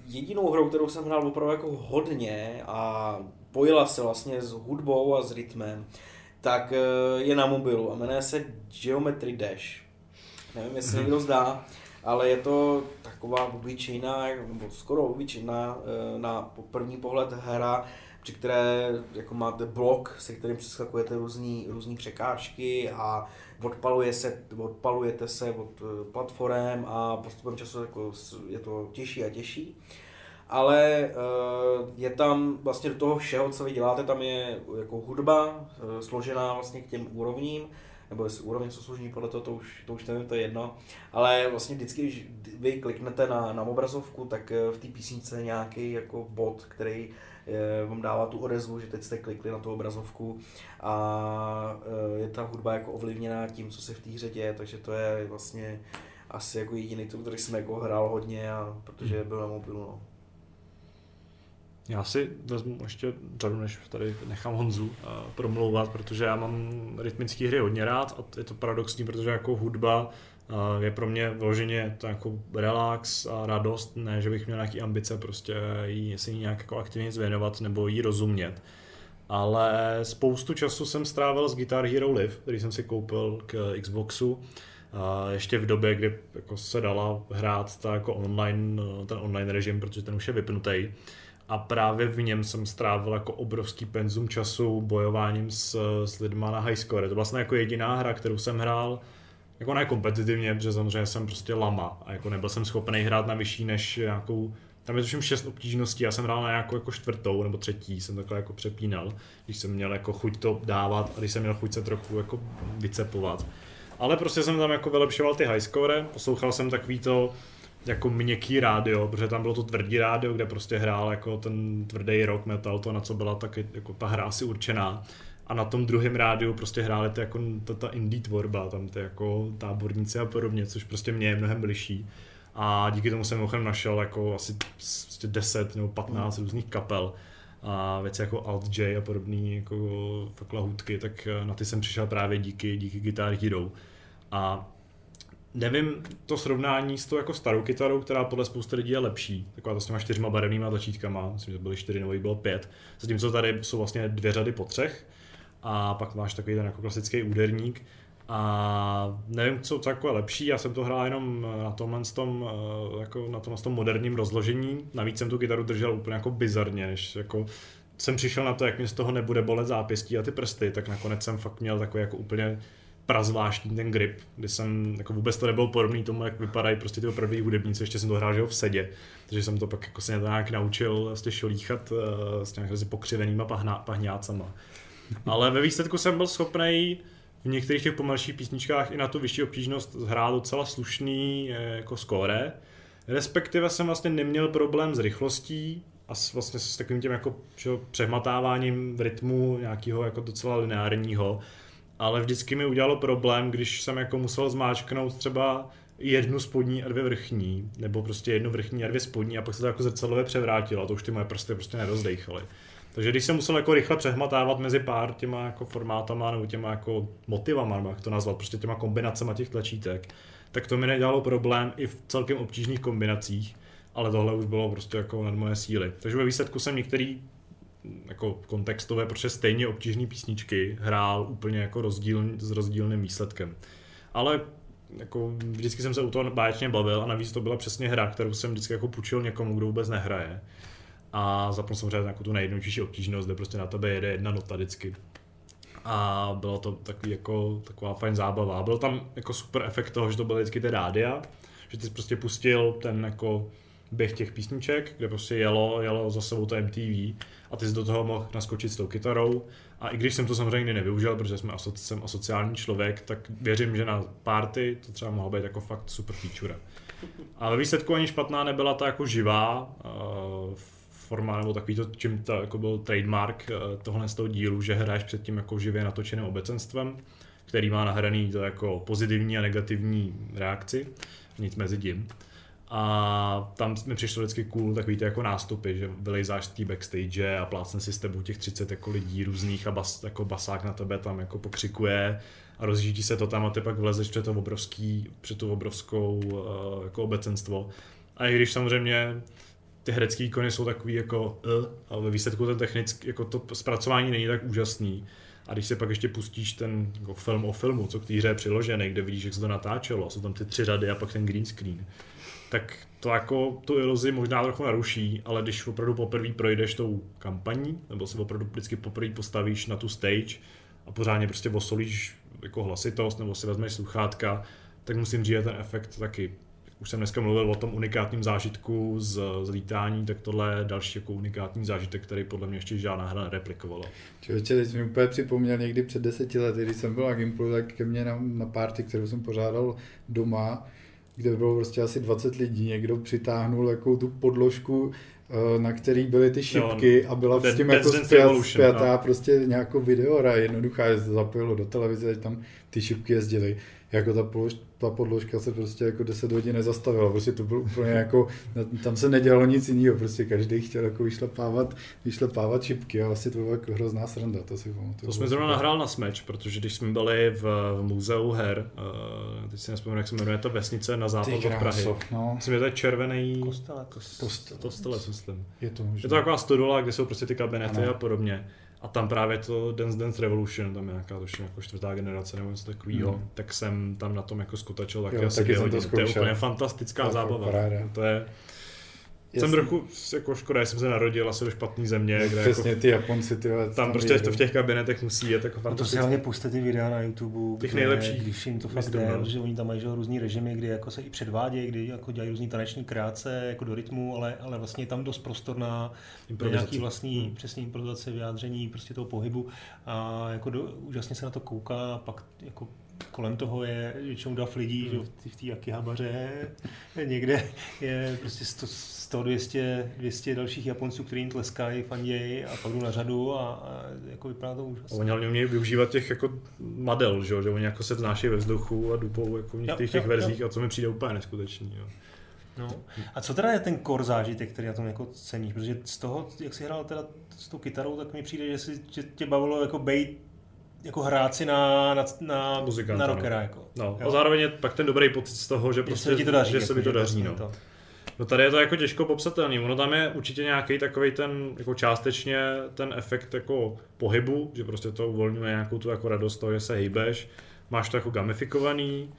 jedinou hrou, kterou jsem hrál opravdu jako hodně a pojila se vlastně s hudbou a s rytmem, tak eh, je na mobilu a jmenuje se Geometry Dash. Nevím, jestli někdo zdá ale je to taková obyčejná, nebo skoro obyčejná eh, na první pohled hra, při které jako máte blok, se kterým přeskakujete různý, různý překážky a odpaluje se, odpalujete se od eh, platform a postupem času jako je to těžší a těžší. Ale eh, je tam vlastně do toho všeho, co vy děláte, tam je jako hudba složená vlastně k těm úrovním, nebo jestli úroveň jsou složení podle toho, to už, to už nevím, to je jedno. Ale vlastně vždycky, když vy kliknete na, na obrazovku, tak v té písničce je nějaký jako bod, který vám dává tu odezvu, že teď jste klikli na tu obrazovku a je ta hudba jako ovlivněná tím, co se v té hře děje, takže to je vlastně asi jako jediný který jsem jako hrál hodně, a, protože byl na mobilu. No. Já si vezmu ještě řadu, než tady nechám Honzu uh, promlouvat, protože já mám rytmické hry hodně rád a je to paradoxní, protože jako hudba uh, je pro mě vloženě to jako relax a radost, ne, že bych měl nějaký ambice prostě jí, si jí nějak jako aktivně zvěnovat nebo jí rozumět. Ale spoustu času jsem strávil s Guitar Hero Live, který jsem si koupil k Xboxu a ještě v době, kdy jako se dala hrát ta jako online, ten online režim, protože ten už je vypnutý. A právě v něm jsem strávil jako obrovský penzum času bojováním s, s lidma na high score. To vlastně jako jediná hra, kterou jsem hrál jako ne kompetitivně, protože samozřejmě jsem prostě lama a jako nebyl jsem schopný hrát na vyšší než nějakou tam je tuším šest obtížností, já jsem hrál na nějakou jako čtvrtou nebo třetí, jsem takhle jako přepínal, když jsem měl jako chuť to dávat a když jsem měl chuť se trochu jako vycepovat. Ale prostě jsem tam jako vylepšoval ty high score, poslouchal jsem takový to jako měkký rádio, protože tam bylo to tvrdý rádio, kde prostě hrál jako ten tvrdý rock metal, to na co byla taky jako ta hra asi určená. A na tom druhém rádiu prostě hráli ty jako ta, ta indie tvorba, tam ty jako táborníci a podobně, což prostě mě je mnohem bližší. A díky tomu jsem ochrem našel jako asi 10 prostě nebo 15 mm. různých kapel a věci jako Alt J a podobné jako fakt lahůdky, tak na ty jsem přišel právě díky, díky Guitar Hero. A nevím to srovnání s tou jako starou kytarou, která podle spousty lidí je lepší, taková to s těma čtyřma barevnýma tlačítkama, myslím, že byly čtyři nebo bylo pět, zatímco tady jsou vlastně dvě řady po třech. A pak máš takový ten jako klasický úderník. A nevím, co, co jako je lepší, já jsem to hrál jenom na tomhle tom, eh, jako na tomhle tom moderním rozložení, navíc jsem tu kytaru držel úplně jako bizarně, než jako jsem přišel na to, jak mi z toho nebude bolet zápěstí a ty prsty, tak nakonec jsem fakt měl takový jako úplně prazvláštní ten grip, kdy jsem jako vůbec to nebyl podobný tomu, jak vypadají prostě ty opravdu hudebníci, ještě jsem to hrál že v sedě, takže jsem to pak jako se nějak naučil vlastně šolíchat uh, s nějakými pokřivenýma pahna, pahňácama. (laughs) Ale ve výsledku jsem byl schopný v některých těch pomalších písničkách i na tu vyšší obtížnost hrát docela slušný eh, jako skóre. Respektive jsem vlastně neměl problém s rychlostí a s, vlastně s takovým tím jako že, přehmatáváním v rytmu nějakého jako docela lineárního ale vždycky mi udělalo problém, když jsem jako musel zmáčknout třeba jednu spodní a dvě vrchní, nebo prostě jednu vrchní a dvě spodní a pak se to jako zrcadlově převrátilo a to už ty moje prsty prostě nerozdejchaly. Takže když jsem musel jako rychle přehmatávat mezi pár těma jako formátama nebo těma jako motivama, jak to nazvat, prostě těma kombinacemi těch tlačítek, tak to mi nedělalo problém i v celkem obtížných kombinacích, ale tohle už bylo prostě jako nad moje síly. Takže ve výsledku jsem některý jako kontextové, protože stejně obtížné písničky hrál úplně jako rozdíl, s rozdílným výsledkem. Ale jako vždycky jsem se u toho báječně bavil a navíc to byla přesně hra, kterou jsem vždycky jako půjčil někomu, kdo vůbec nehraje. A zapnul jsem samozřejmě jako tu nejjednodušší obtížnost, kde prostě na tebe jede jedna nota vždycky. A bylo to takový jako, taková fajn zábava. A byl tam jako super efekt toho, že to byly vždycky ty rádia, že ty jsi prostě pustil ten jako běh těch písniček, kde prostě jelo, jelo za sebou to MTV a ty jsi do toho mohl naskočit s tou kytarou. A i když jsem to samozřejmě nevyužil, protože jsme aso- jsem asociální člověk, tak věřím, že na party to třeba mohlo být jako fakt super feature. A ve výsledku ani špatná nebyla ta jako živá uh, forma, nebo takový to, čím to jako byl trademark uh, tohle z toho dílu, že hraješ před tím jako živě natočeným obecenstvem, který má nahraný to jako pozitivní a negativní reakci, nic mezi tím. A tam mi přišlo vždycky cool takový ty jako nástupy, že vylejzáš z té backstage a plácne si s tebou těch 30 jako lidí různých a bas, jako basák na tebe tam jako pokřikuje a rozjíždí se to tam a ty pak vlezeš před to obrovský, před tu obrovskou uh, jako obecenstvo. A i když samozřejmě ty herecké výkony jsou takový jako uh, ale ve výsledku ten technický, jako to zpracování není tak úžasný. A když si pak ještě pustíš ten jako film o filmu, co k té hře je přiložený, kde vidíš, jak se to natáčelo, jsou tam ty tři řady a pak ten green screen, tak to jako tu iluzi možná trochu naruší, ale když opravdu poprvé projdeš tou kampaní, nebo si opravdu vždycky poprvé postavíš na tu stage a pořádně prostě osolíš jako hlasitost, nebo si vezmeš sluchátka, tak musím říct, že ten efekt taky už jsem dneska mluvil o tom unikátním zážitku z, z lítání, tak tohle je další jako unikátní zážitek, který podle mě ještě žádná hra nereplikovala. Člověče, teď mi úplně připomněl někdy před deseti lety, když jsem byl na Gimplu, tak ke mně na, na party, kterou jsem pořádal doma, kde bylo prostě asi 20 lidí, někdo přitáhnul jako tu podložku na který byly ty šipky no, a byla s tím jako spjatá no. prostě nějakou videora jednoduchá, je zapojilo do televize, tam ty šipky jezdily jako ta, polož, ta podložka se prostě jako 10 hodin nezastavila, prostě to bylo úplně jako, tam se nedělalo nic jiného, prostě každý chtěl jako vyšlepávat, vyšlepávat šipky a vlastně to bylo jako hrozná sranda, to si pamatuju. To jsme zrovna nahrál na smeč, protože když jsme byli v, v muzeu her, uh, teď si nespomínám, jak se jmenuje ta vesnice na západ od Prahy. No. Myslím, že to je červený kostelec, kostelec, kostelec myslím. Je to, možná. je to taková stodola, kde jsou prostě ty kabinety ano. a podobně. A tam právě to Dance Dance Revolution, tam je nějaká to jako čtvrtá generace nebo něco takového, mm. tak jsem tam na tom jako skutačil taky jo, asi taky To, to je úplně fantastická to zábava. Paráda. To je, Jasný. Jsem trochu jako škoda, jsem se narodil asi ve špatné země. Kde Přesně jako, ty Japonci, ty tam, tam prostě to v těch kabinetech musí jet jako fantastické. To si hlavně puste ty videa na YouTube. Těch nejlepších. Když jim to fakt jde, protože oni tam mají různý režimy, kdy jako se i předvádějí, kdy jako dělají různý taneční krátce jako do rytmu, ale, ale vlastně tam dost prostor na nějaký vlastní hmm. přesně improvizace, vyjádření prostě toho pohybu a jako do, úžasně se na to kouká a pak jako kolem toho je většinou dav lidí, hmm. že v té Akihabaře někde je prostě 100, 100 200, 200 dalších Japonců, kteří jim tleskají, fandějí a pak jdu na řadu a, a jako vypadá to úžasně. Oni hlavně umějí využívat těch jako madel, že, že oni jako se vznášejí ve vzduchu a dupou jako v těch, těch verzích jo. a co mi přijde úplně neskutečný. Jo. No. A co teda je ten core zážitek, který na tom jako ceníš? Protože z toho, jak jsi hrál teda s tou kytarou, tak mi přijde, že, si, že tě bavilo jako bejt jako hrát si na, na, na, Muzikanta, na rockera. No. Jako. No, a zároveň je pak ten dobrý pocit z toho, že, prostě, se to daří, že se mi to jako, daří. No. To. No tady je to jako těžko popsatelný. Ono tam je určitě nějaký takový ten, jako částečně ten efekt jako pohybu, že prostě to uvolňuje nějakou tu jako radost toho, že se hýbeš. Máš to jako gamifikovaný,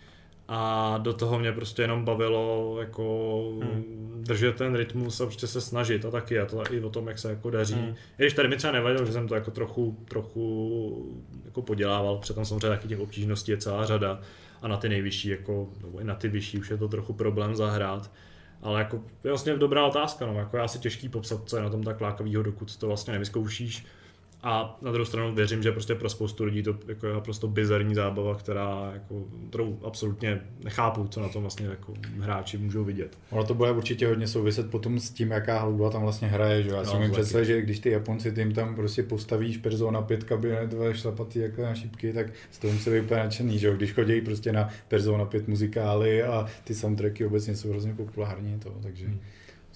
a do toho mě prostě jenom bavilo jako hmm. držet ten rytmus a prostě se snažit a taky a to i o tom, jak se jako daří. Hmm. I když tady mi třeba nevadilo, že jsem to jako trochu, trochu jako podělával, protože tam samozřejmě taky těch obtížností je celá řada a na ty nejvyšší, jako, nebo i na ty vyšší už je to trochu problém zahrát. Ale jako je vlastně dobrá otázka, no, jako já si těžký popsat, co je na tom tak lákavýho, dokud to vlastně nevyzkoušíš. A na druhou stranu věřím, že prostě pro spoustu lidí to jako je naprosto bizarní zábava, která jako, kterou absolutně nechápu, co na tom vlastně jako hráči můžou vidět. Ono to bude určitě hodně souviset potom s tím, jaká hudba tam vlastně hraje. Že? Já si no, umím představit, že když ty Japonci tím tam prostě postavíš Persona 5 kabinetové šlapatý jako na šipky, tak z toho musí být úplně nadšený, že? když chodí prostě na Persona 5 muzikály a ty soundtracky obecně jsou hrozně populární. To, takže... Hmm.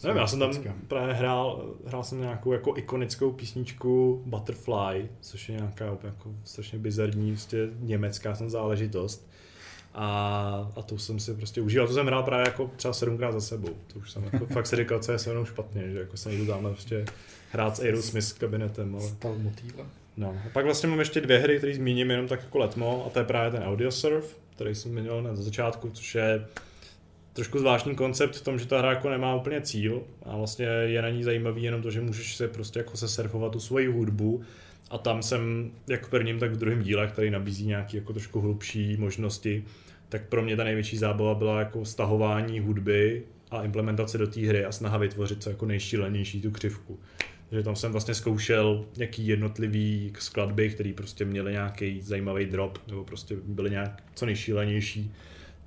Nevím, já jsem tam právě hrál, hrál jsem nějakou jako ikonickou písničku Butterfly, což je nějaká jako strašně bizarní, prostě německá jsem záležitost. A, a to jsem si prostě užíval. To jsem hrál právě jako třeba sedmkrát za sebou. To už jsem jako (laughs) fakt si říkal, co je se mnou špatně, že jako se nejdu tamhle prostě hrát s Aerosmith kabinetem. Ale... Stal motýle. No. A pak vlastně mám ještě dvě hry, které zmíním jenom tak jako letmo, a to je právě ten Audio Surf, který jsem měl na začátku, což je trošku zvláštní koncept v tom, že ta hra jako nemá úplně cíl a vlastně je na ní zajímavý jenom to, že můžeš se prostě jako se surfovat tu svoji hudbu a tam jsem jak v prvním, tak v druhém díle, který nabízí nějaké jako trošku hlubší možnosti, tak pro mě ta největší zábava byla jako stahování hudby a implementace do té hry a snaha vytvořit co jako nejšílenější tu křivku. Takže tam jsem vlastně zkoušel nějaký jednotlivý skladby, které prostě měly nějaký zajímavý drop, nebo prostě byly nějak co nejšílenější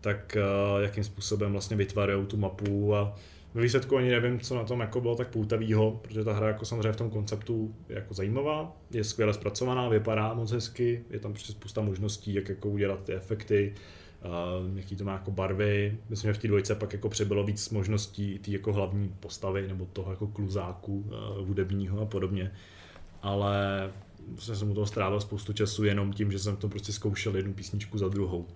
tak uh, jakým způsobem vlastně vytvárají tu mapu a ve výsledku ani nevím, co na tom jako bylo tak poutavýho, protože ta hra jako samozřejmě v tom konceptu je jako zajímavá, je skvěle zpracovaná, vypadá moc hezky, je tam prostě spousta možností, jak jako udělat ty efekty, uh, jaký to má jako barvy. Myslím, že v té dvojce pak jako přibylo víc možností ty jako hlavní postavy nebo toho jako kluzáku uh, hudebního a podobně. Ale vlastně jsem u toho strávil spoustu času jenom tím, že jsem to prostě zkoušel jednu písničku za druhou.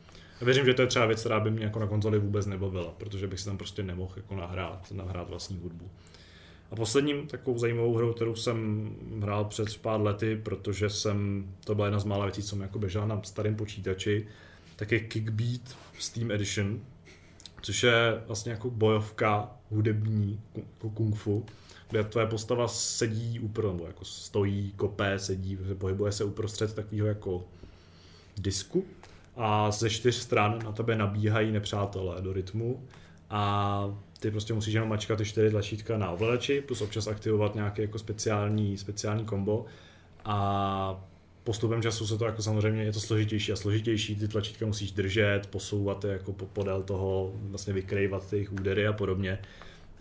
Věřím, že to je třeba věc, která by mě jako na konzoli vůbec nebavila, protože bych si tam prostě nemohl jako nahrát, nahrát vlastní hudbu. A posledním takovou zajímavou hrou, kterou jsem hrál před pár lety, protože jsem, to byla jedna z mála věcí, co mi jako běžela na starém počítači, tak je Kickbeat Steam Edition, což je vlastně jako bojovka hudební, jako kung fu, kde tvoje postava sedí uprostřed, jako stojí, kopé, sedí, pohybuje se uprostřed takového jako disku, a ze čtyř stran na tebe nabíhají nepřátelé do rytmu a ty prostě musíš jenom mačkat ty čtyři tlačítka na ovladači, plus občas aktivovat nějaké jako speciální, speciální kombo a postupem času se to jako samozřejmě je to složitější a složitější, ty tlačítka musíš držet, posouvat je jako podél toho, vlastně vykrývat ty údery a podobně.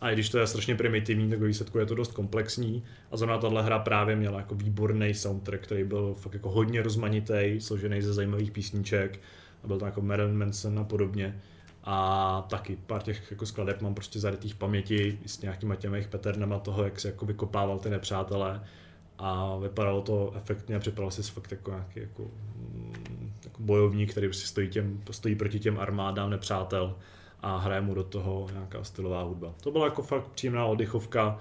A i když to je strašně primitivní, tak ve výsledku je to dost komplexní. A zrovna tahle hra právě měla jako výborný soundtrack, který byl fakt jako hodně rozmanitý, složený ze zajímavých písniček. A byl to jako Marilyn Manson a podobně. A taky pár těch jako skladeb mám prostě zarytých paměti s nějakýma těmi jejich patternama toho, jak se jako vykopával ty nepřátelé. A vypadalo to efektně a připadalo si fakt jako nějaký jako, mm, jako bojovník, který prostě stojí, těm, stojí proti těm armádám nepřátel a hraje mu do toho nějaká stylová hudba. To byla jako fakt příjemná oddychovka.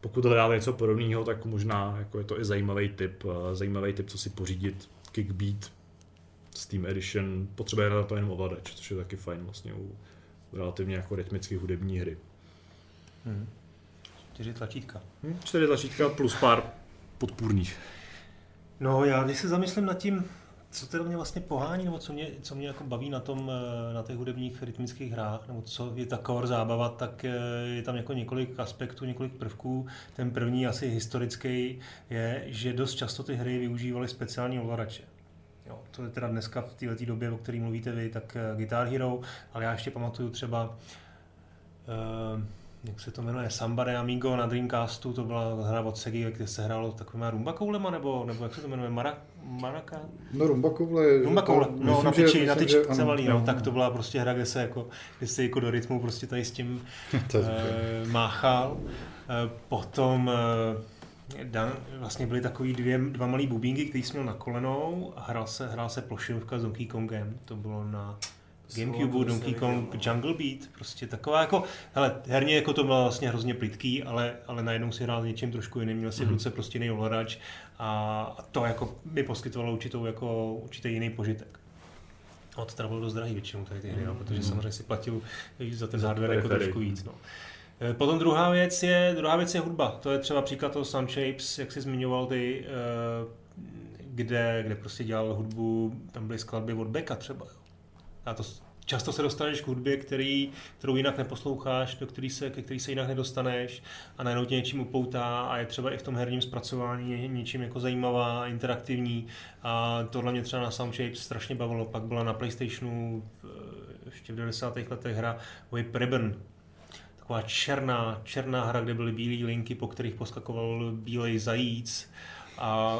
Pokud hledáte něco podobného, tak možná jako je to i zajímavý tip, eh, zajímavý tip, co si pořídit. Kickbeat Steam Edition potřebuje na to jenom ovladač, což je taky fajn vlastně u relativně jako rytmicky hudební hry. Hmm. Čtyři tlačítka. Hmm, čtyři tlačítka plus pár podpůrných. No já když se zamyslím nad tím, co teda mě vlastně pohání, nebo co mě, co mě jako baví na, tom, eh, na těch hudebních rytmických hrách, nebo co je ta core zábava, tak eh, je tam jako několik aspektů, několik prvků. Ten první, asi historický, je, že dost často ty hry využívaly speciální ovladače. Jo, to je teda dneska v této době, o které mluvíte vy, tak eh, Guitar Hero, ale já ještě pamatuju třeba uh, jak se to jmenuje, Samba de Amigo na Dreamcastu, to byla hra od Segi, kde se hrálo takovýma rumba koulema, nebo, nebo jak se to jmenuje, Mara, Maraka? No rumba koule. Rumba koule, no myslím, na tyči, že, na tyči se malý, no, tak to byla prostě hra, kde se jako, kde se jako do rytmu prostě tady s tím (laughs) e, máchal. E, potom e, Dan, vlastně byly takový dvě, dva malý bubínky, který jsme měl na kolenou a hrál se, hrál se plošinovka s Donkey Kongem, to bylo na Gamecube, Donkey Kong, Jungle Beat, prostě taková jako, hele, herně jako to bylo vlastně hrozně plitký, ale, ale najednou si hrál něčím trošku jiným, měl si v mhm. ruce prostě jiný ovladač a to jako by poskytovalo určitou, jako, určitý jiný požitek. A to teda bylo dost drahý většinou tady ty hry, no, protože mm. samozřejmě si platil za ten hardware jako trošku víc. No. E, potom druhá věc je, druhá věc je hudba. To je třeba příklad toho Sun Shapes, jak jsi zmiňoval ty, e, kde, kde prostě dělal hudbu, tam byly skladby od Becka třeba. A to často se dostaneš k hudbě, který, kterou jinak neposloucháš, do který se, ke který se jinak nedostaneš a najednou tě něčím upoutá a je třeba i v tom herním zpracování něčím jako zajímavá, interaktivní a tohle mě třeba na Soundshape strašně bavilo. Pak byla na Playstationu ještě v 90. letech hra Whip Ribbon, taková černá, černá hra, kde byly bílé linky, po kterých poskakoval bílej zajíc a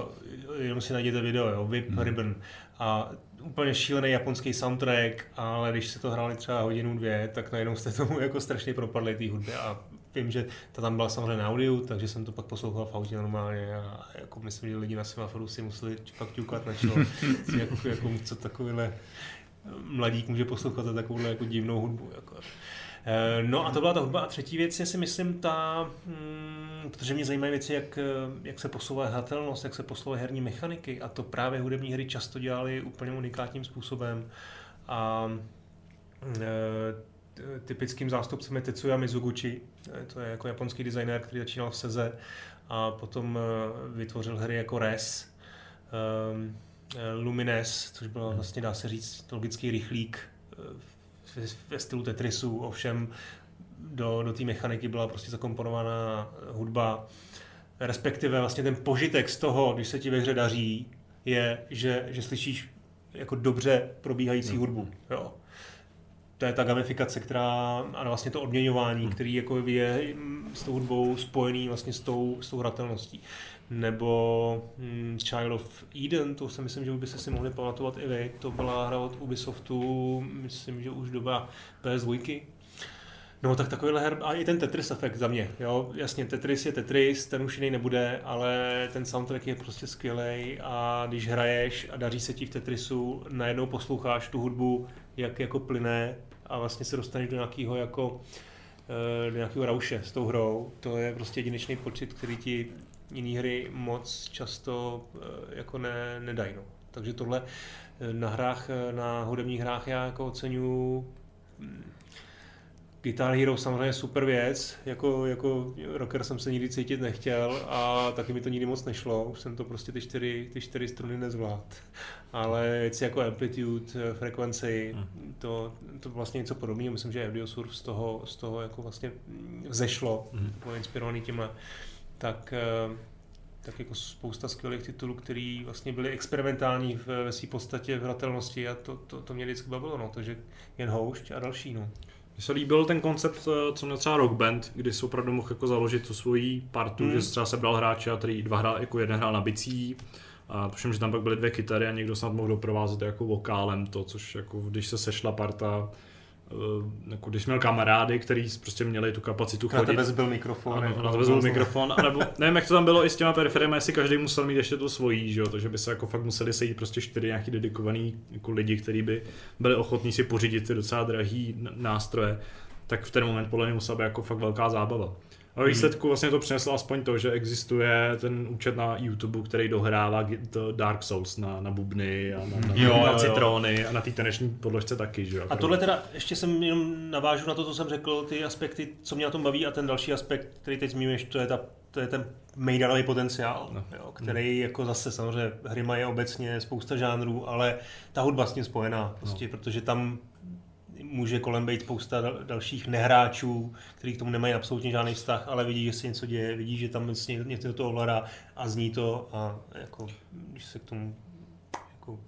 jenom si najděte video, jo, Whip hmm. Ribbon. A úplně šílený japonský soundtrack, ale když se to hráli třeba hodinu, dvě, tak najednou jste tomu jako strašně propadli té hudbě a vím, že ta tam byla samozřejmě na audiu, takže jsem to pak poslouchal v autě normálně a jako myslím, že lidi na semaforu si museli fakt ťukat na čelo, (laughs) jako, jako, co takovýhle mladík může poslouchat takovou jako divnou hudbu. Jako. Eh, no a to byla ta hudba. A třetí věc je si myslím ta, hmm, protože mě zajímají věci, jak, eh, jak se posouvá hratelnost, jak se posouvají herní mechaniky a to právě hudební hry často dělali úplně unikátním způsobem. A e, typickým zástupcem je Tetsuya Mizuguchi, to je jako japonský designér, který začínal v Seze a potom vytvořil hry jako Res, Lumines, což bylo vlastně, dá se říct, logický rychlík ve stylu Tetrisu, ovšem do, do té mechaniky byla prostě zakomponovaná hudba, respektive vlastně ten požitek z toho, když se ti ve hře daří, je, že, že slyšíš jako dobře probíhající no. hudbu. Jo. To je ta gamifikace, která, a vlastně to odměňování, hmm. který jako je s tou hudbou spojený vlastně s tou, s tou hratelností nebo hmm, Child of Eden, to si myslím, že by se si mohli pamatovat i vy. To byla hra od Ubisoftu, myslím, že už doba PS2. No tak takovýhle her, a i ten Tetris efekt za mě, jo, jasně, Tetris je Tetris, ten už jiný nebude, ale ten soundtrack je prostě skvělý a když hraješ a daří se ti v Tetrisu, najednou posloucháš tu hudbu, jak jako plyne a vlastně se dostaneš do nějakého jako eh, do nějakého rauše s tou hrou. To je prostě jedinečný pocit, který ti jiné hry moc často eh, jako ne, nedají. No. Takže tohle eh, na hrách, eh, na hudebních hrách já jako oceňuji mm, Guitar Hero samozřejmě super věc, jako, jako rocker jsem se nikdy cítit nechtěl a taky mi to nikdy moc nešlo, už jsem to prostě ty čtyři, ty čtyři struny nezvlád. Ale věci jako amplitude, frekvenci, hmm. to, to vlastně něco podobného, myslím, že Audiosurf z toho, z toho jako vlastně zešlo, hmm. bylo inspirovaný tímhle. Tak eh, tak jako spousta skvělých titulů, který vlastně byly experimentální ve, ve své podstatě v hratelnosti a to, to, to mě vždycky bavilo, no, takže jen houšť a další, no. Mně se líbil ten koncept, eh, co měl třeba Rock Band, kdy se opravdu mohl jako založit tu svoji partu, hmm. že třeba sebral hráče a který dva hrál, jako jeden hrál na bicí, a tuším, že tam pak byly dvě kytary a někdo snad mohl doprovázet jako vokálem to, což jako když se sešla parta, jako když měl kamarády, který prostě měli tu kapacitu chodit. Na tebe byl mikrofon. Ano, na tebe byl mikrofon, nebo (laughs) nevím, jak to tam bylo i s těma periferiemi, jestli každý musel mít ještě to svojí, že jo, takže by se jako fakt museli sejít prostě čtyři nějaký dedikovaný jako lidi, kteří by byli ochotní si pořídit ty docela drahý nástroje, tak v ten moment podle mě musela být jako fakt velká zábava. A výsledku vlastně to přineslo aspoň to, že existuje ten účet na YouTube, který dohrává Dark Souls na, na bubny a na, na, jo, na citrony jo. a na té taneční podložce taky. Že? A tohle teda, ještě jsem jenom navážu na to, co jsem řekl, ty aspekty, co mě na tom baví a ten další aspekt, který teď zmiňuješ, to je, ta, to je ten mejdanový potenciál, no. jo, který hmm. jako zase samozřejmě hry mají obecně spousta žánrů, ale ta hudba s tím spojená, prostě, no. protože tam může kolem být spousta dalších nehráčů, kteří k tomu nemají absolutně žádný vztah, ale vidí, že se něco děje, vidí, že tam něco do toho ovládá a zní to a jako, když se k tomu jako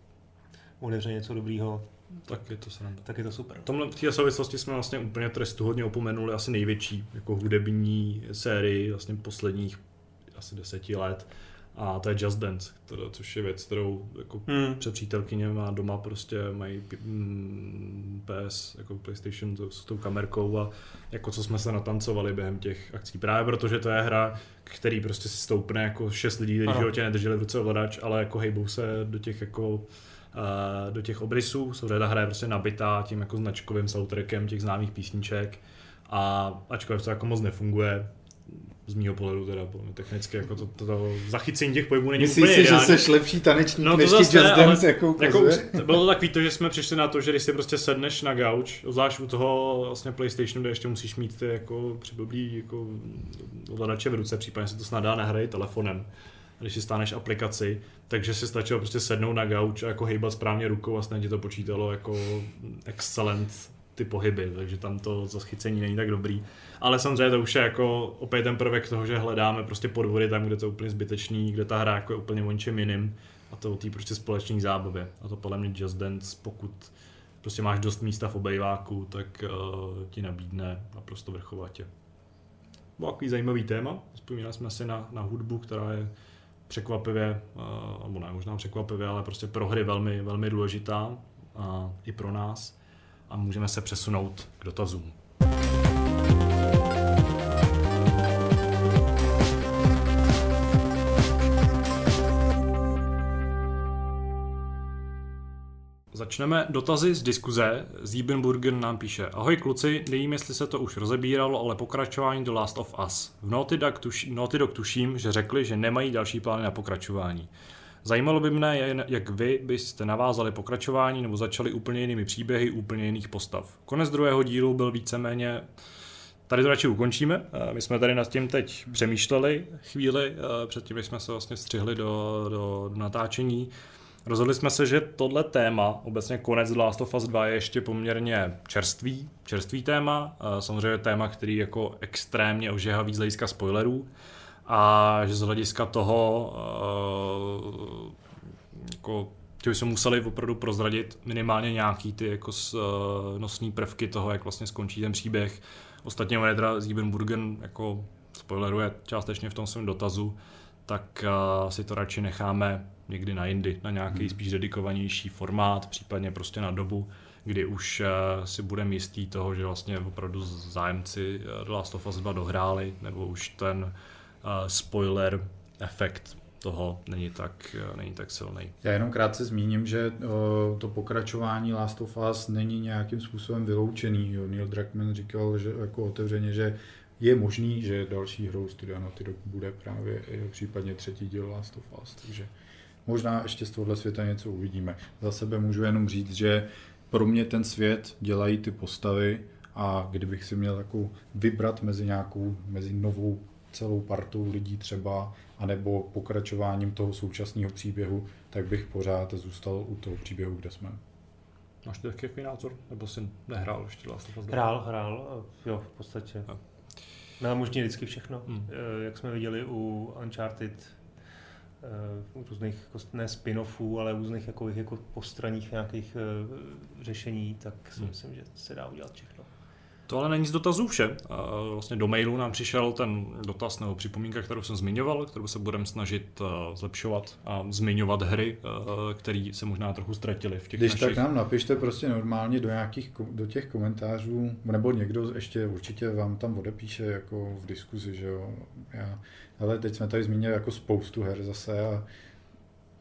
odevře něco dobrýho, tak je to sranda. Tak je to super. V tomhle v té souvislosti jsme vlastně úplně trestu hodně opomenuli asi největší jako hudební sérii vlastně posledních asi deseti let a to je Just Dance, teda, což je věc, kterou jako hmm. před přítelkyně má doma prostě mají mm, PS, jako PlayStation to, s tou kamerkou a jako co jsme se natancovali během těch akcí. Právě protože to je hra, který prostě si stoupne jako šest lidí, kteří životě nedrželi v ruce ovladač, ale jako hejbou se do těch jako do těch obrysů. Ta hra je prostě nabitá tím jako značkovým soundtrackem těch známých písniček a ačkoliv to jako moc nefunguje, z mýho pohledu teda technicky jako to, to, to zachycení těch pohybů není Myslíš úplně si, že jsi lepší tanečník no, než ti Just Dance jako, jako Bylo to takový to, že jsme přišli na to, že když si prostě sedneš na gauč, zvlášť u toho vlastně Playstationu, kde ještě musíš mít ty jako přiblblí jako ovladače v ruce, případně se to snad dá telefonem když si stáneš aplikaci, takže si stačilo prostě sednout na gauč a jako hejbat správně rukou a snad ti to počítalo jako excellent ty pohyby, takže tam to zachycení není tak dobrý. Ale samozřejmě to už je jako opět ten prvek toho, že hledáme prostě podvody tam, kde to je úplně zbytečný, kde ta hra jako je úplně o ničem jiným a to o té prostě společné zábavě. A to podle mě Just Dance, pokud prostě máš dost místa v obejváku, tak uh, ti nabídne naprosto vrchovatě. Bylo takový zajímavý téma, vzpomínali jsme si na, na hudbu, která je překvapivě, uh, nebo ne možná překvapivě, ale prostě pro hry velmi, velmi důležitá a i pro nás a můžeme se přesunout k dotazům. Začneme dotazy z diskuze. Ziebenburgen nám píše Ahoj kluci, nevím, jestli se to už rozebíralo, ale pokračování do Last of Us. V Naughty Dog, tuš, Naughty Dog tuším, že řekli, že nemají další plány na pokračování. Zajímalo by mne, jak vy byste navázali pokračování nebo začali úplně jinými příběhy, úplně jiných postav. Konec druhého dílu byl víceméně Tady to radši ukončíme. My jsme tady nad tím teď přemýšleli chvíli, předtím, než jsme se vlastně střihli do, do, do natáčení. Rozhodli jsme se, že tohle téma, obecně konec Last of Us 2 je ještě poměrně čerstvý, čerstvý téma, samozřejmě téma, který jako extrémně ožehavý z hlediska spoilerů a že z hlediska toho uh, jako že bychom museli opravdu prozradit minimálně nějaký ty jako uh, nosní prvky toho, jak vlastně skončí ten příběh. Ostatně Vedra z Siebenburgen jako spoileruje částečně v tom svém dotazu, tak uh, si to radši necháme někdy na jindy, na nějaký hmm. spíš dedikovanější formát, případně prostě na dobu, kdy už uh, si budeme jistý toho, že vlastně opravdu zájemci The Last of Us 2 dohráli, nebo už ten spoiler efekt toho není tak, není tak silný. Já jenom krátce zmíním, že to pokračování Last of Us není nějakým způsobem vyloučený. Neil Druckmann říkal že jako otevřeně, že je možný, že další hrou Studia Naughty Dog bude právě případně třetí díl Last of Us, takže možná ještě z tohohle světa něco uvidíme. Za sebe můžu jenom říct, že pro mě ten svět dělají ty postavy A kdybych si měl jako vybrat mezi nějakou, mezi novou celou partou lidí třeba, anebo pokračováním toho současného příběhu, tak bych pořád zůstal u toho příběhu, kde jsme. Máš ty taky jaký názor? Nebo jsi nehrál ještě Last of Us? Hrál, hrál, jo, v podstatě. No. No, možná vždycky všechno. Hmm. Eh, Jak jsme viděli u Uncharted, eh, u různých, jako ne spin-offů, ale různých jako, jako postranních nějakých eh, řešení, tak si Hmm. myslím, že se dá udělat všechno. To ale není z dotazů vše. Vlastně do mailu nám přišel ten dotaz nebo připomínka, kterou jsem zmiňoval, kterou se budeme snažit eh, zlepšovat a zmiňovat hry, eh, které se možná trochu ztratily v těch Když našich... tak nám napište prostě normálně do nějakých, do těch komentářů, nebo někdo ještě určitě vám tam odepíše jako v diskuzi, že jo. Já, ale teď jsme tady zmínili jako spoustu her zase a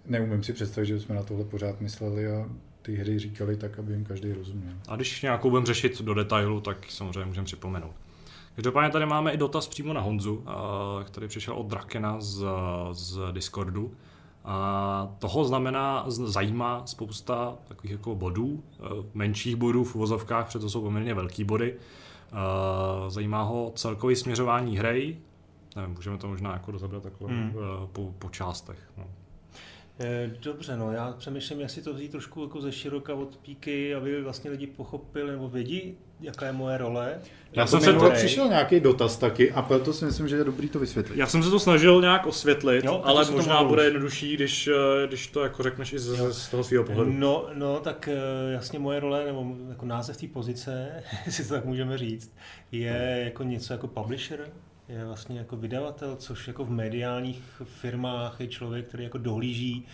neumím si představit, že jsme na tohle pořád mysleli a ty hry říkali tak, aby jim každý rozuměl. A když nějakou budeme řešit do detailu, tak samozřejmě můžeme připomenout. Každopádně tady máme i dotaz přímo na Honzu, a- který přišel od Drakena z, z Discordu. A toho znamená, zajímá spousta takových jako bodů, eh, menších bodů v uvozovkách, protože to jsou poměrně velký body. Eh, Zajímá ho celkový směřování hry, nevím, můžeme to možná jako rozebrat takhle Hmm. eh, po, po částech. No. Eh, Dobře, no já přemýšlím, jestli to vzít trošku jako ze široka od píky, aby vlastně lidi pochopili nebo vědí, jaká je moje role. Já jsem se to- přišel nějaký dotaz taky a proto si myslím, že je dobrý to vysvětlit. Já jsem se to snažil nějak osvětlit, Jo, jo, ale možná bude jednodušší, když, eh, když to jako řekneš i z, z toho svého pohledu. No, no, tak eh, jasně moje role, nebo jako název té pozice, (laughs) jestli to tak můžeme říct, je jako něco jako publisher, je vlastně jako vydavatel, což jako v mediálních firmách je člověk, který jako dohlíží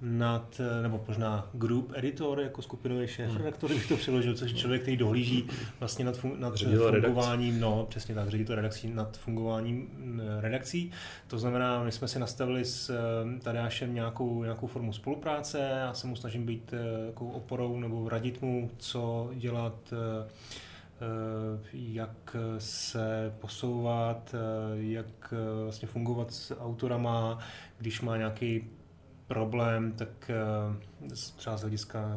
nad, nebo možná group editor, jako skupinový šéf Hmm. redaktor, bych to přiložil, což je člověk, který dohlíží vlastně nad, fun, nad Ředitel redakcí. fungováním, no přesně tak, ředitel redakcí, nad fungováním redakcí. To znamená, my jsme si nastavili s Tadeášem nějakou, nějakou formu spolupráce, já se mu snažím být eh, jako oporou nebo radit mu, co dělat, eh, jak se posouvat, eh, jak eh, vlastně fungovat s autorama, když má nějaký problém, tak eh, třeba z hlediska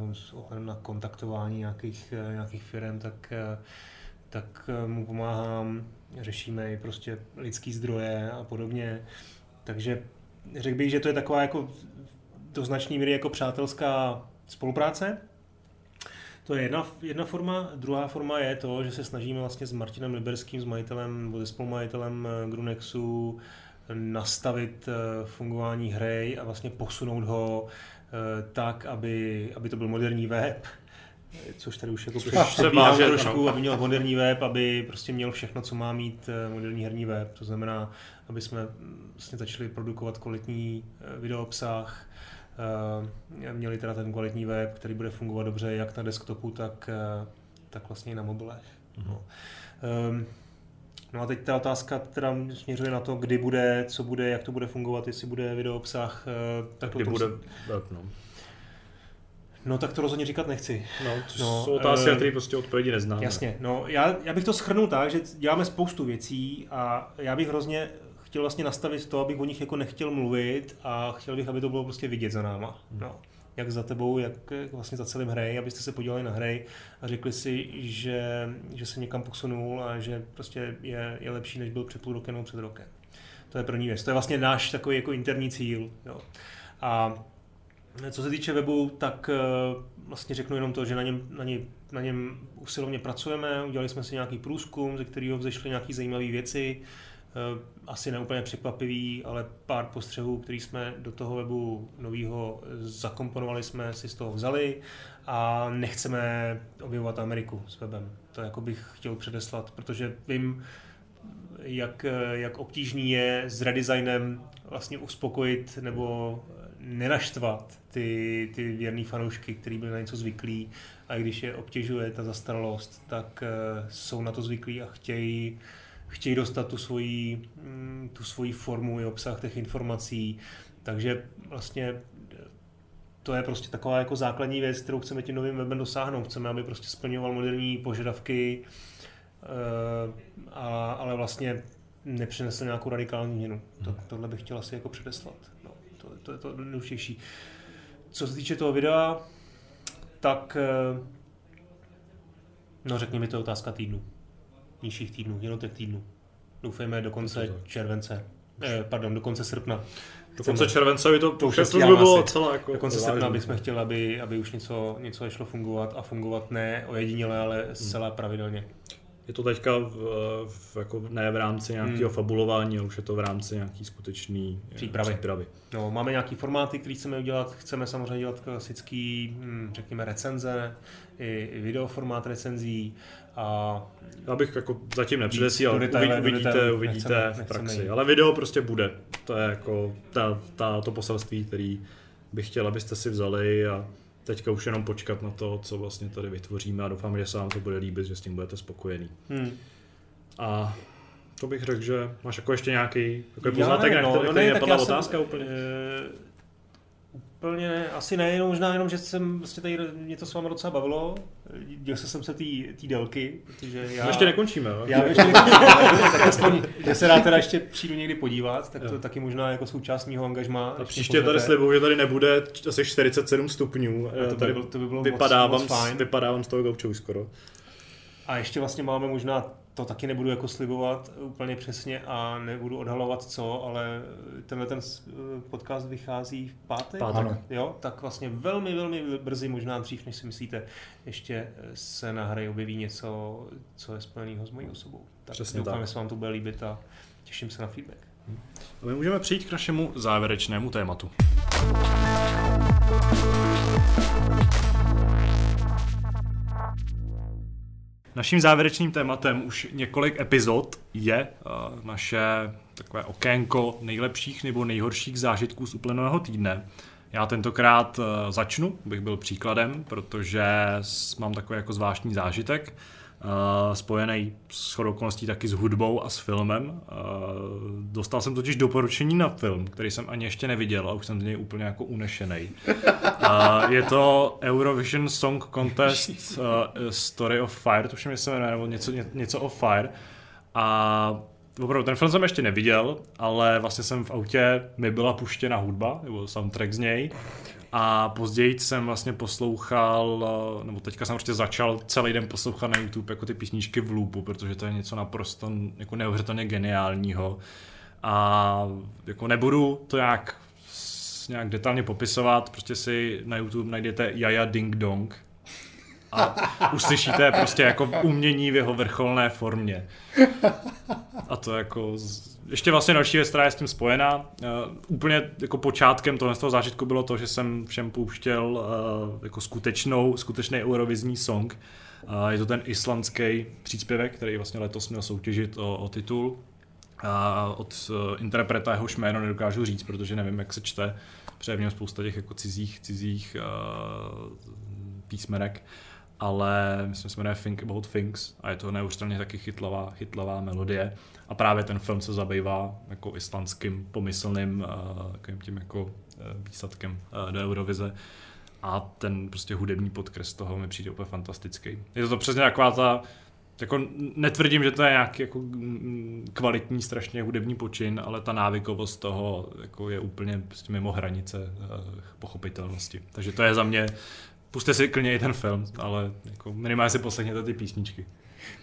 na kontaktování nějakých, eh, nějakých firm, tak, eh, tak eh, mu pomáhám, řešíme i prostě lidský zdroje a podobně. Takže řekl bych, že to je taková jako do značné míry jako přátelská spolupráce. To je jedna, jedna forma. Druhá forma je to, že se snažíme vlastně s Martinem Liberským, s majitelem nebo se spolumajitelem eh, Grunexu nastavit eh, fungování hry a vlastně posunout ho eh, tak, aby, aby to byl moderní web, eh, což tady už jako přebíhám trošku, aby měl moderní web, aby prostě měl všechno, co má mít eh, moderní herní web. To znamená, aby jsme mm, vlastně začali produkovat kvalitní eh, videoobsah, Eh, měli teda ten kvalitní web, který bude fungovat dobře jak na desktopu, tak, eh, tak vlastně i na mobilech. No. Um, no a teď ta otázka teda směřuje na to, kdy bude, co bude, jak to bude fungovat, jestli bude videoobsah, eh, tak Kdy tom bude web, no. No tak to rozhodně říkat nechci. No, to No, jsou otázky, eh, na které prostě odpovědi neznáme. Jasně, no já, já bych to schrnul tak, že děláme spoustu věcí a já bych hrozně chtěl vlastně nastavit to, abych o nich jako nechtěl mluvit a chtěl bych, aby to bylo prostě vidět za náma. No. Jak za tebou, jak jak vlastně za celým hry, abyste se podívali na hry a řekli si, že, že se někam posunul a že prostě je, je lepší, než byl před půl rokem nebo před rokem. To je první věc. To je vlastně náš takový jako interní cíl. Jo. A co se týče webu, tak eh, vlastně řeknu jenom to, že na něm, na něm, na něm usilovně pracujeme, udělali jsme si nějaký průzkum, ze kterého vzešly nějaké zajímavé věci, eh, asi neúplně překvapivý, ale pár postřehů, který jsme do toho webu nového zakomponovali, jsme si z toho vzali a nechceme objevovat Ameriku s webem. To jako bych chtěl předeslat, protože vím, jak, jak obtížný je s redesignem vlastně uspokojit nebo nenaštvat ty, ty věrný fanoušky, kteří byli na něco zvyklí a když je obtěžuje ta zastaralost, tak eh, jsou na to zvyklí a chtějí, chtějí dostat tu svoji, mm, tu svoji formu i obsah těch informací. Takže vlastně eh, to je prostě taková jako základní věc, kterou chceme tím novým webem dosáhnout. Chceme, aby prostě splňoval moderní požadavky, eh, a, ale vlastně nepřinesl nějakou radikální změnu. To, tohle bych chtěl asi jako předeslat. No, to, to je to nejdůležitější. Co se týče toho videa, tak eh, No řekni mi, to je otázka týdnu. Nižších týdnů, jednotek týdnů. Doufejme do konce července. Eh, pardon, do konce srpna. Do konce července by to, To už by bylo asi. celé jako Do konce srpna bychom chtěli, aby, aby už něco, něco začalo fungovat a fungovat ne ojediněle, ale zcela pravidelně. Je to teďka v, v, jako ne v rámci nějakého Hmm. fabulování, ale už je to v rámci nějaký skutečný eh, Přípravy. přípravy. No, máme nějaký formáty, které chceme udělat. Chceme samozřejmě dělat klasický, hm, řekněme, recenze, i, i videoformát recenzí a Já bych jako zatím detailu, Uvidí- do uvidíte, detailu uvidíte nechceme- v nechceme praxi. jít. Ale video prostě bude. To je jako ta, ta, to poselství, který bych chtěl, abyste si vzali a teďka už jenom počkat na to, co vlastně tady vytvoříme a doufám, že se vám to bude líbit, že s tím budete spokojený. hm, A to bych řekl, že máš jako ještě nějaký Já poznatek, no, který, no který ne, tak nepadla já jsem- otázka úplně? Eh, Úplně ne, asi ne, jenom možná jenom, že jsem vlastně tady, mě to s vámi docela bavilo. Děl jsem se té délky, protože já... No ještě nekončíme, jo? Já ještě nekončím, (laughs) tak aspoň, že se rád teda ještě přijdu někdy podívat, tak to Jo. taky možná jako součást mého angažma. A příště tady slibuju, že tady nebude asi 47 stupňů. to by tady bylo- to by bylo vypadávám, moc- moc z- fajn. vypadávám z toho gaučou skoro. A ještě vlastně máme možná, to taky nebudu jako slibovat úplně přesně a nebudu odhalovat co, ale tenhle ten s- podcast vychází v pátek. Pátek. Ano. Jo, tak vlastně velmi, velmi brzy, možná dřív, než si myslíte, ještě se na hře objeví něco, co je spojeného s mojí osobou. Tak Přesně doufám, že se vám to bude líbit a těším se na feedback. A my můžeme přijít k našemu závěrečnému tématu. Naším závěrečným tématem už několik epizod je uh, naše takové okénko nejlepších nebo nejhorších zážitků z uplynulého týdne. Já tentokrát uh, začnu, bych byl příkladem, protože mám takový jako zvláštní zážitek, spojený s okolností taky s hudbou a s filmem. Uh, dostal jsem totiž doporučení na film, který jsem ani ještě neviděl a už jsem z něj úplně jako unešený. Uh, je to Eurovision Song Contest Story of Fire, tuším, že se jmenuje, nebo něco, ně, něco o Fire. A opravdu, ten film jsem ještě neviděl, ale vlastně jsem v autě, mi byla puštěna hudba, nebo soundtrack z něj. A později jsem vlastně poslouchal, eh, nebo teďka jsem prostě začal celý den poslouchat na YouTube jako ty písničky v loopu, protože to je něco naprosto jako neuvěřitelně geniálního. A jako nebudu to nějak, nějak detailně popisovat, prostě si na YouTube najdete Jaja Ding Dong a uslyšíte prostě jako umění v jeho vrcholné formě. A to jako... Ještě vlastně další věc, která je s tím spojená. Uh, úplně jako počátkem tohle z toho zážitku bylo to, že jsem všem pouštěl uh, jako skutečnou, skutečný eurovizní song. Uh, je to ten islandský příspěvek, který vlastně letos měl soutěžit o, o titul. A od uh, interpreta jehož jméno nedokážu říct, protože nevím, jak se čte. Protože v něm spousta těch jako cizích, cizích uh, písmenek ale myslím, že se jmenuje Think About Things a je to neuvěřitelně taky chytlavá, chytlavá melodie a právě ten film se zabývá jako islandským pomyslným uh, tím jako uh, výsadkem uh, do Eurovize a ten prostě hudební podkres toho mi přijde úplně fantastický. Je to, to přesně taková ta jako netvrdím, že to je nějaký jako mm, kvalitní strašně hudební počin, ale ta návykovost toho jako je úplně prostě mimo hranice pochopitelnosti. Takže to je za mě Puste si klidně i ten film, ale jako minimálně si poslechněte ty písničky.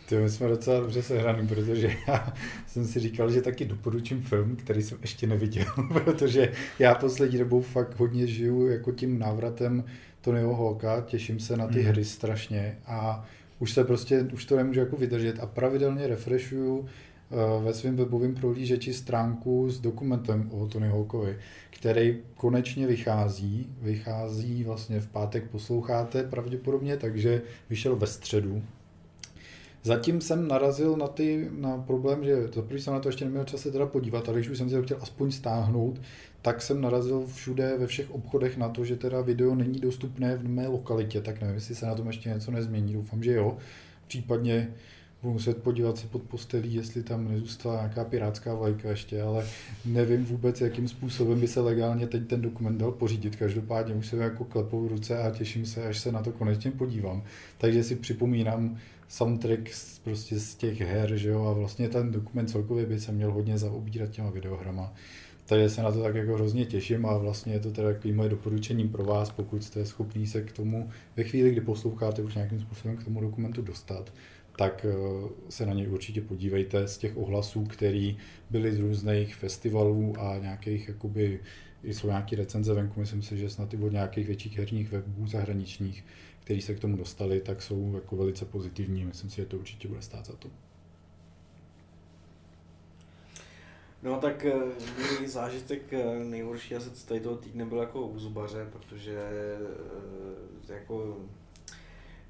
To my jsme docela dobře sehraný, protože já (laughs) jsem si říkal, že taky doporučím film, který jsem ještě neviděl, (laughs) protože já poslední dobou fakt hodně žiju jako tím návratem Tonyho Hawka, těším se na ty Mhm. hry strašně a už se prostě, už to nemůžu jako vydržet a pravidelně refreshuju ve svém webovém prohlížeči stránku s dokumentem o Tony Hawkovi, který konečně vychází. Vychází vlastně v pátek, posloucháte pravděpodobně, takže vyšel ve středu. Zatím jsem narazil na, ty, na problém, že za první jsem na to ještě neměl čas se teda podívat, ale když už jsem si ho chtěl aspoň stáhnout, tak jsem narazil všude ve všech obchodech na to, že teda video není dostupné v mé lokalitě, tak nevím, jestli se na tom ještě něco nezmění, doufám, že jo. Případně budu muset podívat se pod postelí, jestli tam nezůstala nějaká pirátská vlajka ještě, ale nevím vůbec, jakým způsobem by se legálně teď ten dokument dal pořídit. Každopádně už se jako klepou v ruce a těším se, až se na to konečně podívám. Takže si připomínám soundtrack z, prostě z těch her, že jo, a vlastně ten dokument celkově by se měl hodně zaobírat těma videohrama. Takže se na to tak jako hrozně těším a vlastně je to teda takový moje doporučení pro vás, pokud jste schopný se k tomu ve chvíli, kdy posloucháte už nějakým způsobem k tomu dokumentu dostat, tak eh, se na něj určitě podívejte z těch ohlasů, které byly z různých festivalů a nějakých jakoby, jsou nějaké recenze venku, myslím si, že snad i od nějakých větších herních webů zahraničních, který se k tomu dostali, tak jsou jako velice pozitivní. Myslím si, že to určitě bude stát za to. No tak eh, můj zážitek eh, nejhorší asi tady toho týdne byl jako u zubaře, protože jako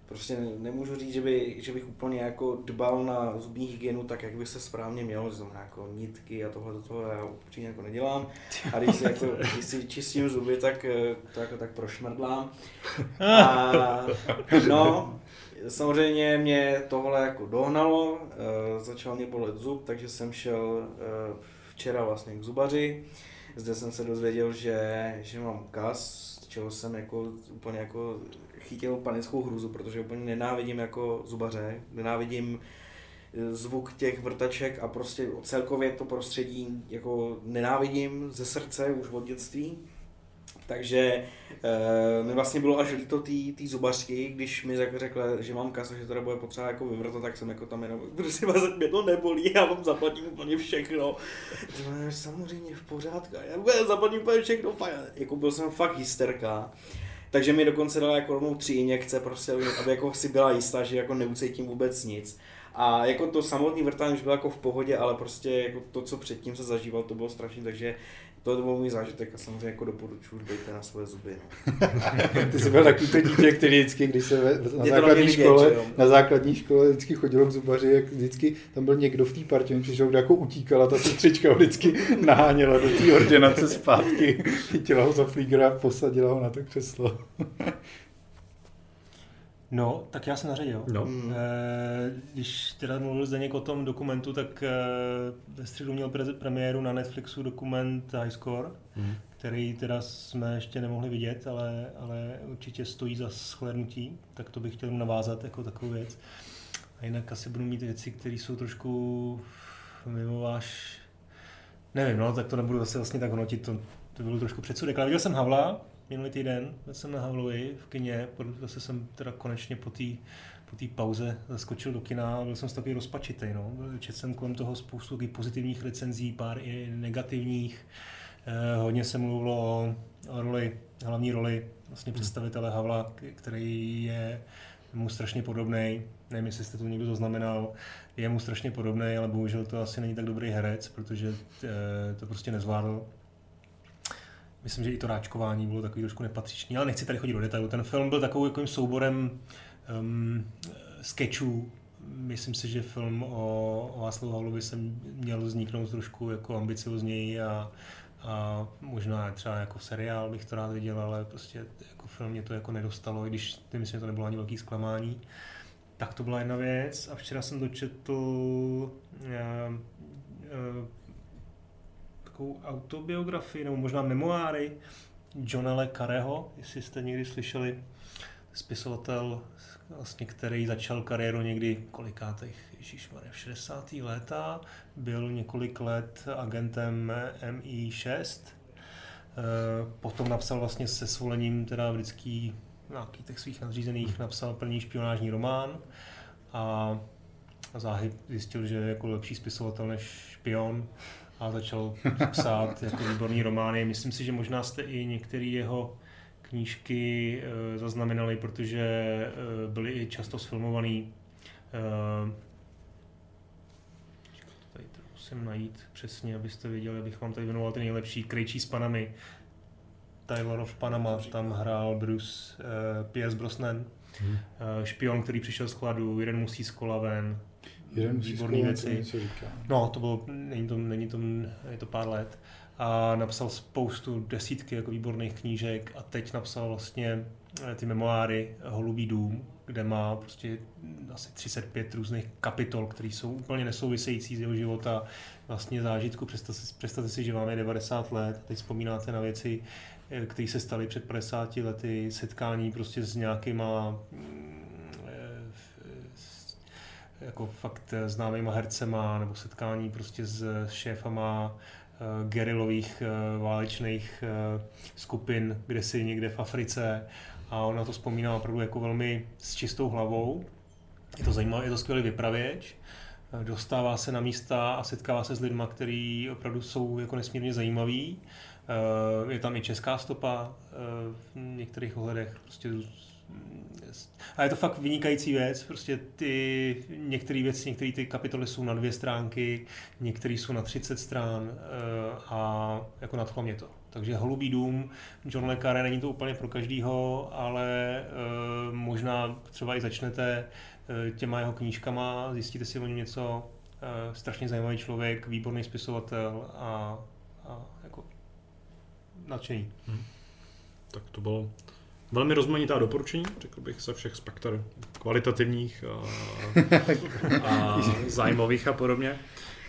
prostě nemůžu říct, že, by, že bych úplně jako dbal na zubní hygienu tak, jak by se správně mělo, to znamená jako nitky a tohle do toho já upřímně jako nedělám. A když si, jako, když si čistím zuby, tak to jako tak prošmrdlám. A, no, samozřejmě mě tohle jako dohnalo, začal mě bolet zub, takže jsem šel včera vlastně k zubaři. Zde jsem se dozvěděl, že, že mám kas, z čeho jsem jako úplně jako chytil panickou hruzu, protože úplně nenávidím jako zubaře, nenávidím eh, zvuk těch vrtaček a prostě celkově to prostředí jako nenávidím ze srdce už od dětství. Takže e, mi vlastně bylo až líto té zubařky, když mi řekla, že mám kasa, že to bude potřeba jako vyvrtat, tak jsem jako tam jenom, (laughs) prostě vás mě to nebolí, já vám zaplatím úplně všechno. Říkám, samozřejmě v pořádku, já zaplatím úplně všechno, fakt. jako byl jsem fakt hysterka. Takže mi dokonce dala jako rovnou tři injekce, prostě, aby jako si byla jistá, že jako neucítím vůbec nic. A jako to samotný vrtání už bylo jako v pohodě, ale prostě jako to, co předtím se zažíval, to bylo strašné, takže to byl můj zážitek a samozřejmě jako doporučuji, dbejte na své zuby. No. (laughs) Ty jsi byl takový to dítě, který vždycky, když se na základní, škole, na základní škole vždycky chodilo k zubaři, jak vždycky tam byl někdo v té partě, přišel, kde jako utíkala ta sestřička, vždycky (laughs) naháněla do té ordinace zpátky, (laughs) chytila ho za flígra a posadila ho na to křeslo. No, tak já jsem naředil. No. E, když teda mluvil Zdeněk o tom dokumentu, tak e, ve středu měl pre- premiéru na Netflixu dokument High Score, mm. který teda jsme ještě nemohli vidět, ale, ale určitě stojí za shlédnutí, tak to bych chtěl navázat jako takovou věc. A jinak asi budu mít věci, které jsou trošku mimo váš... Nevím, no, tak to nebudu zase vlastně tak hodnotit, to, to bylo trošku předsudek. Ale viděl jsem Havla, minulý týden, byl jsem na Havlovi v kině, zase jsem teda konečně po té po té pauze zaskočil do kina a byl jsem takový rozpačitý. No. Četl jsem kolem toho spoustu pozitivních recenzí, pár i negativních. Eh, hodně se mluvilo o, o roli, hlavní roli vlastně hmm. představitele Havla, který je mu strašně podobný. Nevím, jestli jste to někdo zaznamenal. Je mu strašně podobný, ale bohužel to asi není tak dobrý herec, protože eh, to prostě nezvládl Myslím, že i to ráčkování bylo takový trošku nepatřičný, ale nechci tady chodit do detailu. Ten film byl takovým jako souborem um, sketchů. Myslím si, že film o, o Václavu Havlovi se měl vzniknout trošku jako ambiciozněji a, a možná třeba jako seriál bych to rád viděl, ale prostě jako film mě to jako nedostalo, i když myslím, že to nebylo ani velký zklamání. Tak to byla jedna věc a včera jsem dočetl uh, uh, takovou autobiografii, nebo možná memoáry Johna Le Carreho, jestli jste někdy slyšeli, spisovatel, vlastně, který začal kariéru někdy kolikátých, ježišmarja, v 60. léta, byl několik let agentem MI6, eh, potom napsal vlastně se svolením teda vždycky nějaký těch svých nadřízených napsal první špionážní román a záhy zjistil, že je jako lepší spisovatel než špion a začal psát jako výborný romány. Myslím si, že možná jste i některé jeho knížky e, zaznamenali, protože e, byly i často sfilmovaný. E, tady to musím najít přesně, abyste viděli, abych vám tady věnoval ty nejlepší. Krejčí s panami. Tyler of Panama, tam hrál Bruce uh, Pierce Brosnan. Hmm. Uh, špion, který přišel z chladu, jeden musí z kola ven, Jeden výborný věci. No, to bylo, není to, není to, je to pár let. A napsal spoustu desítky jako výborných knížek a teď napsal vlastně eh, ty memoáry Holubý dům, kde má prostě asi 35 různých kapitol, které jsou úplně nesouvisející z jeho života, vlastně zážitku. Představte si, představte si, že máme 90 let a teď vzpomínáte na věci, eh, které se staly před 50 lety, setkání prostě s nějakýma jako fakt známýma hercema nebo setkání prostě s šéfama gerilových válečných skupin, kde si někde v Africe a on na to vzpomíná opravdu jako velmi s čistou hlavou. Je to zajímavé, je to skvělý vypravěč dostává se na místa a setkává se s lidmi, kteří opravdu jsou jako nesmírně zajímaví. Eh, je tam i česká stopa eh, v některých ohledech. Prostě a je to fakt vynikající věc, prostě ty některé věci, některé ty kapitoly jsou na dvě stránky, některé jsou na 30 stran eh, a jako nadchlo mě to. Takže Holubý dům, John Le Carré, není to úplně pro každýho, ale možná třeba i začnete těma jeho knížkama, zjistíte si o něm něco, strašně zajímavý člověk, výborný spisovatel a, a jako nadšení. Hmm. Tak to bylo velmi rozmanitá doporučení, řekl bych, ze všech spektr kvalitativních a, (laughs) a zájmových a podobně.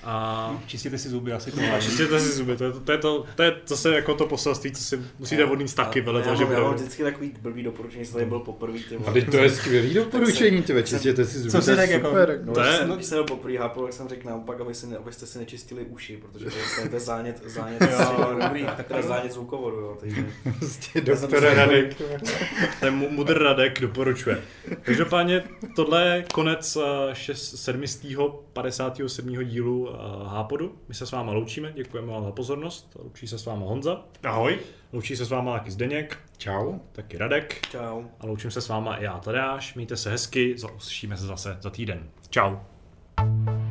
A čistěte si zuby asi. A čistěte si zuby, to je, to, to, je, to, to je zase jako to poselství, co si musíte vodnit taky vele toho, že Já mám vždycky takový blbý doporučení, jsem byl poprvé. A teď to je skvělý doporučení, ty čistěte si zuby. Co si tak jako? No, to je... Když jsem byl poprvé hápil, tak jsem řekl naopak, aby si, abyste si nečistili uši, protože to je zánět, zánět, jo, dobrý, tak to je zánět zvukovodu, jo. Prostě doktor Radek. Ten mudr Radek doporučuje. Každopádně tohle je konec 757. dílu Hápodu. My se s váma loučíme, děkujeme vám za pozornost. Loučí se s váma Honza. Ahoj. Loučí se s váma taky Zdeněk. Čau. Taky Radek. Čau. A loučím se s váma i já Tadeáš. Mějte se hezky, uslyšíme se zase za týden. Čau. thank you